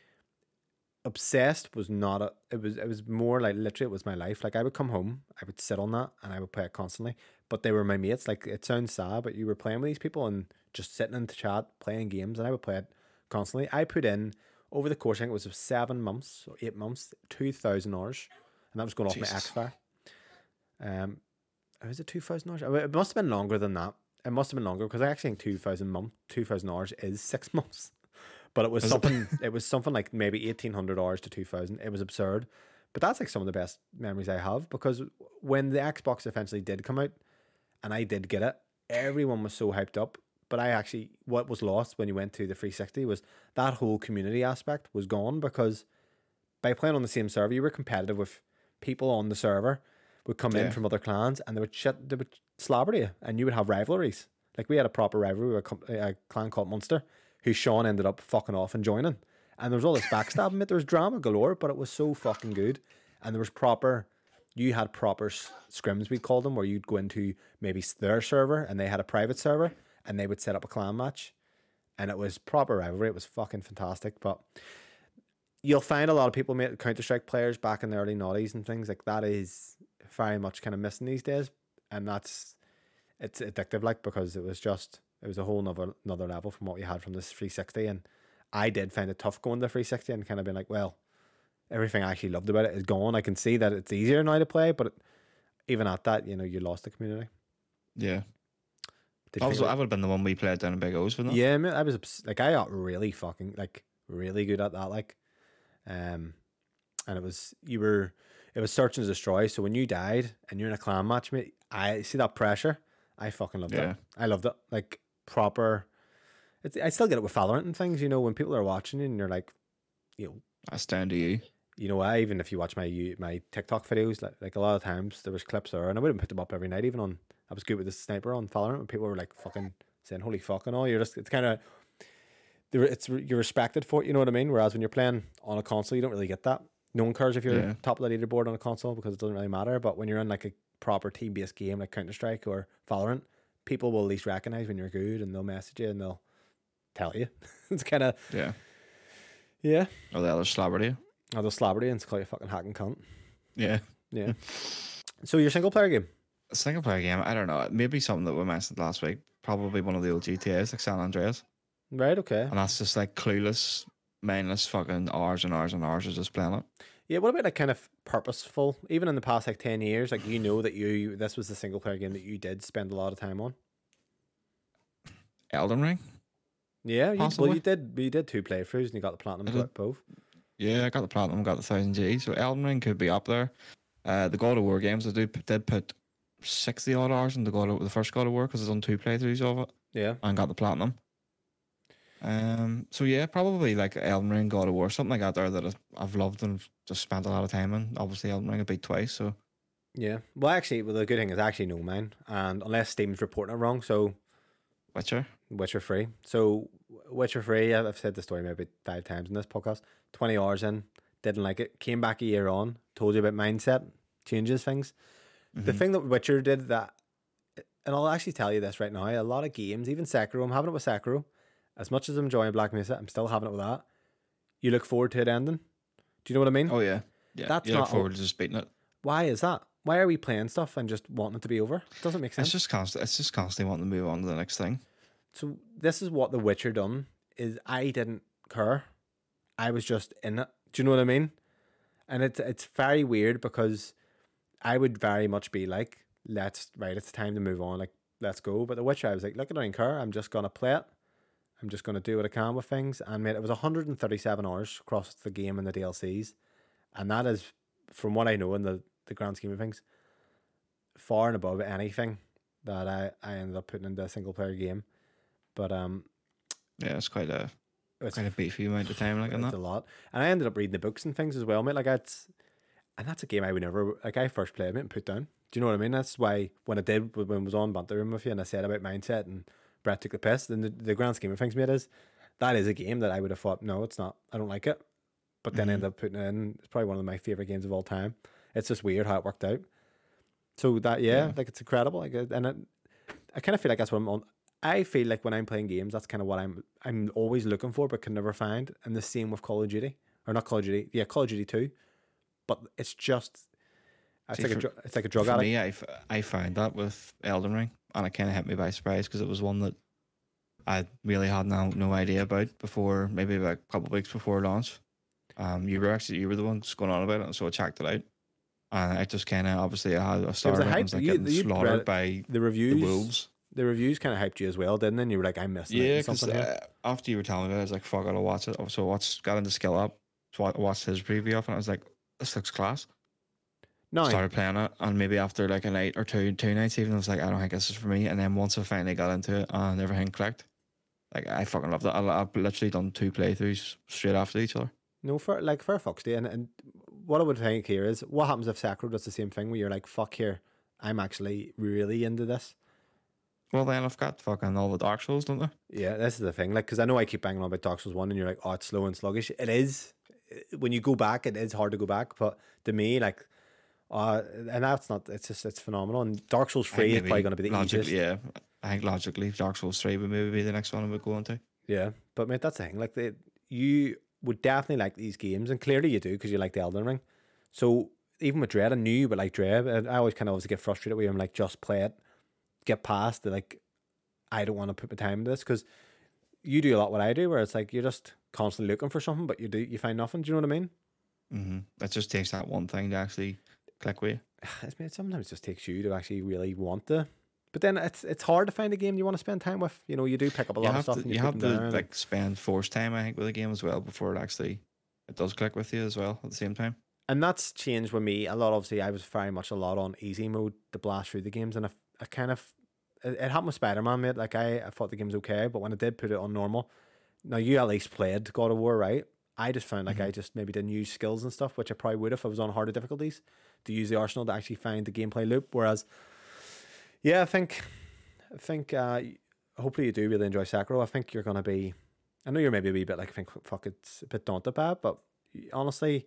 obsessed was not a. It was. It was more like literally, it was my life. Like, I would come home, I would sit on that, and I would play it constantly. But they were my mates. Like, it sounds sad, but you were playing with these people and just sitting in the chat playing games, and I would play it constantly. I put in over the course, I think it was of seven months or eight months, two thousand hours, and that was going off my Jesus. Xfire. Um, was it two thousand hours? It must have been longer than that. It must have been longer because I actually think two thousand month, two thousand hours is six months. But it was it? something. it was something like maybe eighteen hundred hours to two thousand. It was absurd. But that's like some of the best memories I have because when the Xbox eventually did come out, and I did get it, everyone was so hyped up. But I actually, what was lost when you went to the 360 was that whole community aspect was gone because by playing on the same server, you were competitive with people on the server would come in from other clans and they would shit, they would slobber you, and you would have rivalries. Like we had a proper rivalry with a, a clan called Munster, who Sean ended up fucking off and joining. And there was all this backstabbing, mate. There was drama galore, but it was so fucking good. And there was proper, you had proper scrims, we called them, where you'd go into maybe their server and they had a private server and they would set up a clan match. And it was proper rivalry. It was fucking fantastic. But you'll find a lot of people, mate, Counter Strike players back in the early noughties and things like that is very much kind of missing these days. And that's, it's addictive, like, because it was just, it was a whole nother, another level from what we had from this 360. And I did find it tough going to 360 and kind of being like, well, everything I actually loved about it is gone. I can see that it's easier now to play, but even at that, you know, you lost the community. Yeah. Did you think that would have been the one we played down in Big O's, for that. Yeah, man, I was like I got really fucking like really good at that, like, um, and it was you were it was search and destroy. So when you died and you're in a clan match, mate, I see that pressure. I fucking loved Yeah. it. I loved it, like proper. It's, I still get it with Valorant and things, you know, when people are watching you and you're like, you know, I stand to you. you know, I even if you watch my you- my TikTok videos, like like a lot of times there was clips there, and I wouldn't put them up every night, even on. I was good with the sniper on Valorant, and people were like fucking saying "Holy fuck" and all. You're just it's kind of it's you're respected for it. You know what I mean? Whereas when you're playing on a console, you don't really get that. No one cares if you're Yeah. top of the leaderboard on a console because it doesn't really matter. But when you're in like a proper team based game like Counter Strike or Valorant, people will at least recognize when you're good, and they'll message you and they'll tell you. it's kind of Yeah. yeah. Or the other celebrity. Or they'll you and call you a fucking hacking cunt. Yeah. Yeah. so your single player game. Single player game, I don't know. Maybe something that we mentioned last week. Probably one of the old GTAs, like San Andreas. Right, okay. And that's just like clueless, mindless fucking hours and hours and hours of just playing it. Yeah, what about like kind of purposeful? Even in the past like ten years, like you know that you this was the single player game that you did spend a lot of time on. Elden Ring? Yeah, you, well you did you did two playthroughs and you got the platinum did. both. Yeah, I got the platinum, got the thousand G. So Elden Ring could be up there. Uh, the God of War games, I do did put sixty odd hours into God of, the first God of War because I done two playthroughs of it Yeah. and got the platinum. Um, so yeah, probably like Elden Ring, God of War, something like that there that I've loved and just spent a lot of time in. Obviously, Elden Ring I beat twice, so Yeah. Well actually well the good thing is I actually no mine. And unless Steam's reporting it wrong, so Witcher. Witcher free. So Witcher free, I've said the story maybe five times in this podcast. Twenty hours in, didn't like it. Came back a year on, told you about mindset, changes things. The Mhm. thing that Witcher did that, and I'll actually tell you this right now, a lot of games, even Sekiro, I'm having it with Sekiro. As much as I'm enjoying Black Mesa, I'm still having it with that. You look forward to it ending. Do you know what I mean? Oh yeah, yeah. That's you look not- forward to just beating it. Why is that? Why are we playing stuff and just wanting it to be over? It doesn't make sense. It's just constant. It's just constantly wanting to move on to the next thing. So this is what The Witcher done is I didn't care. I was just in it. Do you know what I mean? And it's it's very weird because I would very much be like, let's right, it's time to move on, like let's go. But The Witcher, I was like, look, I don't care. I'm just gonna play it. I'm just gonna do what I can with things. And mate, it was 137 hours across the game and the DLCs, and that is, from what I know in the the grand scheme of things, far and above anything that I I ended up putting into a single player game. But um, Yeah, it's quite a it's quite a beefy amount of time like it's that. a lot, and I ended up reading the books and things as well, mate. Like that's, and that's a game I would never like. I first played it and put down. Do you know what I mean? That's why when I did when I was on banter room with you and I said about mindset and Brett took the piss. Then the, the grand scheme of things, mate, is that is a game that I would have thought no, it's not. I don't like it, but then Mhm. ended up putting it in. It's probably one of my favorite games of all time. It's just weird how it worked out. So that yeah, Yeah. like it's incredible. Like and it, I kind of feel like that's what I'm on. I feel like when I'm playing games, that's kind of what I'm I'm always looking for, but can never find. And the same with Call of Duty, or not Call of Duty, yeah, Call of Duty Two. But it's just it's See, like a for- dr- it's like a drug For addict. me, I, f- I found that with Elden Ring, and it kind of hit me by surprise because it was one that I really had no, no idea about before, maybe about a couple of weeks before launch. Um, you were actually you were the one just going on about it, and so I checked it out, and I just kind of obviously I had a started hype. was like You- getting you'd slaughtered it. by The the reviews, wolves. the reviews kind of hyped you as well, didn't they? And you were like, I'm missing Yeah, on because uh, after you were telling me it, I was like, fuck, I gotta watch it. So I watched, got into Skill Up, so I watched his preview of it, and I was like, this looks class. No, Started playing it, and maybe after like a night or two, two nights even, I was like, I don't think this is for me. And then once I finally got into it and everything clicked, like I fucking loved it. I, I've literally done two playthroughs straight after each other. no, for like for Fox Day, and, and what I would think here is, what happens if Sekiro does the same thing, where you're like, fuck here, I'm actually really into this. Well, then I've got fucking all the Dark Souls, don't I? Yeah, this is the thing. Like, because I know I keep banging on about Dark Souls One, and you're like, "Oh, it's slow and sluggish." It is. When you go back, it is hard to go back. But to me, like, uh, and that's not. It's just it's phenomenal. And Dark Souls Three is probably going to be the easiest. Yeah, I think logically, Dark Souls Three would maybe be the next one I would go into. Yeah, but mate, that's the thing. Like, the, you would definitely like these games, and clearly you do because you like the Elden Ring. So even with Dread, I knew you would like Dread. And I always kind of always get frustrated with I'm like, just play it, get past the like. I don't want to put my time into this because you do a lot what I do, where it's like you're just constantly looking for something, but you do you find nothing. Do you know what I mean? Mm-hmm. It just takes that one thing to actually click with mate, sometimes it just takes you to actually really want to But then it's it's hard to find a game you want to spend time with. You know, you do pick up a You lot of stuff. to and you, you have to and- like spend force time I think with a game as well before it actually it does click with you as well at the same time. and that's changed with me a lot. Obviously, I was very much a lot on easy mode to blast through the games, and I, I kind of it, it happened with Spider Man, mate. Like I, I thought the game was okay, but when I did put it on normal, now you at least played God of War, right? I just found like mm-hmm. I just maybe didn't use skills and stuff, which I probably would if I was on harder difficulties to use the arsenal to actually find the gameplay loop. Whereas, yeah, I think, I think, uh, hopefully you do really enjoy Sekiro. I think you're gonna be. I know you're maybe a wee bit like I think fuck it's a bit daunted by it, but honestly,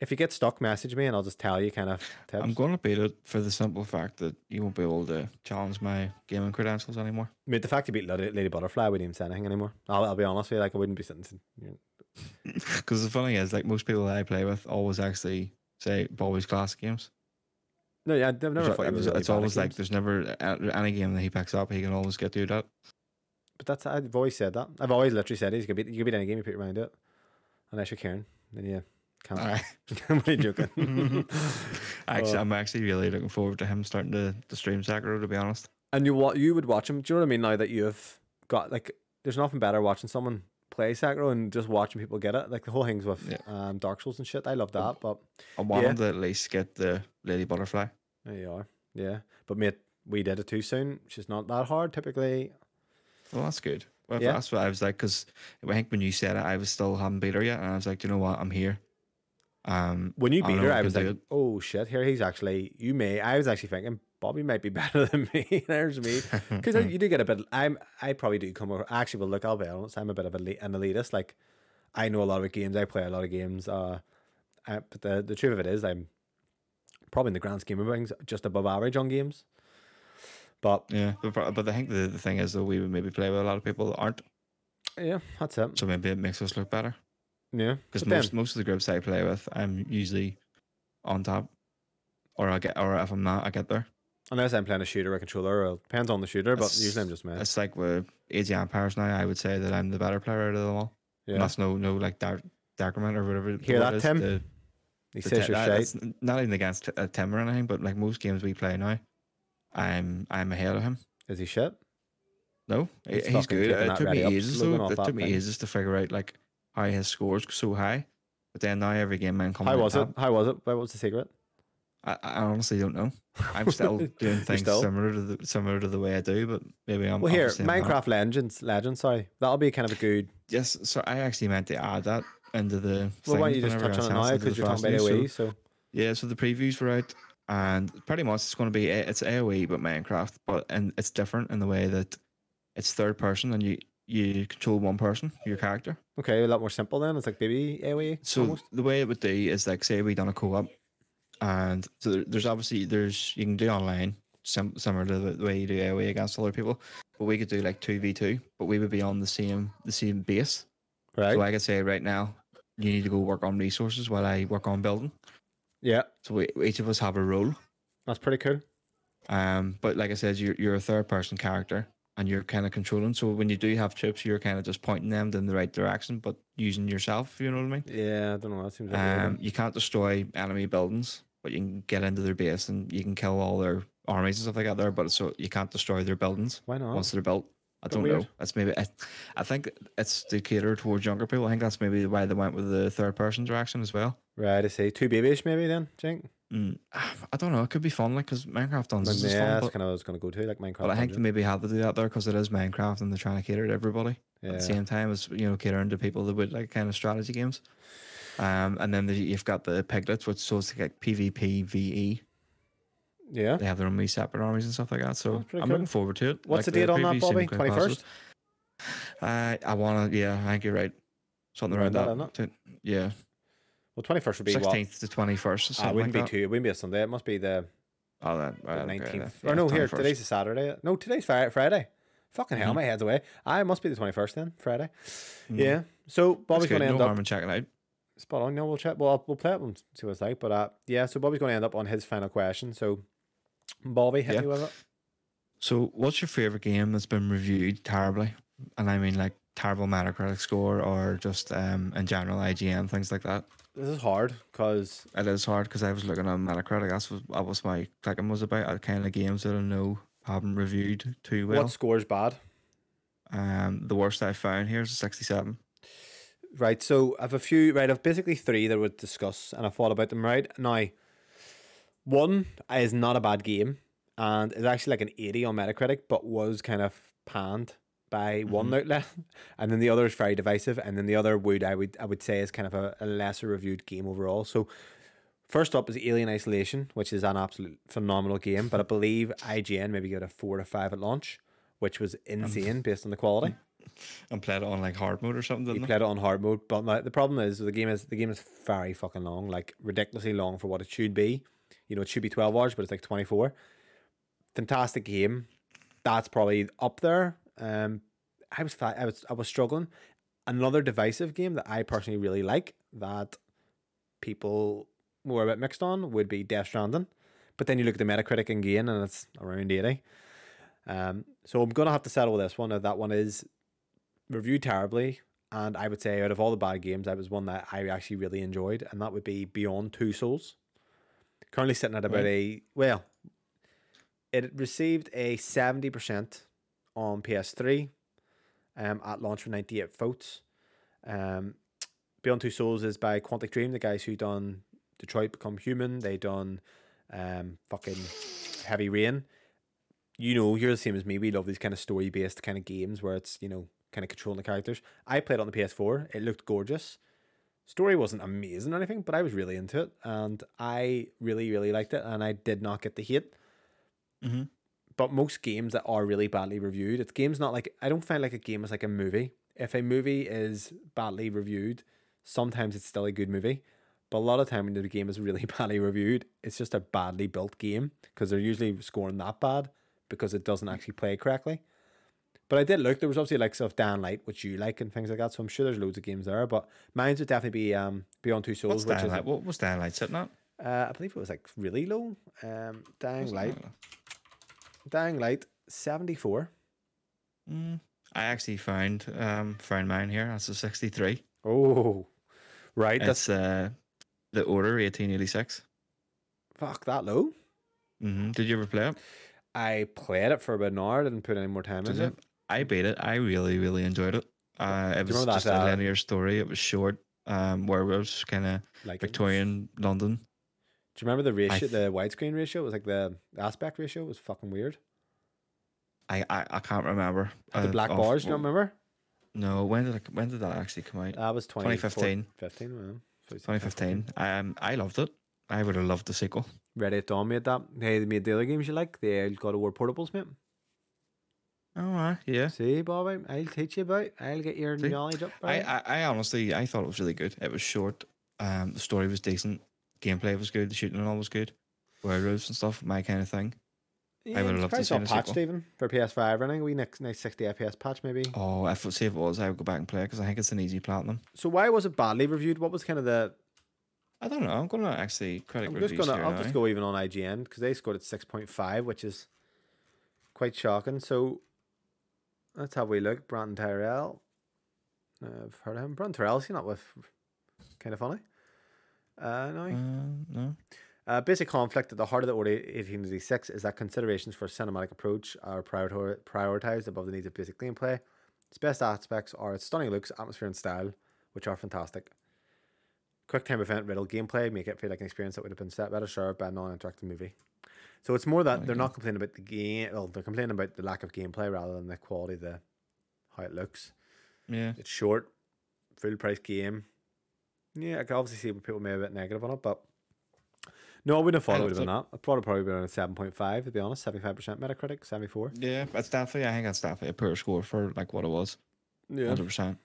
if you get stuck, message me and I'll just tell you kind of tips. I'm going to beat it for the simple fact that you won't be able to challenge my gaming credentials anymore. Mate, the fact you beat Lady, Lady Butterfly wouldn't even say anything anymore. I'll, I'll be honest with you, like I wouldn't be sitting. You know, Because the funny is, like most people that I play with always actually say always classic games. no, yeah, I've never It's, thought you were it's, really it's always like there's never any game that he picks up, he can always get through that. But that's I've always said that. I've always literally said it. You can beat you can beat any game you put your mind to it, unless you're Karen. Then yeah, can't. Aye. I'm only joking. Actually, Oh. I'm actually really looking forward to him starting to, to stream Sekiro. To be honest, and you what you would watch him? Do you know what I mean? Now that you've got like, there's nothing better watching someone play Sekiro and just watching people get it. Like the whole thing's with Yeah. um, Dark Souls and shit. I love that, but I want Yeah. to at least get the Lady Butterfly. there you are. Yeah, but mate, we did it too soon. She's not that hard typically. Well, that's good. Well, Yeah. that's what I was like because I think when you said it, I was still haven't beat her yet, and I was like, "Do you know what, I'm here. Um, When you beat know her, I I was like. "Oh shit! Here he's actually. You may." I was actually thinking Bobby might be better than me. There's me because you do get a bit. I'm. I probably do come. over Actually, well, look, I'll be honest. I'm a bit of a, an elitist. Like, I know a lot of games. I play a lot of games. Uh, I, but the the truth of it is, I'm probably in the grand scheme of things just above average on games. But yeah, but, but I think the, the thing is that we would maybe play with a lot of people that aren't, yeah, that's it. so maybe it makes us look better. Yeah, Because most most of the groups I play with, I'm usually on top, or I get, or if I'm not, I get there. Unless I'm playing a shooter or controller, or depends on the shooter. But It's- usually I'm just man. It's like with of Empires now. I would say that I'm the better player out of them all. And Yeah, that's no no like dark decrement or whatever. Hear that, is, Tim? the- he the says te- you're that- not even against uh, Tim or anything, but like most games we play now, I'm I'm ahead of him. Is he shit? No, He's he's, good. It took me ages though. It took me thing. ages to figure out like how his scores so high. But then now every game man comes. How was it? How was it? What was the secret? I, I honestly don't know. I'm still doing things still? similar to the similar to the way I do, but maybe I'm. Well, here, obviously I'm not. Minecraft Legends, Legends. Sorry, that'll be kind of a good. Yes, so I actually meant to add that into the. Well, why don't you just touch on it now because you're talking about. AOE. So Yeah, so the previews were out, and pretty much it's going to be it's AOE but Minecraft, but and it's different in the way that it's third person and you you control one person, your character. okay, a lot more simple then. It's like baby AOE. So almost. the way it would be is like say we done a co-op, and so there's obviously there's you can do online sim- similar to the, way you do AOE against other people, but we could do like two v two, but we would be on the same the same base. right? So I could say right now you need to go work on resources while I work on building. yeah, So we, each of us have a role. that's pretty cool. Um, but like I said, you're you're a third person character and you're kind of controlling. So when you do have troops, you're kind of just pointing them in the right direction, but using yourself. You know what I mean? Yeah, I don't know. That seems Um, um, you can't destroy enemy buildings, but you can get into their base and you can kill all their armies and stuff like that there. But so you can't destroy their buildings why not? once they're built. I don't know. That's maybe. I, I think it's to cater towards younger people. I think that's maybe why they went with the third person direction as well. Right, I see. Too babyish, maybe then, Jink. Mm, I don't know. It could be fun, like because Minecraft is yeah, fun, that's but, kind of what I was going to go to, like Minecraft. but I think they maybe have to do that there because it is Minecraft and they're trying to cater to everybody. yeah. at the same time as you know catering to people that would like kind of strategy games. Um, and then the, you've got the piglins, which so it's like PvP, VE. yeah. They have their own wee separate armies and stuff like that. So Oh, I'm cool. looking forward to it. What's Like, the date on that, Bobby? quite Twenty Uh, I want to. Yeah, I think you're right. Something around that. that, Tw- Yeah, Well, twenty first would be what? sixteenth to twenty first. Ah, Something it wouldn't like be that. two. It wouldn't be a Sunday. It must be the Oh, that right, okay, nineteenth. yeah, or no, here today's a Saturday. No, today's Friday. Friday. Fucking hell, Mhm. my head's away. I must be the twenty first then. Friday. Mm. Yeah. So Bobby's going to end no up checking out. Spot on. No, we'll chat. Well, we'll play it and see what it's like. But uh, yeah. So Bobby's going to end up on his final question. So Bobby, hit Yeah. me with it. So, what's your favorite game that's been reviewed terribly? And I mean, like terrible Metacritic score, or just um in general IGN things like that. This is hard because It is hard because I was looking on Metacritic. That's what that was my clicking was about. uh, Kind of games that I know haven't reviewed too well. What score's bad? Um, the worst I found here is a 67. Right, so I have a few. Right, I've basically three that I would discuss, and I thought about them. Right now, one is not a bad game, and is actually like an eighty on Metacritic, but was kind of panned by mm-hmm. one outlet, and then the other is very divisive, and then the other would I would I would say is kind of a, a lesser reviewed game overall. So. First up is Alien Isolation, which is an absolute phenomenal game, but I believe IGN maybe got a four to five at launch, which was insane based on the quality. And played it on like hard mode or something, You didn't played it on hard mode, but now the problem is the game is the game is very fucking long, like ridiculously long for what it should be. You know, it should be twelve hours, but it's like twenty four. Fantastic game. That's probably up there. Um, I was I was I was struggling. Another divisive game that I personally really like that people were a bit mixed on would be Death Stranding, but then you look at the Metacritic and gain, and it's around eighty. Um, so I'm gonna have to settle this one. That one is reviewed terribly, and I would say out of all the bad games, that was one that I actually really enjoyed, and that would be Beyond Two Souls. Currently sitting at about a well, it received a seventy percent on PS3, um, at launch with ninety eight votes. Um, Beyond Two Souls is by Quantic Dream, the guys who done Detroit Become Human. They done um fucking Heavy Rain. You know, you're the same as me. We love these kind of story based kind of games where it's you know kind of controlling the characters. I played on the PS4. It looked gorgeous. Story wasn't amazing or anything, but I was really into it, and I really really liked it, and I did not get the hate. Mm-hmm. But most games that are really badly reviewed, it's games not like I don't find like a game is like a movie. If a movie is badly reviewed, sometimes it's still a good movie. But a lot of time when the game is really badly reviewed, it's just a badly built game because they're usually scoring that bad because it doesn't actually play correctly. But I did look. There was obviously like stuff Dying Light, which you like, and things like that. So I'm sure there's loads of games there. But mine would definitely be um Beyond Two Souls, What's which Dying is Light? What was Dying Light sitting at? uh, I believe it was like really low. Um, Dying Light, Dying Light, seventy four. Mm, I actually found um found mine here. That's a 63. Oh, right. That's uh the Order 1886. fuck that low. Mm-hmm. Did you ever play it? I played it for about an hour. Didn't put any more time Did into it. I beat it. I really, really enjoyed it. Uh, it was just that, a uh, linear story. It was short. Um, where it was kind of Like Victorian London. Do you remember the ratio, th- the widescreen ratio? It was like the aspect ratio. It was fucking weird. I, I, I can't remember. Had the uh, black off- bars. Do you remember? No, when did it, when did that actually come out? That was 20, 2015. 15, man. 2015. Um, I loved it. I would have loved the sequel. Ready at Dawn made that. Hey, they made the other games you like. The God of War portables, mate. Oh, right, yeah. See, Bobby, I'll teach you about. I'll get your See, knowledge up. I. I, I honestly, I thought it was really good. It was short. Um, the story was decent. Gameplay was good. The shooting and all was good. Werewolves and stuff, my kind of thing. yeah, would've loved to see a sequel. even for PS5 running. We next nice 60 FPS patch maybe. Oh, if say if it was, I would go back and play it because I think it's an easy platinum. So why was it badly reviewed? What was kind of the? I don't know. I'm gonna actually credit I'm reviews just gonna. here I'll just go even on IGN because they scored at 6.5, which is quite shocking. So let's have a look. Brandon Tyrell. Uh, I've heard of him. Brandon Tyrell. Is he not with? Kind of funny. Uh, no. Uh, no. Uh, basic conflict at the heart of the Order 1886 is that considerations for cinematic approach are prior- prioritized above the needs of basic gameplay. Its best aspects are its stunning looks, atmosphere, and style, which are fantastic. Quick time event riddle gameplay make it feel like an experience that would have been set better served by a non-interactive movie. So it's more that they're not complaining about the game. Well, they're complaining about the lack of gameplay rather than the quality of the how it looks. Yeah. It's short, full price game. Yeah, I can obviously see where people may be a bit negative on it, but no, I wouldn't have thought it would have been that. I thought it probably been around seven point five to be honest, seventy five percent Metacritic, seventy four. Yeah, that's definitely. I think that's definitely a poor score for like what it was. Yeah. Hundred percent.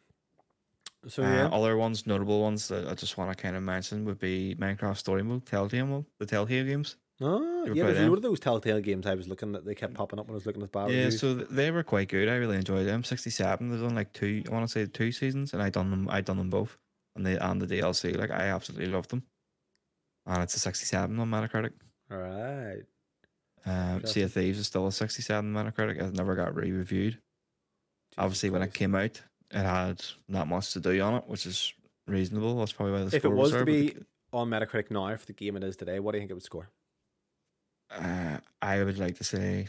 So Uh, yeah, other ones, notable ones that I just want to kind of mention would be Minecraft Story Mode, Telltale Mode, the Telltale games. oh, yeah. There's a of those Telltale games I was looking that they kept popping up when I was looking at the yeah, reviews. so they were quite good. I really enjoyed them. Sixty seven. They've done like two. I want to say two seasons, and I done them. I done them both, and they and the DLC. Like I absolutely loved them. And it's a sixty seven on Metacritic. All right. Um, sea of Thieves is still a sixty seven on Metacritic. It never got re reviewed. Obviously, when it came out, it had not much to do on it, which is reasonable. That's probably why the score. if it score was to be the- on Metacritic now for the game it is today, what do you think it would score? uh, I would like to say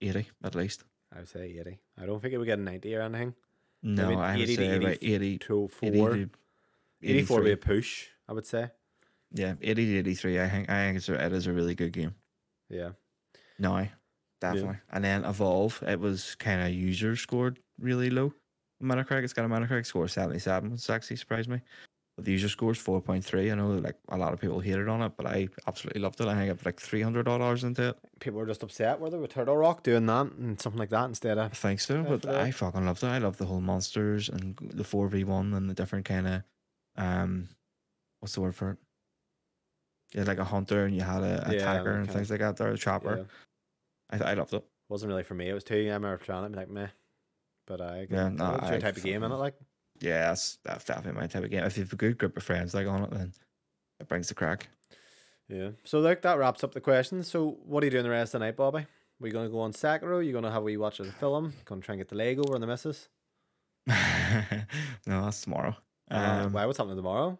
80 at least. I would say 80. I don't think it would get a 90 or anything. No, mean, I would 80 to say about 80 80, To 4. 80 84 would be a push, I would say. Yeah, 80 to 83. I think I think it's a, it is a really good game. Yeah. No, definitely. And then Evolve, it was kind of user scored really low. Metacritic, it's got a Metacritic score of 77. It's actually surprised me. But the user score is 4.3. I know like a lot of people hated on it, but I absolutely loved it. I think I put like 300 odd hours into it. People were just upset, were they, with Turtle Rock doing that and something like that instead I of. think so, Yeah, but. I fucking loved it. I love the whole monsters and the 4v1 and the different kind of, um, what's the word for it? You had like a hunter and you had a Yeah, attacker and things like that there, the chopper. Yeah. I, I loved it. Wasn't really for me. It was too. I remember trying it be like, meh. But I. Yeah, no, it's your I type of game, in it? Like, Yeah, that's, that's definitely my type of game. If you have a good group of friends like on it, then it brings the crack. yeah. So, like, that wraps up the questions. So, what are you doing the rest of the night, Bobby? We're going to go on Sekiro? You're going to have a wee watch of the film? Going to try and get the leg over and the missus? no, that's tomorrow. Uh, Um, why? What's happening tomorrow?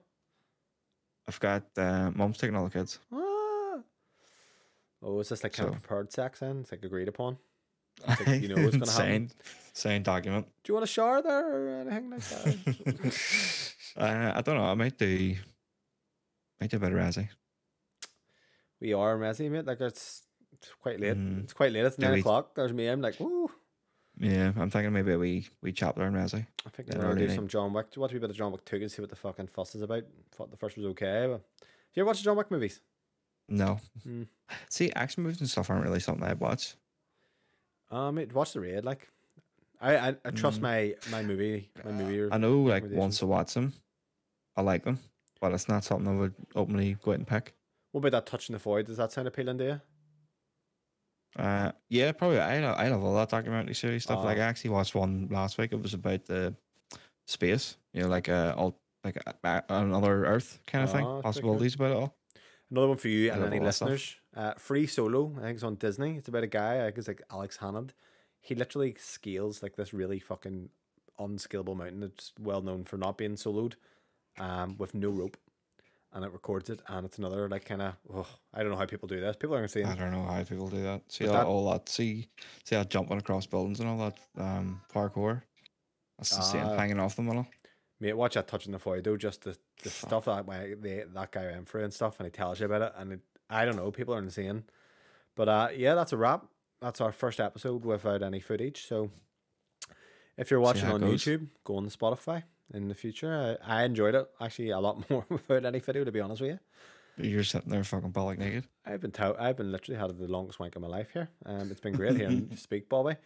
I've got uh, mom's taking all the kids. Ah. Oh, is this like kind So- of prepared sex then? It's like agreed upon. Like, you know what's gonna happen. signed document. Do you want a shower there or anything like that? uh, I don't know. I might do. Might do a bit of Resi. we are messy, mate. Like it's, it's quite late. Mm. It's quite late. It's nine we- o'clock. There's me. I'm like, woo. Yeah, I'm thinking maybe a wee wee chapter in Resi. I think we're gonna do some John Wick. Watch a bit of John Wick two and see what the fucking fuss is about. Thought the first was okay, but you ever watch the John Wick movies? No. Mm. See, action movies and stuff aren't really something I watch. Um, it watch the raid. Like, I I, I trust Mm. my my movie my movie. I know, like, once I watch them, I like them, but it's not something I would openly go out and pick. What about that touching the void? Does that sound appealing to you? Uh, yeah, probably. I love, I love all that documentary series stuff. Like, I Ah. actually watched one last week. It was about the space, you know, like uh, all like a, a- another Earth kind of Ah, thing. cool. Possibilities about it all. Another one for you and any all that stuff. listeners. Uh, Free Solo, I think it's on Disney. It's about a guy, I think it's like Alex Honnold. He literally scales like this really fucking unscalable mountain. It's well known for not being soloed, um, with no rope. And it records it, and it's another like kind of. Oh, I don't know how people do this. People aren't seeing. I don't know how people do that. See all that- all that. See, see that jumping across buildings and all that um parkour. That's the same Ah. hanging off them and all. "Mate, watch that touching the void though. Just the, the stuff that way they, that guy went through and stuff, and he tells you about it. And it, I don't know, people are insane. But uh, yeah, that's a wrap. That's our first episode without any footage. So if you're watching on goes. YouTube, go on the Spotify in the future. I, I enjoyed it actually a lot more without any video, to be honest with you. You're sitting there fucking bollock naked. I've been tout I've been literally had the longest wank of my life here. Um, it's been great hearing you speak, Bobby.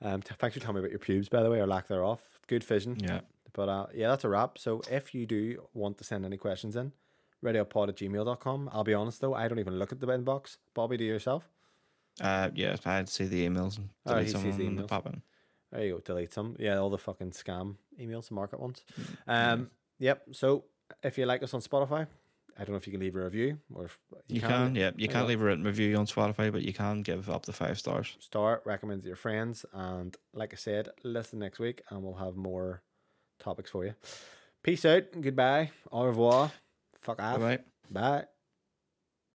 Um, t- thanks for telling me about your pubes, by the way, or lack thereof. Good vision. Yeah. But uh, yeah, that's a wrap. So if you do want to send any questions in, radiopod at gmail.com. I'll be honest though, I don't even look at the inbox. Bobby, do you yourself? Uh, yeah, I'd see the emails and Oh, delete he some sees of the emails. pop in. There you go, delete some. Yeah, all the fucking scam emails, the market ones. Mm, Um, yep. So if you like us on Spotify, I don't know if you can leave a review or if You, can, yeah. You can't leave a written review on Spotify, but you can give up to five stars. Star, recommends your friends, and like I said, listen next week, and we'll have more topics for you. Peace out, goodbye, au revoir, fuck off, Bye bye. bye.